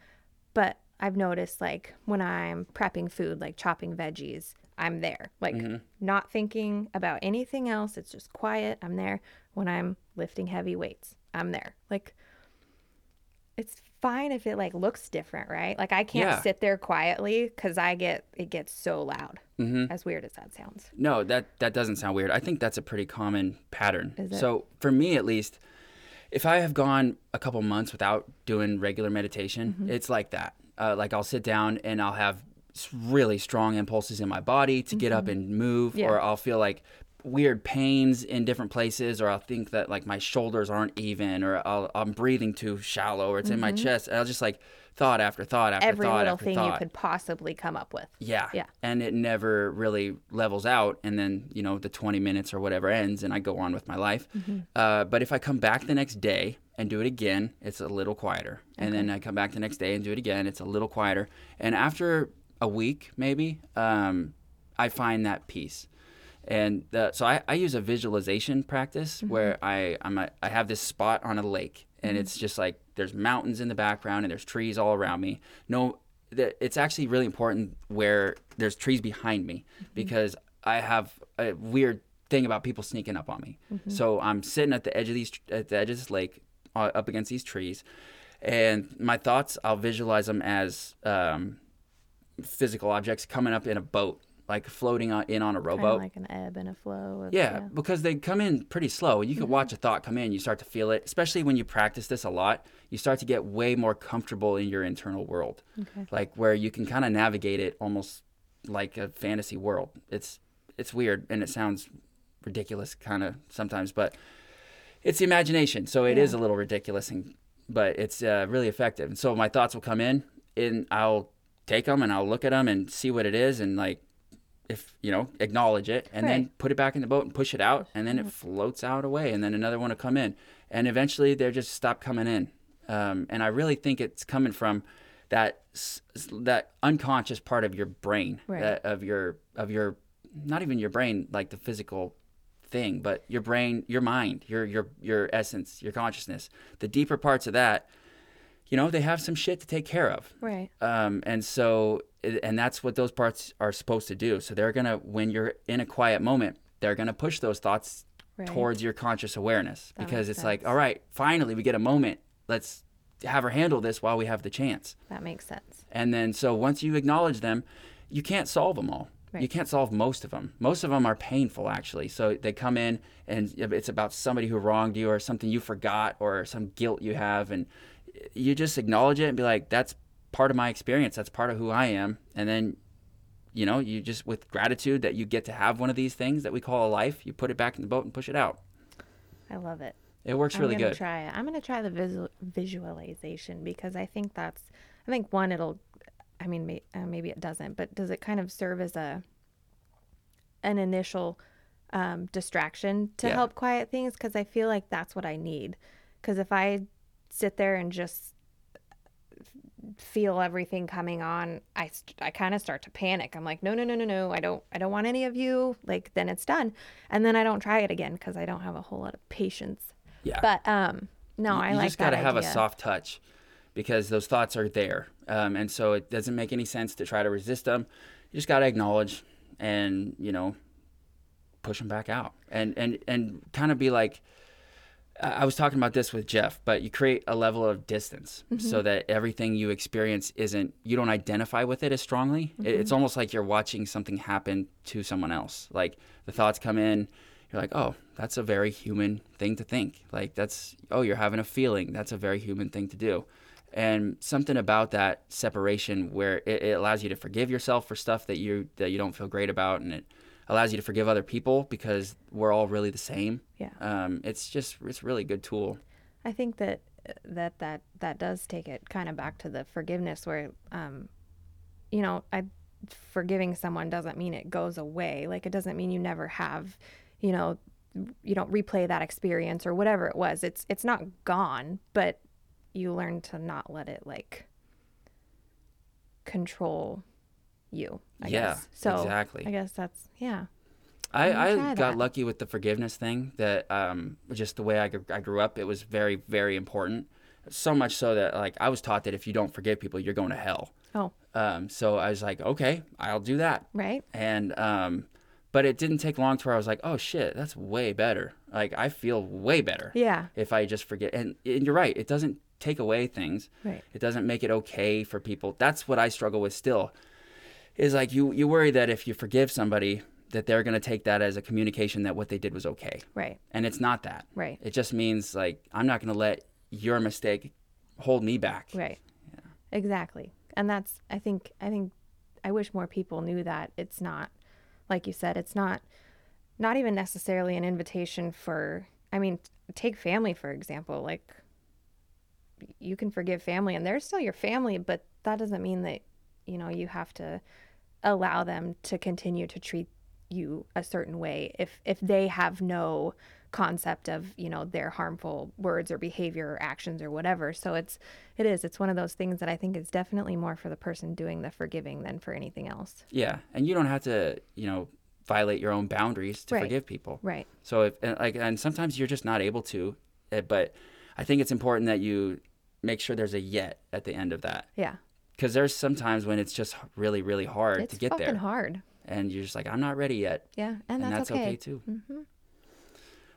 But I've noticed like when I'm prepping food, like chopping veggies, I'm there, like not thinking about anything else. It's just quiet. I'm there. When I'm lifting heavy weights, I'm there. Like it's fine if it like looks different, right? Like I can't Yeah. sit there quietly because I get it gets so loud. Mm-hmm. As weird as that sounds. No, that that doesn't sound weird. I think that's a pretty common pattern. So for me, at least, if I have gone a couple months without doing regular meditation, Mm-hmm. it's like that. Uh, like I'll sit down and I'll have really strong impulses in my body to get up and move, Mm-hmm. Yeah. or I'll feel like weird pains in different places, or I'll think that like my shoulders aren't even, or I'll, I'm breathing too shallow, or it's in my chest. And I'll just like thought after thought after Mm-hmm. Every thought little after thing thought. you could possibly come up with. Yeah. Yeah. And it never really levels out. And then, you know, the 20 minutes or whatever ends and I go on with my life. Mm-hmm. Uh, but if I come back the next day and do it again, it's a little quieter. And then I come back the next day and do it again, it's a little quieter. And after a week, maybe, um, I find that peace. And the, so I, I use a visualization practice Mm-hmm. where I I'm a, I have this spot on a lake and it's just like there's mountains in the background and there's trees all around me. No, it's actually really important where there's trees behind me because I have a weird thing about people sneaking up on me. So I'm sitting at the edge of these at the edge of this lake uh, up against these trees, and my thoughts I'll visualize them as um, physical objects coming up in a boat, like floating on, in on a rowboat. Kind rowboat. of like an ebb and a flow. Of, Yeah, because they come in pretty slow. You can watch a thought come in, you start to feel it, especially when you practice this a lot. You start to get way more comfortable in your internal world, Okay. like where you can kind of navigate it almost like a fantasy world. It's it's weird and it sounds ridiculous kind of sometimes, but it's the imagination, so it is Yeah. a little ridiculous, and but it's uh, really effective. And so my thoughts will come in, and I'll take them and I'll look at them and see what it is, and like if you know acknowledge it and then put it back in the boat and push it out and then it floats out away and then another one will come in. And eventually they're just stop coming in. Um, and i really think it's coming from that that unconscious part of your brain Right. that, of your of your not even your brain like the physical thing but your brain your mind your your your essence your consciousness. The deeper parts of that you know they have some shit to take care of Right. um, and so and that's what those parts are supposed to do so they're gonna when you're in a quiet moment they're gonna push those thoughts Right. towards your conscious awareness That because it's like all right finally we get a moment let's have her handle this while we have the chance. That makes sense. And then so once you acknowledge them, you can't solve them all. Right. You can't solve most of them. Most of them are painful actually. So they come in and it's about somebody who wronged you or something you forgot or some guilt you have and you just acknowledge it and be like that's part of my experience. That's part of who I am. And then you know, you just with gratitude that you get to have one of these things that we call a life, you put it back in the boat and push it out. I love it. It works really I'm gonna good. try it. I'm gonna try the visual, visualization because I think that's. I think one, it'll. I mean, may, uh, maybe it doesn't, but does it kind of serve as a an initial um, distraction to Yeah. help quiet things? Because I feel like that's what I need. Because if I sit there and just feel everything coming on i, I kind of start to panic. I'm like no no no no no i don't i don't want any of you like then it's done. And then i don't try it again because i don't have a whole lot of patience. Yeah. but um no you, i you like just got to that have a soft touch because those thoughts are there. Um, and so it doesn't make any sense to try to resist them you just got to acknowledge and you know push them back out and and and kind of be like I was talking about this with Jeff, but you create a level of distance mm-hmm. so that everything you experience isn't, you don't identify with it as strongly. It- mm-hmm. It's almost like you're watching something happen to someone else. Like the thoughts come in, you're like, oh, that's a very human thing to think. Like that's, oh, you're having a feeling. That's a very human thing to do. And something about that separation where it, it allows you to forgive yourself for stuff that you that you don't feel great about, and it allows you to forgive other people because we're all really the same. Yeah. Um, it's just it's a really good tool. I think that that that that does take it kind of back to the forgiveness where um you know, I forgiving someone doesn't mean it goes away. Like it doesn't mean you never have, you know, you don't replay that experience or whatever it was. It's it's not gone, but you learn to not let it like control you. I Yeah, guess. So exactly. I guess that's yeah. I, I got that. lucky with the forgiveness thing that um, just the way I, I grew up, it was very, very important. So much so that like I was taught that if you don't forgive people, you're going to hell. Oh, Um, so I was like, okay, I'll do that. right? And um, but it didn't take long to where I was like, oh shit, that's way better. Like I feel way better Yeah. if I just forget. And, and you're right, it doesn't take away things. Right. It doesn't make it okay for people. That's what I struggle with still. Is like you you worry that if you forgive somebody that they're going to take that as a communication that what they did was okay. Right. And it's not that. Right. It just means like I'm not going to let your mistake hold me back. Right. Yeah. Exactly. And that's I think I think I wish more people knew that it's not like you said, it's not not even necessarily an invitation for I mean, take family for example, like you can forgive family and they're still your family, but that doesn't mean that you know, you have to allow them to continue to treat you a certain way if if they have no concept of you know their harmful words or behavior or actions or whatever so it's it is it's one of those things that i think is definitely more for the person doing the forgiving than for anything else Yeah. And you don't have to, you know, violate your own boundaries to Right. forgive people. right So if and like and sometimes you're just not able to, eh, but I think it's important that you make sure there's a yet at the end of that yeah because there's sometimes when it's just really really hard it's to get there hard and you're just like I'm not ready yet yeah and, and, that's, that's, okay. too.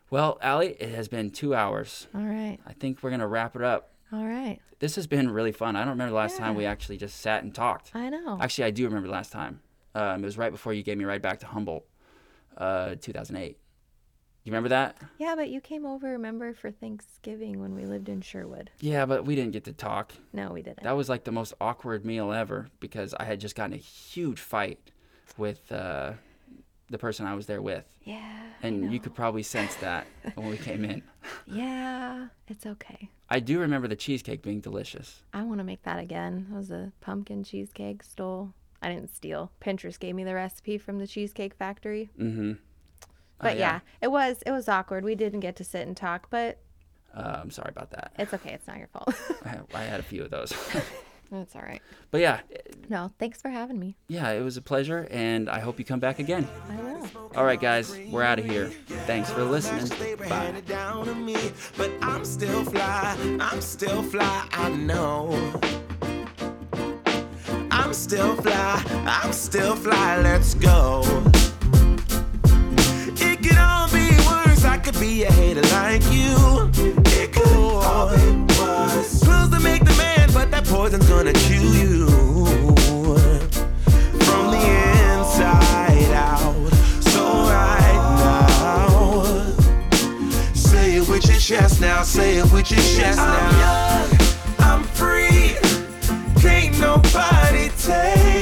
Well, Allie, it has been two hours. all right I think we're gonna wrap it up. all right This has been really fun. I don't remember the last time we actually just sat and talked. i know Actually, I do remember the last time. Um, it was right before you gave me right back to Humboldt, uh, 2008. You remember that? yeah but you came over remember for thanksgiving when we lived in sherwood Yeah, but we didn't get to talk. no we didn't That was like the most awkward meal ever because I had just gotten a huge fight with uh, the person I was there with. yeah And you could probably sense that when we came in. yeah it's okay I do remember the cheesecake being delicious. I want to make that again. It was a pumpkin cheesecake stole. I didn't steal. Pinterest gave me the recipe from the Cheesecake Factory. Mm-hmm. But yeah. it was it was awkward. We didn't get to sit and talk, but Uh, I'm sorry about that. it's okay. It's not your fault. I had, I had a few of those. That's all right. but yeah, No, thanks for having me. yeah, it was a pleasure, and I hope you come back again. I will. All right, guys, we're out of here. Thanks for listening. Bye. down to me, but I'm still fly. I'm still fly. I know. I'm still fly. I'm still fly. Let's go. be a hater like you. It could all it was. Pills to make the man, but that poison's gonna chew you. From the inside out. So right now, say it with your chest now. Say it with your chest now. I'm young, I'm free. Can't nobody take.